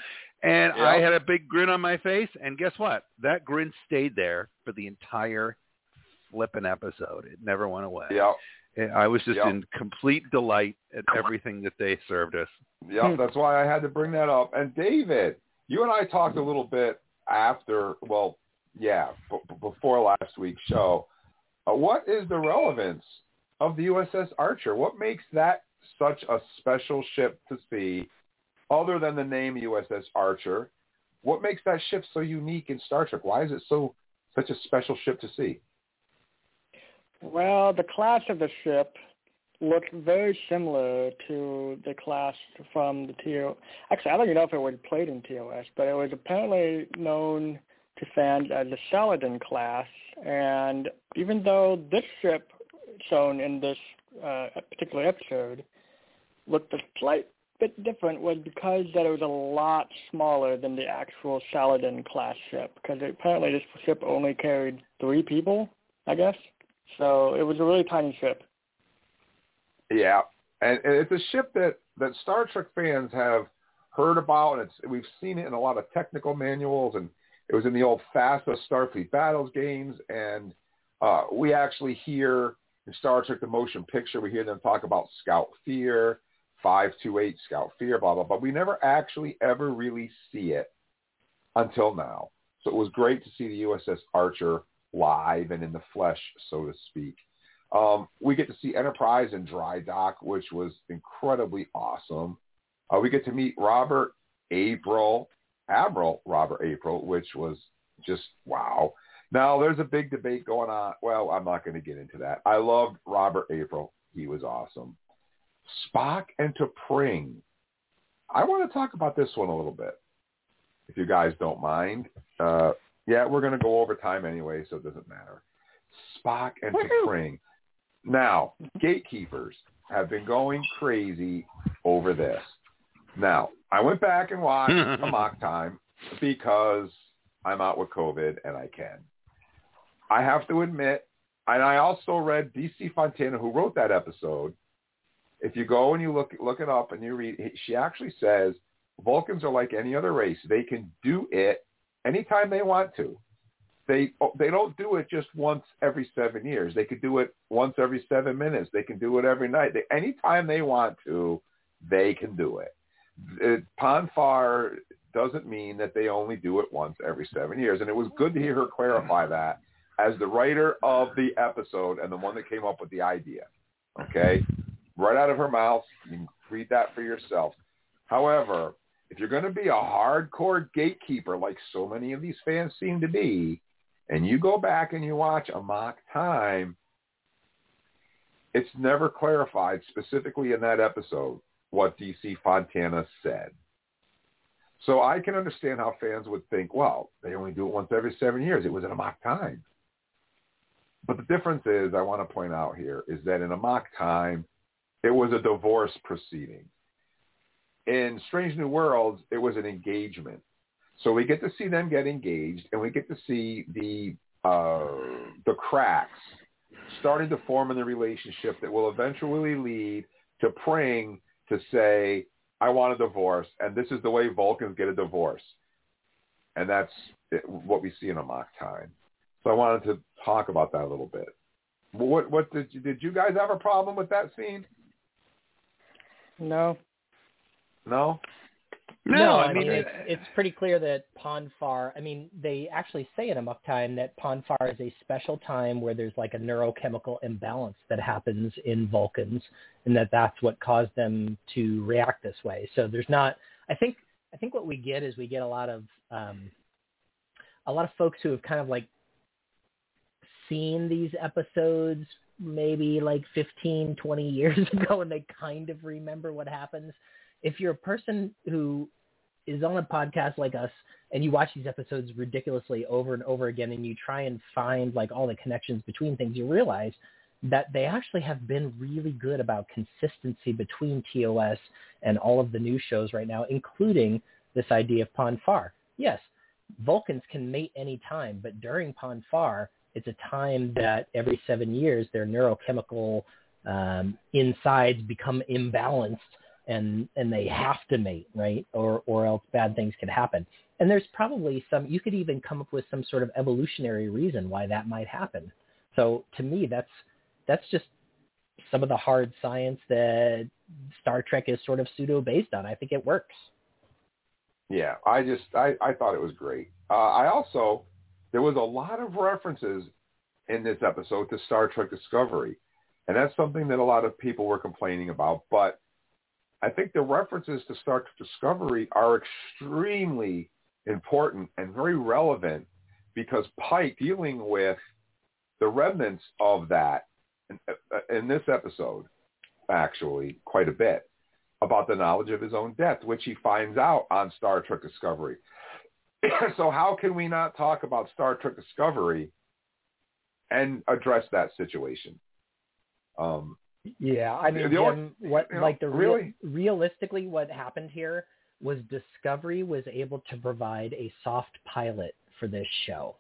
and I had a big grin on my face. And guess what? That grin stayed there for the entire flipping episode. It never went away. Yeah. I was just Yeah. in complete delight at everything that they served us. Yeah, hmm. that's why I had to bring that up. And David, you and I talked a little bit after, well, yeah, b- b- before last week's show. Uh, what is the relevance of the USS Archer? What makes that such a special ship to see, other than the name USS Archer? What makes that ship so unique in Star Trek? Why is it so such a special ship to see? Well, the class of the ship looked very similar to the class from the TO. Actually, I don't even know if it was played in TOS, but it was apparently known to fans as the Saladin class. And even though this ship shown in this uh, particular episode looked a slight bit different was because that it was a lot smaller than the actual Saladin class ship because apparently this ship only carried three people, I guess. So it was a really tiny ship. Yeah, and, and it's a ship that that Star Trek fans have heard about, and it's we've seen it in a lot of technical manuals, and it was in the old FASA Starfleet Battles games, and uh, we actually hear in Star Trek: The Motion Picture, we hear them talk about Scout Fear, five two eight Scout Fear, blah blah, but we never actually ever really see it until now. So it was great to see the USS Archer live and in the flesh, so to speak. Um, we get to see Enterprise in dry dock, which was incredibly awesome. Uh, we get to meet Robert April, Admiral Robert April, which was just wow. Now there's a big debate going on. Well, I'm not going to get into that. I loved Robert April. He was awesome. Spock and T'Pring. I want to talk about this one a little bit, if you guys don't mind. Uh, yeah, we're going to go over time anyway, so it doesn't matter. Spock and T'Pring. Now, gatekeepers have been going crazy over this. Now, I went back and watched a <laughs> mock time because I'm out with COVID and I can. I have to admit, and I also read DC Fontana, who wrote that episode, if you go and you look look it up and you read, she actually says Vulcans are like any other race. They can do it anytime they want to. They they don't do it just once every seven years. They could do it once every seven minutes. They can do it every night. They, anytime they want to, they can do it. It Pon farr doesn't mean that they only do it once every seven years. And it was good to hear her clarify that as the writer of the episode and the one that came up with the idea. Okay? Right out of her mouth. You can read that for yourself. However, if you're going to be a hardcore gatekeeper like so many of these fans seem to be, and you go back and you watch Amok Time, it's never clarified specifically in that episode what DC Fontana said. So I can understand how fans would think, well, they only do it once every seven years. It was in Amok Time. But the difference is, I want to point out here, is that in Amok Time, it was a divorce proceeding. In Strange New Worlds, it was an engagement. So we get to see them get engaged, and we get to see the uh, the cracks starting to form in the relationship that will eventually lead to Pring to say, I want a divorce, and this is the way Vulcans get a divorce. And that's what we see in Amok Time. So I wanted to talk about that a little bit. What what did you, did you guys have a problem with that scene? No. No. No, no I, I mean, it's, it's pretty clear that Pon farr. I mean, they actually say in Amok Time that Pon farr is a special time where there's like a neurochemical imbalance that happens in Vulcans, and that that's what caused them to react this way. So there's not. I think. I think what we get is we get a lot of um, a lot of folks who have kind of like seen these episodes maybe like 15, 20 years <laughs> ago, and they kind of remember what happens if you're a person who is on a podcast like us and you watch these episodes ridiculously over and over again and you try and find like all the connections between things, you realize that they actually have been really good about consistency between TOS and all of the new shows right now, including this idea of Pon farr. Yes, Vulcans can mate any time, but during Pon farr, it's a time that every seven years their neurochemical um, insides become imbalanced and and they have to mate, right? Or or else bad things could happen. And there's probably some you could even come up with some sort of evolutionary reason why that might happen. So to me that's that's just some of the hard science that Star Trek is sort of pseudo based on. I think it works. Yeah, I just I, I thought it was great. Uh, I also there was a lot of references in this episode to Star Trek Discovery, and that's something that a lot of people were complaining about. But I think the references to Star Trek Discovery are extremely important and very relevant because Pike dealing with the remnants of that in, uh, in this episode, actually, quite a bit about the knowledge of his own death, which he finds out on Star Trek Discovery. <clears throat> so how can we not talk about Star Trek Discovery and address that situation? Um, yeah, I mean, Jim, what you know, like the really realistically, what happened here was Discovery was able to provide a soft pilot for this show.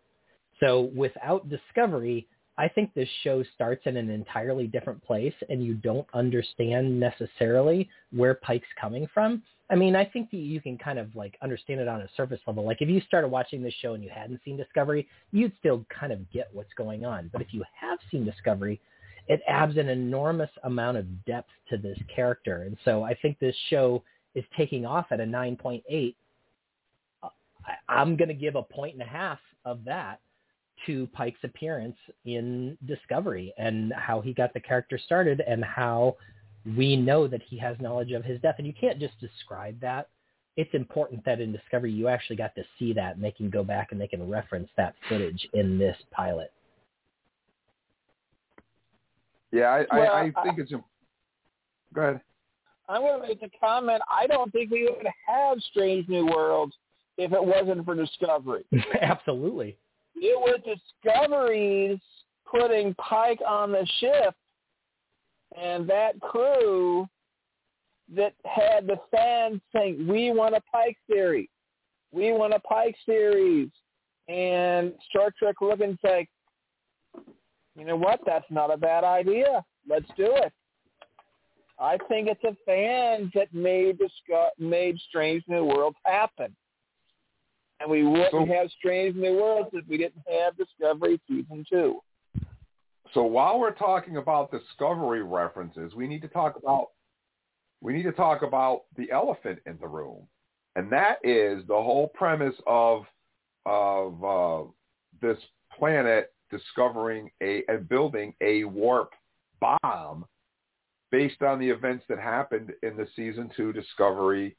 So without Discovery, I think this show starts in an entirely different place, and you don't understand necessarily where Pike's coming from. I mean, I think that you can kind of like understand it on a surface level. Like if you started watching this show and you hadn't seen Discovery, you'd still kind of get what's going on. But if you have seen Discovery, it adds an enormous amount of depth to this character. And so I think this show is taking off at a 9.8. I'm going to give a point and a half of that to Pike's appearance in Discovery and how he got the character started and how we know that he has knowledge of his death. And you can't just describe that. It's important that in Discovery you actually got to see that and they can go back and they can reference that footage in this pilot. Yeah, I, well, I, I think I, it's. Go ahead. I'm going to make the comment. I don't think we would have Strange New Worlds if it wasn't for Discovery. <laughs> Absolutely. It was Discovery's putting Pike on the ship, and that crew that had the fans saying, "We want a Pike series. We want a Pike series," and Star Trek looking like, you know what? That's not a bad idea. Let's do it. I think it's the fans that made disco- made Strange New Worlds happen. And we wouldn't So- have Strange New Worlds if we didn't have Discovery season two. So while we're talking about discovery references, we need to talk about we need to talk about the elephant in the room, and that is the whole premise of of uh, this planet discovering a and building a warp bomb based on the events that happened in the season two Discovery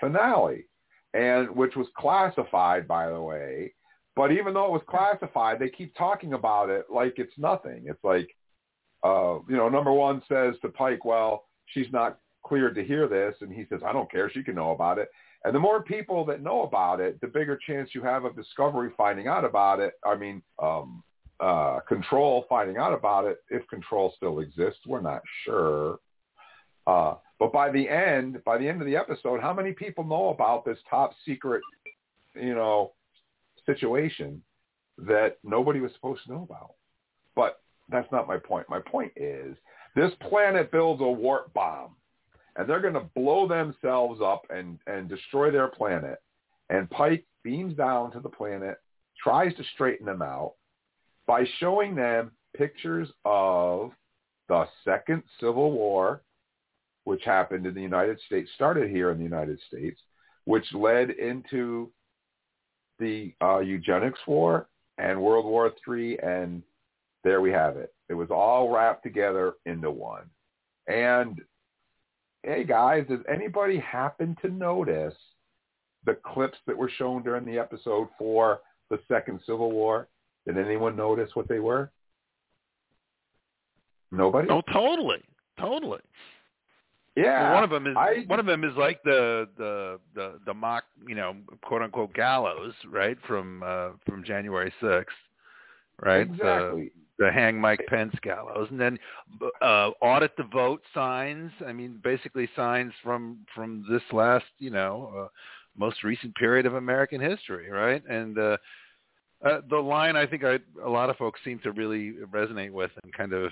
finale, and which was classified, by the way. But even though it was classified, they keep talking about it like it's nothing. It's like, uh, you know, number one says to Pike, well, she's not cleared to hear this. And he says, I don't care. She can know about it. And the more people that know about it, the bigger chance you have of Discovery finding out about it. I mean, um, uh, Control finding out about it, if Control still exists. We're not sure. Uh, but by the end, by the end of the episode, how many people know about this top secret, you know, situation that nobody was supposed to know about? But that's not my point. My point is this planet builds a warp bomb and they're going to blow themselves up and, and destroy their planet. And Pike beams down to the planet, tries to straighten them out by showing them pictures of the Second Civil War, which happened in the United States, started here in the United States, which led into the uh, eugenics war and World War III, and there we have it. It was all wrapped together into one. And hey guys, does anybody happen to notice the clips that were shown during the episode for the Second Civil War? Did anyone notice what they were? Nobody. Oh, totally, totally. Yeah, Well, one of them is I- one of them is like the the the the mock, you know, quote unquote gallows, right from uh, from January sixth, right? Exactly. The, the hang Mike Pence gallows, and then uh, audit the vote signs. I mean, basically signs from from this last, you know, uh, most recent period of American history, right? And uh, uh, the line I think I, a lot of folks seem to really resonate with and kind of,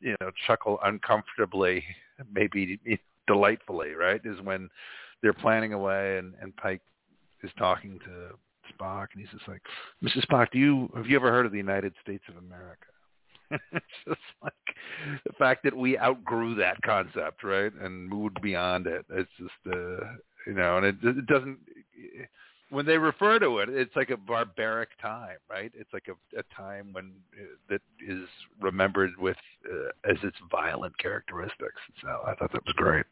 you know, chuckle uncomfortably, maybe delightfully, right? Is when they're planning away and, and Pike is talking to Spock and he's just like, Mr. Spock, do you have you ever heard of the United States of America? <laughs> it's just like the fact that we outgrew that concept, right, and moved beyond it. It's just, uh, you know, and it, it doesn't. When they refer to it, it's like a barbaric time, right? It's like a, a time when uh, that is remembered with uh, as its violent characteristics. So I thought that was great.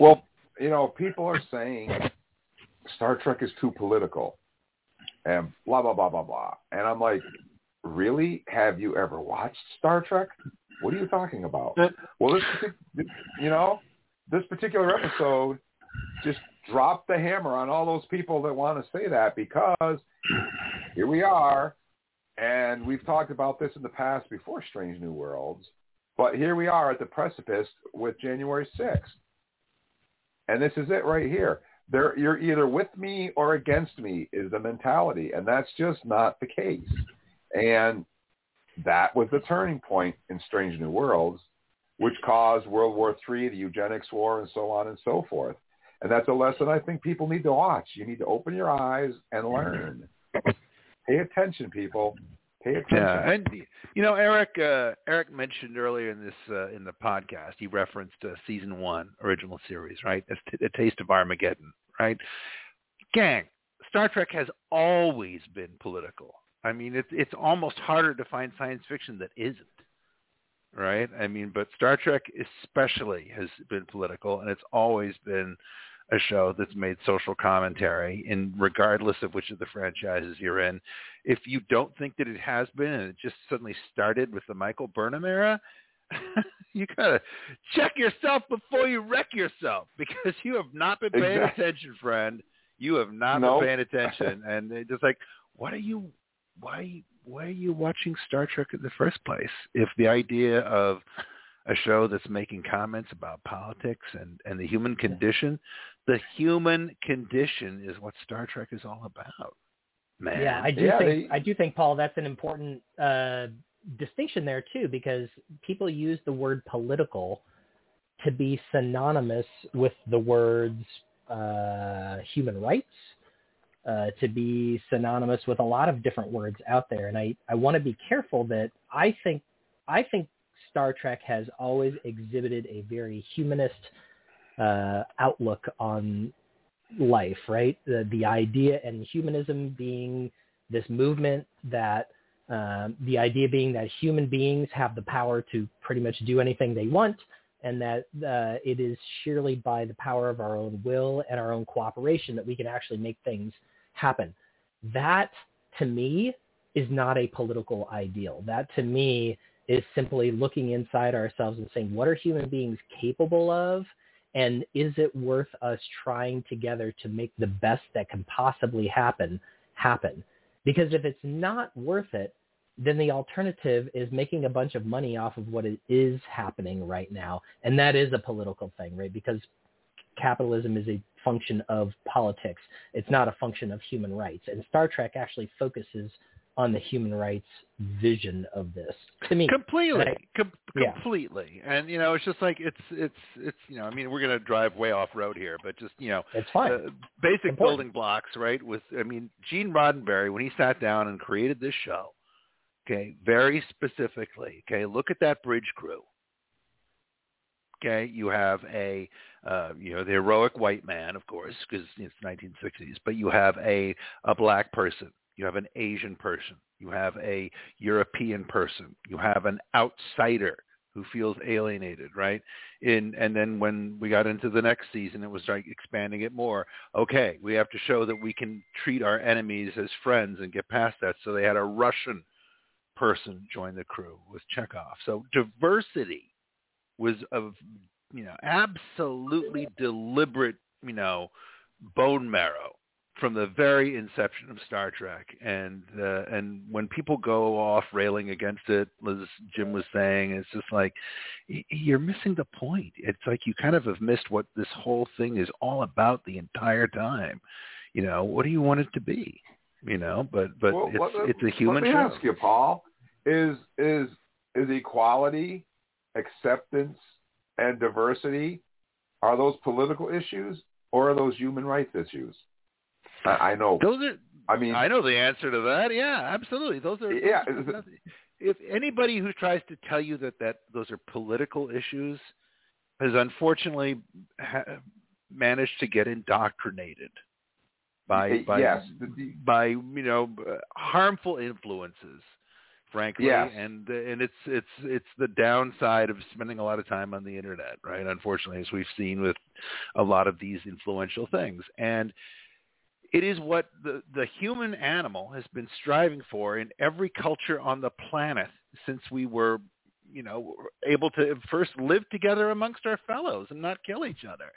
Well, you know, people are saying Star Trek is too political and blah, blah, blah, blah, blah. And I'm like, really? Have you ever watched Star Trek? What are you talking about? Well, this, you know, this particular episode just dropped the hammer on all those people that want to say that because here we are, and we've talked about this in the past before Strange New Worlds, but here we are at the precipice with January 6th. And this is it right here. There, you're either with me or against me is the mentality, and that's just not the case. And that was the turning point in Strange New Worlds, which caused World War III, the eugenics war, and so on and so forth. And that's a lesson I think people need to watch. You need to open your eyes and learn. Pay attention, people. Pay attention. Yeah, and you know, Eric uh, Eric mentioned earlier in this uh, in the podcast, he referenced uh, season one original series, right? A, t- a Taste of Armageddon, right? Gang, Star Trek has always been political. I mean, it's it's almost harder to find science fiction that isn't, right? I mean, but Star Trek especially has been political, and it's always been a show that's made social commentary in regardless of which of the franchises you're in. If you don't think that it has been and it just suddenly started with the Michael Burnham era, <laughs> you gotta check yourself before you wreck yourself <laughs> because you have not been paying Exactly. attention, friend. You have not Nope. been paying <laughs> attention, and it's just like, what are you? Why? Why are you watching Star Trek in the first place? If the idea of a show that's making comments about politics and, and the human condition. The human condition is what Star Trek is all about. Man. Yeah, I do think I do think Paul that's an important uh, distinction there too because people use the word political to be synonymous with the words uh, human rights, uh, to be synonymous with a lot of different words out there. And I, I want to be careful that I think I think Star Trek has always exhibited a very humanist uh, outlook on life, right? The, the idea and humanism being this movement that um, the idea being that human beings have the power to pretty much do anything they want and that uh, it is sheerly by the power of our own will and our own cooperation that we can actually make things happen. That, to me, is not a political ideal. That, to me, is simply looking inside ourselves and saying, what are human beings capable of? And is it worth us trying together to make the best that can possibly happen happen? Because if it's not worth it, then the alternative is making a bunch of money off of what is happening right now. And that is a political thing, right? Because capitalism is a function of politics. It's not a function of human rights. And Star Trek actually focuses on the human rights vision of this. To me completely. I, com- yeah. completely. And you know it's just like it's it's it's you know i mean we're going to drive way off road here but just you know it's fine. uh, basic Important. building blocks right with i mean gene roddenberry when he sat down and created this show okay very specifically okay look at that bridge crew. Okay you have a uh, you know the heroic white man of course because it's 1960s but you have a a black person you have an Asian person. You have a European person. You have an outsider who feels alienated, right? In and then when we got into the next season, it was like expanding it more. Okay, we have to show that we can treat our enemies as friends and get past that. So they had a Russian person join the crew with Chekov. So diversity was of you know absolutely deliberate you know bone marrow from the very inception of Star Trek, and uh, and when people go off railing against it, as Jim was saying, it's just like you're missing the point. It's like you kind of have missed what this whole thing is all about the entire time. You know, what do you want it to be? You know, but but well, it's let, it's a human let me show. ask you, Paul, is is is equality, acceptance, and diversity are those political issues or are those human rights issues? I, I know. Those are. I mean, I know the answer to that. Yeah, absolutely. Those are. Yeah. Those are if anybody who tries to tell you that that those are political issues has unfortunately ha- managed to get indoctrinated by by yes. by you know harmful influences frankly yes. and and it's it's it's the downside of spending a lot of time on the internet right unfortunately as we've seen with a lot of these influential things and it is what the, the human animal has been striving for in every culture on the planet since we were, you know, able to first live together amongst our fellows and not kill each other,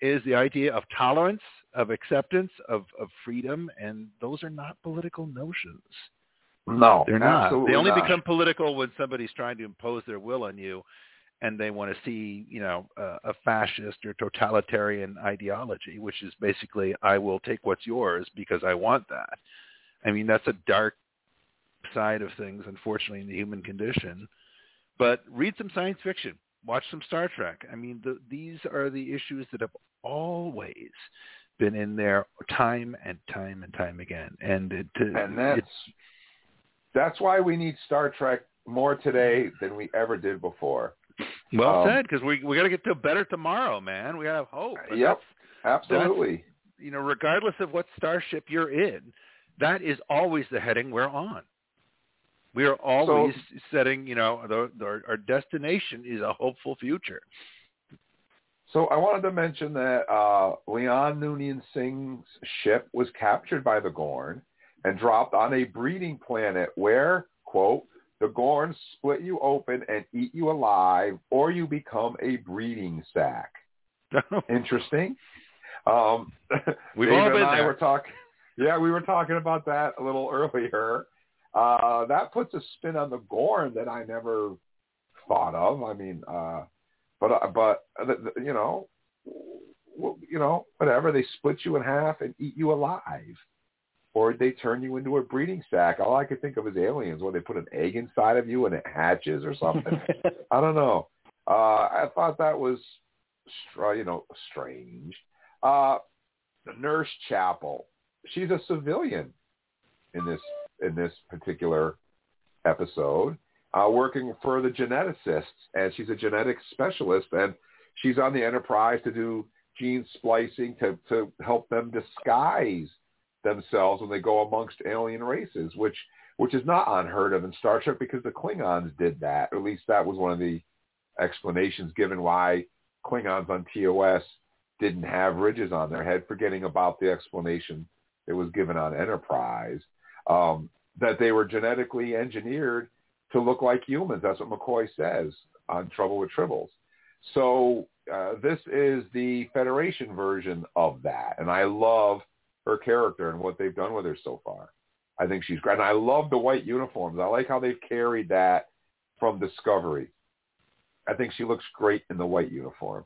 is the idea of tolerance, of acceptance, of, of freedom, and those are not political notions. No, they're not. They only not. become political when somebody's trying to impose their will on you and they want to see, you know, a, a fascist or totalitarian ideology, which is basically I will take what's yours because I want that. I mean, that's a dark side of things, unfortunately, in the human condition. But read some science fiction, watch some Star Trek. I mean, the, these are the issues that have always been in there time and time and time again. And it, and that's that's why we need Star Trek more today than we ever did before. Well Um, said, because we we got to get to a better tomorrow, man. We got have hope. And Yep, that's- absolutely. that's- you know, regardless of what starship you're in, that is always the heading we're on. We are always setting, you know, the, the, our, our destination is a hopeful future. So I wanted to mention that uh, La'an Noonien Singh's ship was captured by the Gorn and dropped on a breeding planet where, quote, the Gorn split you open and eat you alive, or you become a breeding sack. <laughs> Interesting. Um, <laughs> We've David all been and I there. were talking. Yeah, we were talking about that a little earlier. Uh, that puts a spin on the Gorn that I never thought of. I mean, uh, but uh, but uh, you know, w- you know, whatever. They split you in half and eat you alive, or they turn you into a breeding sack. All I could think of is aliens, where they put an egg inside of you and it hatches or something. <laughs> I don't know. Uh, I thought that was str- you know, strange. Uh, the Nurse Chapel. She's a civilian in this in this particular episode, uh, working for the geneticists, and she's a genetics specialist, and she's on the Enterprise to do gene splicing to to help them disguise themselves when they go amongst alien races, which which is not unheard of in Star Trek because the Klingons did that. Or at least that was one of the explanations given why Klingons on TOS didn't have ridges on their head, forgetting about the explanation that was given on Enterprise, um, that they were genetically engineered to look like humans. That's what McCoy says on Trouble with Tribbles. So uh, this is the Federation version of that, and I love her character and what they've done with her so far. I think she's great, and I love the white uniforms. I like how they've carried that from Discovery. I think she looks great in the white uniform.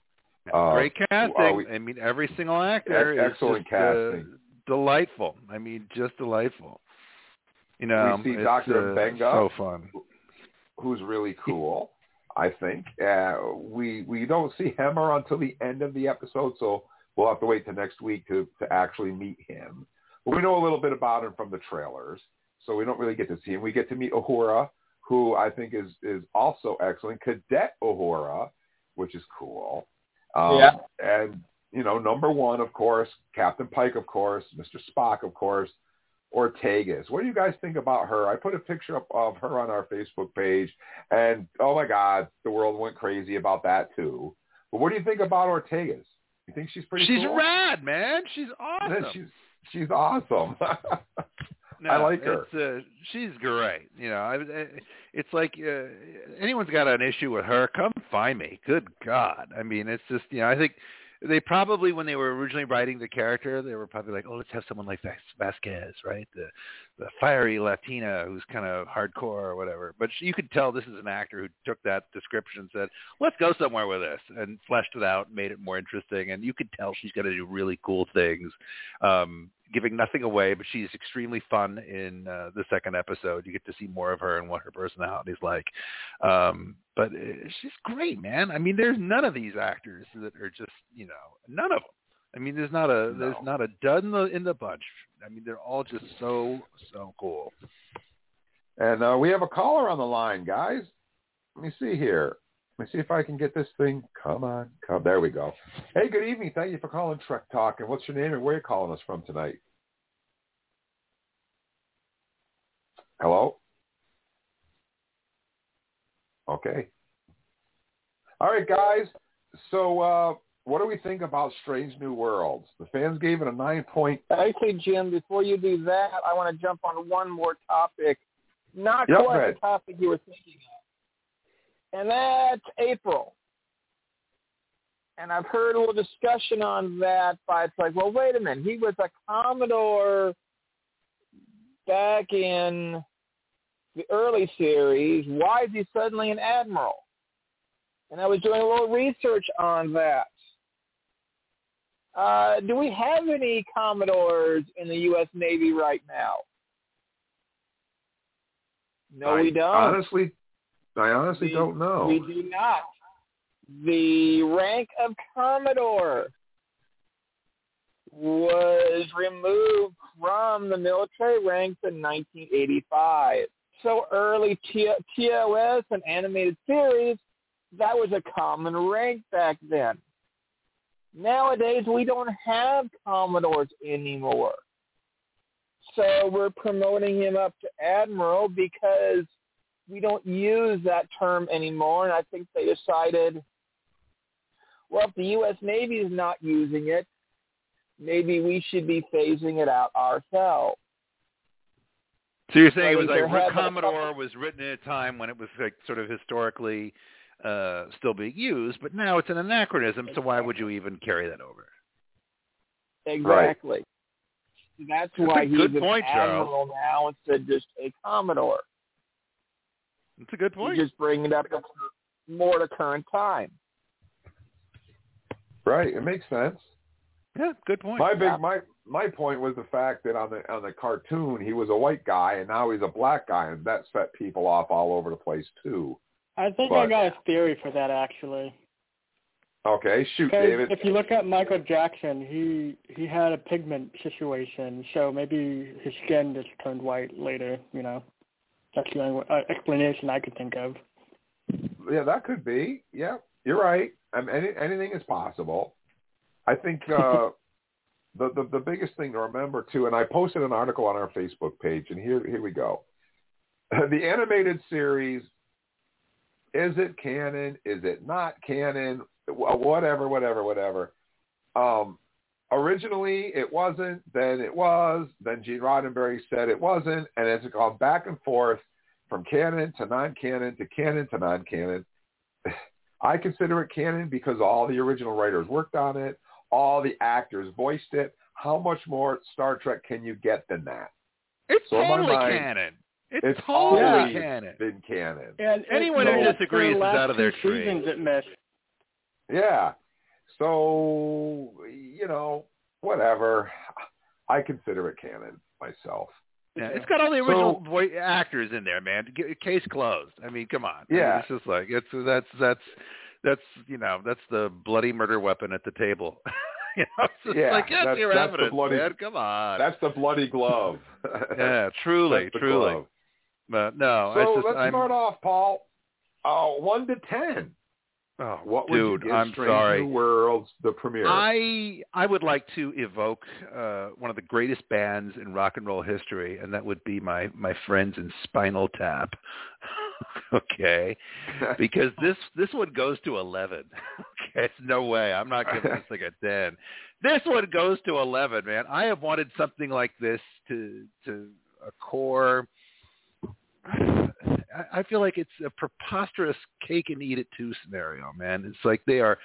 Uh, Great casting. we- I mean, every single actor excellent uh, casting. delightful. I mean, just delightful. You know, we see Dr. uh, M'Benga, so fun. who's really cool. I think uh, we we don't see Hemmer until the end of the episode, so we'll have to wait till next week to to actually meet him. But we know a little bit about him from the trailers, so we don't really get to see him. We get to meet Uhura, who I think is is also excellent. Cadet Uhura, which is cool. Um, Yeah. And you know, number one, of course, Captain Pike, of course, Mr. Spock, of course, Ortegas. What do you guys think about her? I put a picture up of her on our Facebook page, and oh my God, the world went crazy about that too. But what do you think about Ortegas? You think she's pretty? She's cool? rad, man. She's awesome. <laughs> She's she's awesome. <laughs> No, I like her. Uh, she's great. You know, I, I- it's like uh, anyone's got an issue with her, come find me. Good God. I mean, it's just you know, I think they probably when they were originally writing the character, they were probably like, oh, let's have someone like Vas- Vasquez, right? The the fiery Latina who's kind of hardcore or whatever. But you could tell this is an actor who took that description and said, let's go somewhere with this, and fleshed it out, made it more interesting. And you could tell she's going to do really cool things. Um, giving nothing away, but she's extremely fun in uh, the second episode. You get to see more of her and what her personality is like. Um, but uh, she's great, man. I mean, there's none of these actors that are just, you know, none of them. I mean, there's not a there's not a dud in the in the bunch. I mean, they're all just so so cool. And uh, we have a caller on the line, guys. Let me see here. Let me see if I can get this thing. Come on, come. There we go. Hey, good evening. Thank you for calling Trek Talk. And what's your name and where are you calling us from tonight? Hello. Okay. All right, guys. So, uh, what do we think about Strange New Worlds? The fans gave it a nine point. Actually, Jim, before you do that, I want to jump on one more topic. Not Yep, quite the topic you were thinking of. And that's April. And I've heard a little discussion on that, but it's like, well, wait a minute. He was a Commodore back in the early series. Why is he suddenly an Admiral? And I was doing a little research on that. Uh, do we have any Commodores in the U.S. Navy right now? No, I we don't. Honestly, I honestly We- don't know. We do not. The rank of Commodore was removed from the military ranks in 1985. So early TOS and animated series, that was a common rank back then. Nowadays, we don't have Commodores anymore. So we're promoting him up to Admiral because we don't use that term anymore. And I think they decided, well, if the U.S. Navy is not using it, maybe we should be phasing it out ourselves. So you're saying it was like Commodore was written at a time when it was like sort of historically uh, still being used, but now it's an anachronism. So why would you even carry that over? Exactly. That's That's why a he's good an point, Charles. admiral now instead of just a commodore. That's a good point. You just bring it up more to current time. Right, it makes sense. Yeah, good point. My big my my point was the fact that on the on the cartoon he was a white guy and now he's a black guy and that set people off all over the place too. I think I got a theory for that actually. Okay, shoot, David. If you look at Michael Jackson, he he had a pigment situation, so maybe his skin just turned white later. You know, that's the only uh, explanation I could think of. Yeah, that could be. Yeah, you're right. I mean, any, anything is possible. I think uh, <laughs> the, the the biggest thing to remember too, and I posted an article on our Facebook page, and here here we go. <laughs> The animated series is it canon? Is it not canon? Whatever, whatever, whatever. Um, originally, it wasn't. Then it was. Then Gene Roddenberry said it wasn't, and it's gone back and forth from canon to non-canon to canon to non-canon. <sighs> I consider it canon because all the original writers worked on it, all the actors voiced it. How much more Star Trek can you get than that? It's So totally mind, canon. It's, It's totally always canon. been canon. And Anyone who the- disagrees the is out of their two tree. seasons it missed. Yeah. So, you know, whatever. I consider it canon myself. Yeah, it's got all the original So- voice actors in there, man. Case closed. I mean, come on. I mean, Yeah. it's just like it's that's that's that's you know that's the bloody murder weapon at the table. <laughs> you know, it's just Yeah, like yes, that's- your that's the evidence, bloody- man. Come on. That's the bloody glove. yeah, truly, truly. glove. But no, So it's just let's I'm, start off, Paul. Oh, one to ten. oh, What would dude, you give I'm Strange sorry. New Worlds the premiere? I I would like to evoke uh, one of the greatest bands in rock and roll history, and that would be my my friends in Spinal Tap. <laughs> okay, <laughs> because this this one goes to eleven. <laughs> okay, it's no way. I'm not giving this like a ten. This one goes to eleven, man. I have wanted something like this to to a core. I- feel like it's a preposterous cake and eat it too scenario, man. It's like they are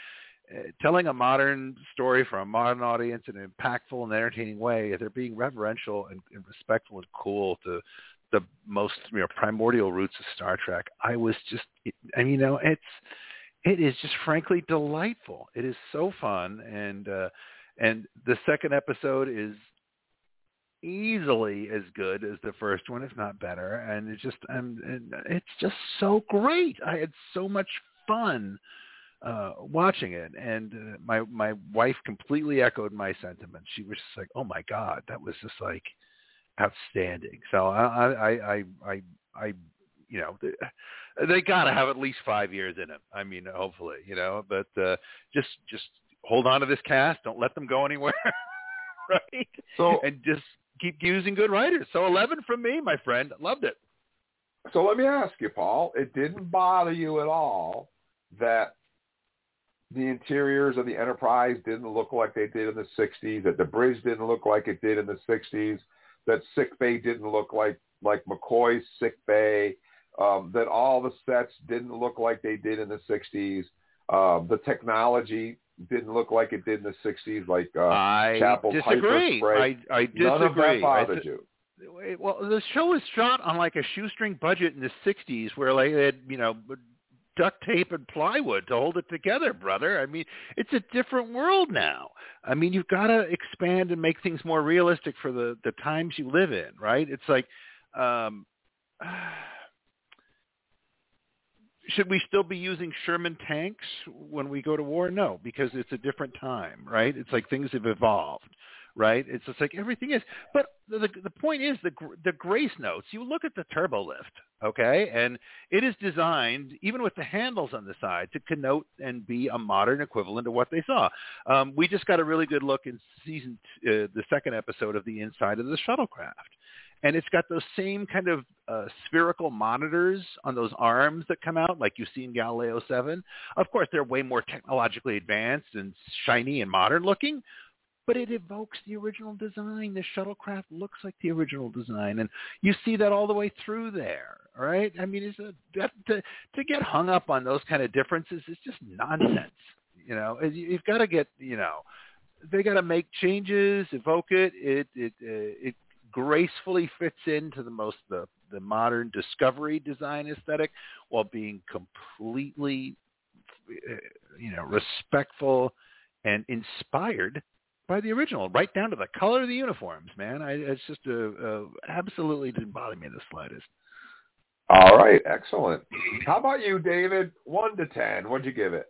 uh, telling a modern story for a modern audience in an impactful and entertaining way. They're being reverential and, and respectful and cool to the most you know primordial roots of Star Trek. I was just, I mean, you know, it's it is just frankly delightful. It is so fun, and uh, and the second episode is easily as good as the first one, if not better. And it's just, um, and it's just so great. I had so much fun uh watching it. And uh, my my wife completely echoed my sentiments she was just like oh my god that was just like outstanding. So i i i i, I you know they, they got to have at least 5 years in it i mean hopefully you know but uh just just hold on to this cast. Don't let them go anywhere <laughs> right? So- and just keep using good writers. So 11 from me my friend. Loved it. So let me ask you, Paul. It didn't bother you at all that the interiors of the Enterprise didn't look like they did in the 60s, that the bridge didn't look like it did in the 60s, that sick bay didn't look like like McCoy's sick bay, um, that all the sets didn't look like they did in the 60s, um, the technology didn't look like it did in the 60s, like uh, I Chapel's disagree. I, I disagree. None of that bothered thi- you. Well, the show was shot on like a shoestring budget in the '60s, where like they had you know duct tape and plywood to hold it together, brother. I mean, it's a different world now. I mean, you've got to expand and make things more realistic for the the times you live in, right? It's like. um <sighs> should we still be using Sherman tanks when we go to war? No, because it's a different time, right? It's like things have evolved, right? It's just like everything is. But the the point is the the grace notes. You look at the turbo lift, okay, and it is designed even with the handles on the side to connote and be a modern equivalent of what they saw. Um, we just got a really good look in season uh, the second episode of the inside of the shuttlecraft and it's got those same kind of uh, spherical monitors on those arms that come out, like you see in Galileo 7. Of course, they're way more technologically advanced and shiny and modern looking, but it evokes the original design. The shuttlecraft looks like the original design, and you see that all the way through there, right? I mean, it's a, that, to to get hung up on those kind of differences is just nonsense. You know, You- you've got to get, you know, they got to make changes, evoke it. It it uh, it gracefully fits into the most the the modern discovery design aesthetic while being completely uh, you know respectful and inspired by the original right down to the color of the uniforms man I, it's just a, a absolutely didn't bother me in the slightest All right, excellent. How about you, David? One to ten. What'd you give it?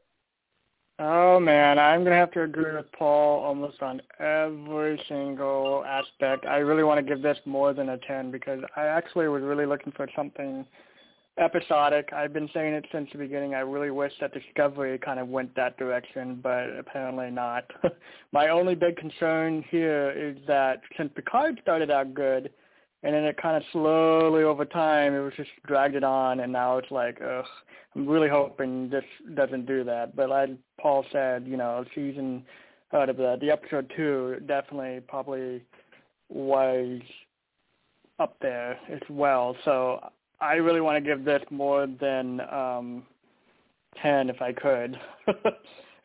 Oh man, I'm gonna have to agree with Paul almost on every single aspect. I really want to give this more than a ten because I actually was really looking for something episodic. I've been saying it since the beginning. I really wish that Discovery kind of went that direction, but apparently not. <laughs> My only big concern here is that since Picard started out good, and then it kind of slowly over time it was just dragged it on, and now it's like, ugh. I'm really hoping this doesn't do that. But like Paul said, you know, season of the the episode two definitely probably was up there as well. So I really want to give this more than um, ten if I could. <laughs>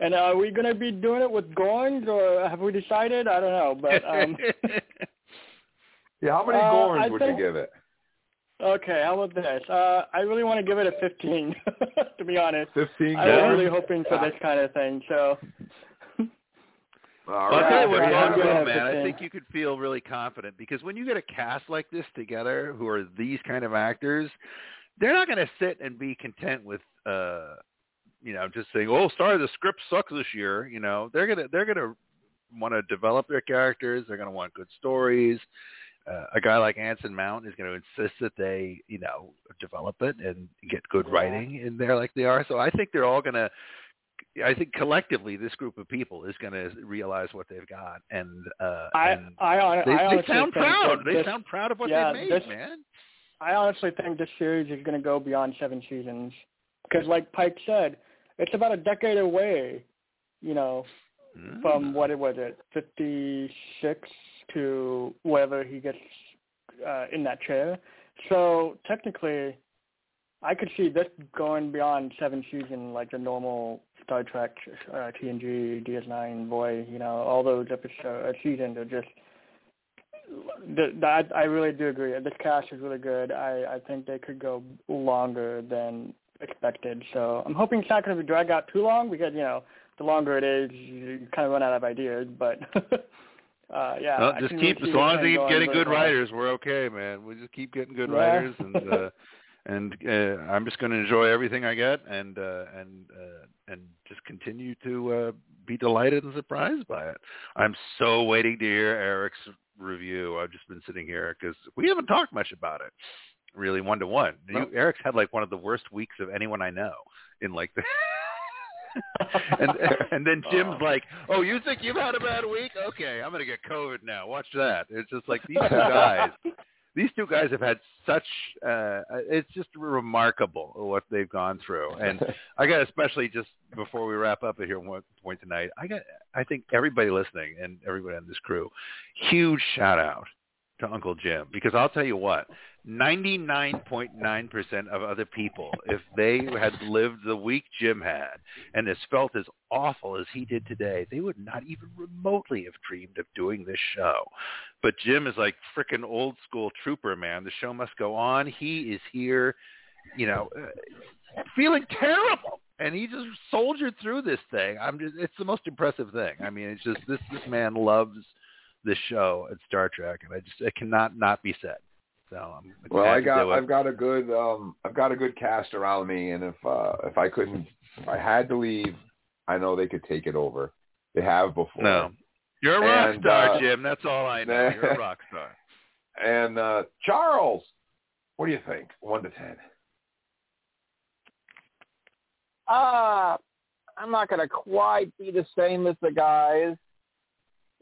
and are we going to be doing it with Gorns, or have we decided? I don't know, but um, <laughs> yeah, how many uh, Gorns I would think- you give it? okay. How about this? Uh, I really want to give it a fifteen. <laughs> to be honest, Fifteen I'm really hoping for this kind of thing. So <laughs> All Well, I'll tell you right. what, Yeah, Ron I'm gonna Will, have man, I think you could feel really confident because when you get a cast like this together, who are these kind of actors, they're not going to sit and be content with, uh, you know, just saying, "Oh, sorry, the script sucks this year." You know, they're gonna they're gonna want to develop their characters. They're going to want good stories. Uh, a guy like Anson Mount is going to insist that they, you know, develop it and get good writing in there like they are. So I think they're all going to I think collectively this group of people is going to realize what they've got, and uh, I and I, hon- they, I they sound proud. They this- sound proud of what yeah, they've made, this- man. I honestly think this series is going to go beyond seven seasons because, like Pike said, it's about a decade away. You know, Mm. from what it was it fifty six to wherever he gets uh, in that chair. So technically, I could see this going beyond seven season, like the normal Star Trek, uh, TNG, DS9, boy, you know, all those episodes, uh, seasons are just. The, that I really do agree. This cast is really good. I I think they could go longer than expected. So I'm hoping it's not going to drag out too long because you know the longer it is, you kind of run out of ideas. But <laughs> uh, yeah, Well, just keep as long as they keep getting good writers, we're okay, man. We just keep getting good Yeah. writers, and <laughs> uh, and uh, I'm just going to enjoy everything I get, and uh, and uh, and just continue to uh, be delighted and surprised by it. I'm so waiting to hear Eric's review. I've just been sitting here because we haven't talked much about it, really one to one. Eric's had like one of the worst weeks of anyone I know in like the. <laughs> and and then Jim's like, "Oh, you think you've had a bad week? Okay, I'm gonna get COVID now. Watch that." It's just like these two guys. <laughs> These two guys have had such. uh It's just remarkable what they've gone through, and I got especially just before we wrap up at here one point tonight. I got. I think everybody listening and everybody on this crew, huge shout out to Uncle Jim because I'll tell you what, 99.9% of other people, if they had lived the week Jim had and has felt as awful as he did today, they would not even remotely have dreamed of doing this show. But Jim is like frickin' old school trooper, man. The show must go on. He is here, you know, uh, feeling terrible. And he just soldiered through this thing. I'm just, it's the most impressive thing. I mean, it's just, this, this man loves this show at Star Trek, and I just it cannot not be said. So I'm Well, I got I've got a good um I've got a good cast around me, and if uh if I couldn't if I had to leave, I know they could take it over. They have before. No, you're a rock And, star, uh, Jim. That's all I know. You're a <laughs> rock star. And uh Charles, what do you think? One to ten. Uh, I'm not going to quite be the same as the guys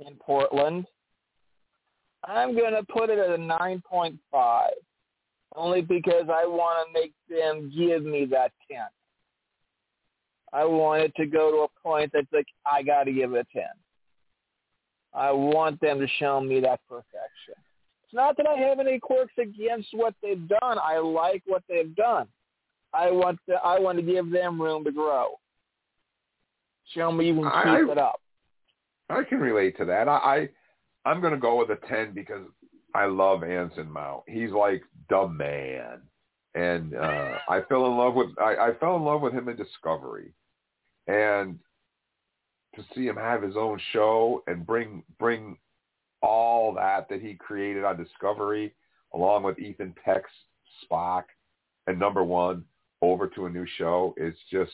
in Portland. I'm going to put it at a 9.5, only because I want to make them give me that 10. I want it to go to a point that's like, I got to give it a 10. I want them to show me that perfection. It's not that I have any quirks against what they've done. I like what they've done. I want to, I want to give them room to grow. Show me when you can I- keep it up. I can relate to that. I, I I'm gonna go with a ten because I love Anson Mount. He's like the man. And uh I fell in love with I, I fell in love with him in Discovery. And to see him have his own show and bring bring all that that he created on Discovery along with Ethan Peck's Spock and number one over to a new show is just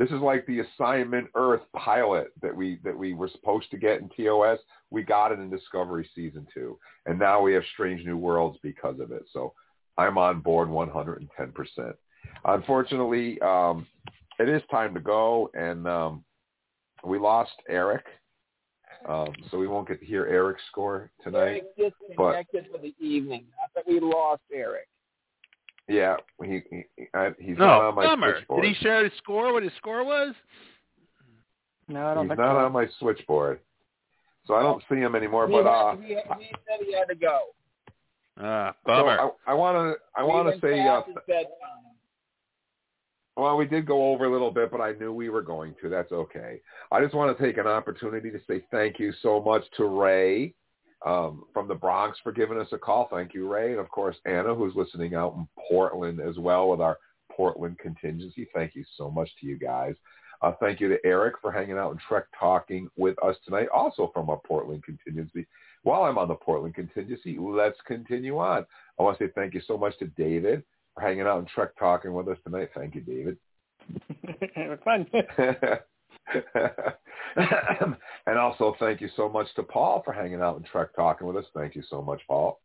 This is like the assignment Earth pilot that we that we were supposed to get in TOS. We got it in Discovery season two, and now we have Strange New Worlds because of it. So I'm on board 110 percent. Unfortunately, um, it is time to go, and um, we lost Eric, um, so we won't get to hear Eric's score tonight. Eric But for the evening. Not that we lost Eric. Yeah, he, he I, he's no, not on my bummer. switchboard. Did he share his score? What his score was? No, I don't he's think not so. on my switchboard, so I don't see him anymore. he, But had- uh, he, had- he said he had to go. Ah, so bummer. I want to I want to say uh, past his bedtime. Well, we did go over a little bit, but I knew we were going to. That's okay. I just want to take an opportunity to say thank you so much to Ray um, from the Bronx for giving us a call. Thank you, Ray. And, of course, Anna, who's listening out in Portland as well with our Portland contingency. Thank you so much to you guys. Uh, thank you to Eric for hanging out and Trek talking with us tonight, also from our Portland contingency. While I'm on the Portland contingency, let's continue on. I want to say thank you so much to David for hanging out and Trek talking with us tonight. Thank you, David. <laughs> it was fun. <laughs> <laughs> and also thank you so much to Paul for hanging out and Trek talking with us. Thank you so much, Paul.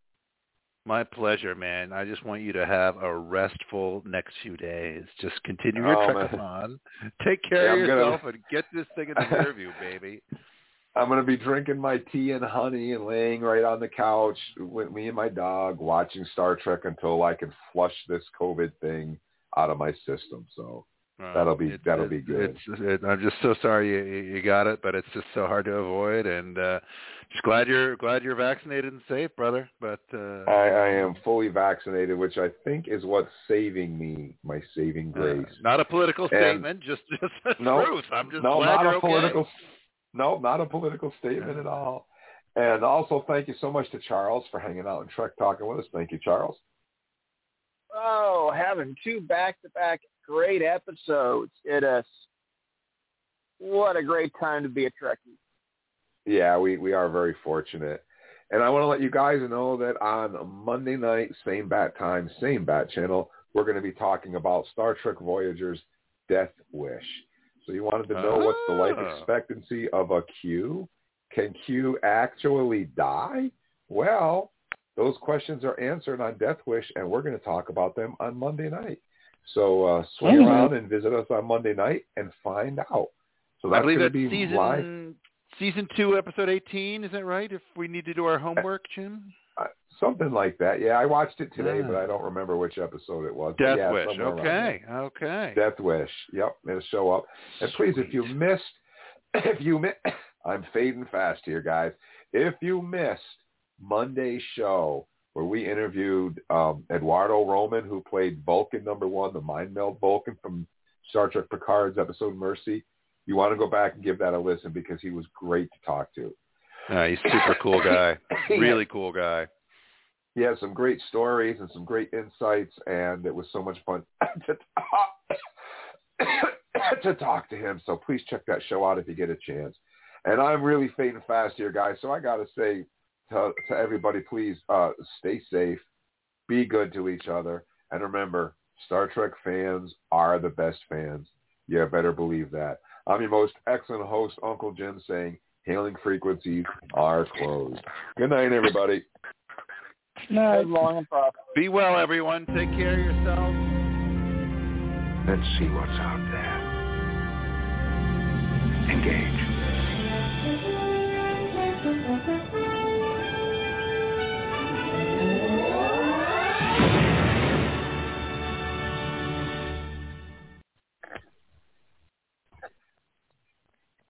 My pleasure, man. I just want you to have a restful next few days. Just continue your Oh, trek on. Take care Yeah, of I'm gonna- yourself and get this thing in the rear view, baby. <laughs> I'm going to be drinking my tea and honey and laying right on the couch with me and my dog watching Star Trek until I can flush this COVID thing out of my system. So Uh, that'll be it- that'll it- be good. It's, it, I'm just so sorry you, you got it, but it's just so hard to avoid. And uh, just glad you're glad you're vaccinated and safe, brother. But uh, I, I am fully vaccinated, which I think is what's saving me, my saving uh, grace. not a political And- statement, just <laughs> just the No, truth. I'm just no, glad not you're a okay. political. No, not a political statement at all. And also, thank you so much to Charles for hanging out and Trek talking with us. Thank you, Charles. Oh, having two back-to-back great episodes. It is what a great time to be a Trekkie. Yeah, we we are very fortunate. And I want to let you guys know that on Monday night, same bat time, same bat channel, we're going to be talking about Star Trek Voyager's Death Wish. So you wanted to know what's the life Ah. expectancy of a Q? Can Q actually die? Well, those questions are answered on Death Wish, and we're going to talk about them on Monday night. So uh, swing around and visit us on Monday night and find out. So I that's believe going to that's be season live. season two, episode eighteen. Is that right? If we need to do our homework, Jim. Uh, something like that. Yeah, I watched it today, Ah. but I don't remember which episode it was. Death yeah, Wish. Okay. Okay. Death Wish. Yep, it'll show up. And please, if you missed, <coughs> if you missed, <coughs> I'm fading fast here, guys. If you missed Monday's show where we interviewed um, Eduardo Roman, who played Vulcan number one, the mind meld Vulcan from Star Trek Picard's episode Mercy, you want to go back and give that a listen because he was great to talk to. Uh, he's a super cool <coughs> guy. really cool guy. he has some great stories and some great insights, and it was so much fun <coughs> to talk, <coughs> to talk to him. So please check that show out if you get a chance. And I'm really fading fast here, guys. So I got to say to, to everybody, please uh, stay safe, be good to each other, and remember, Star Trek fans are the best fans. Yeah, better believe that. I'm your most excellent host, Uncle Jim, saying hailing frequencies are closed. Good night, everybody. Night. Long and. Be well, everyone. Take care of yourselves. Let's see what's out there. Engage.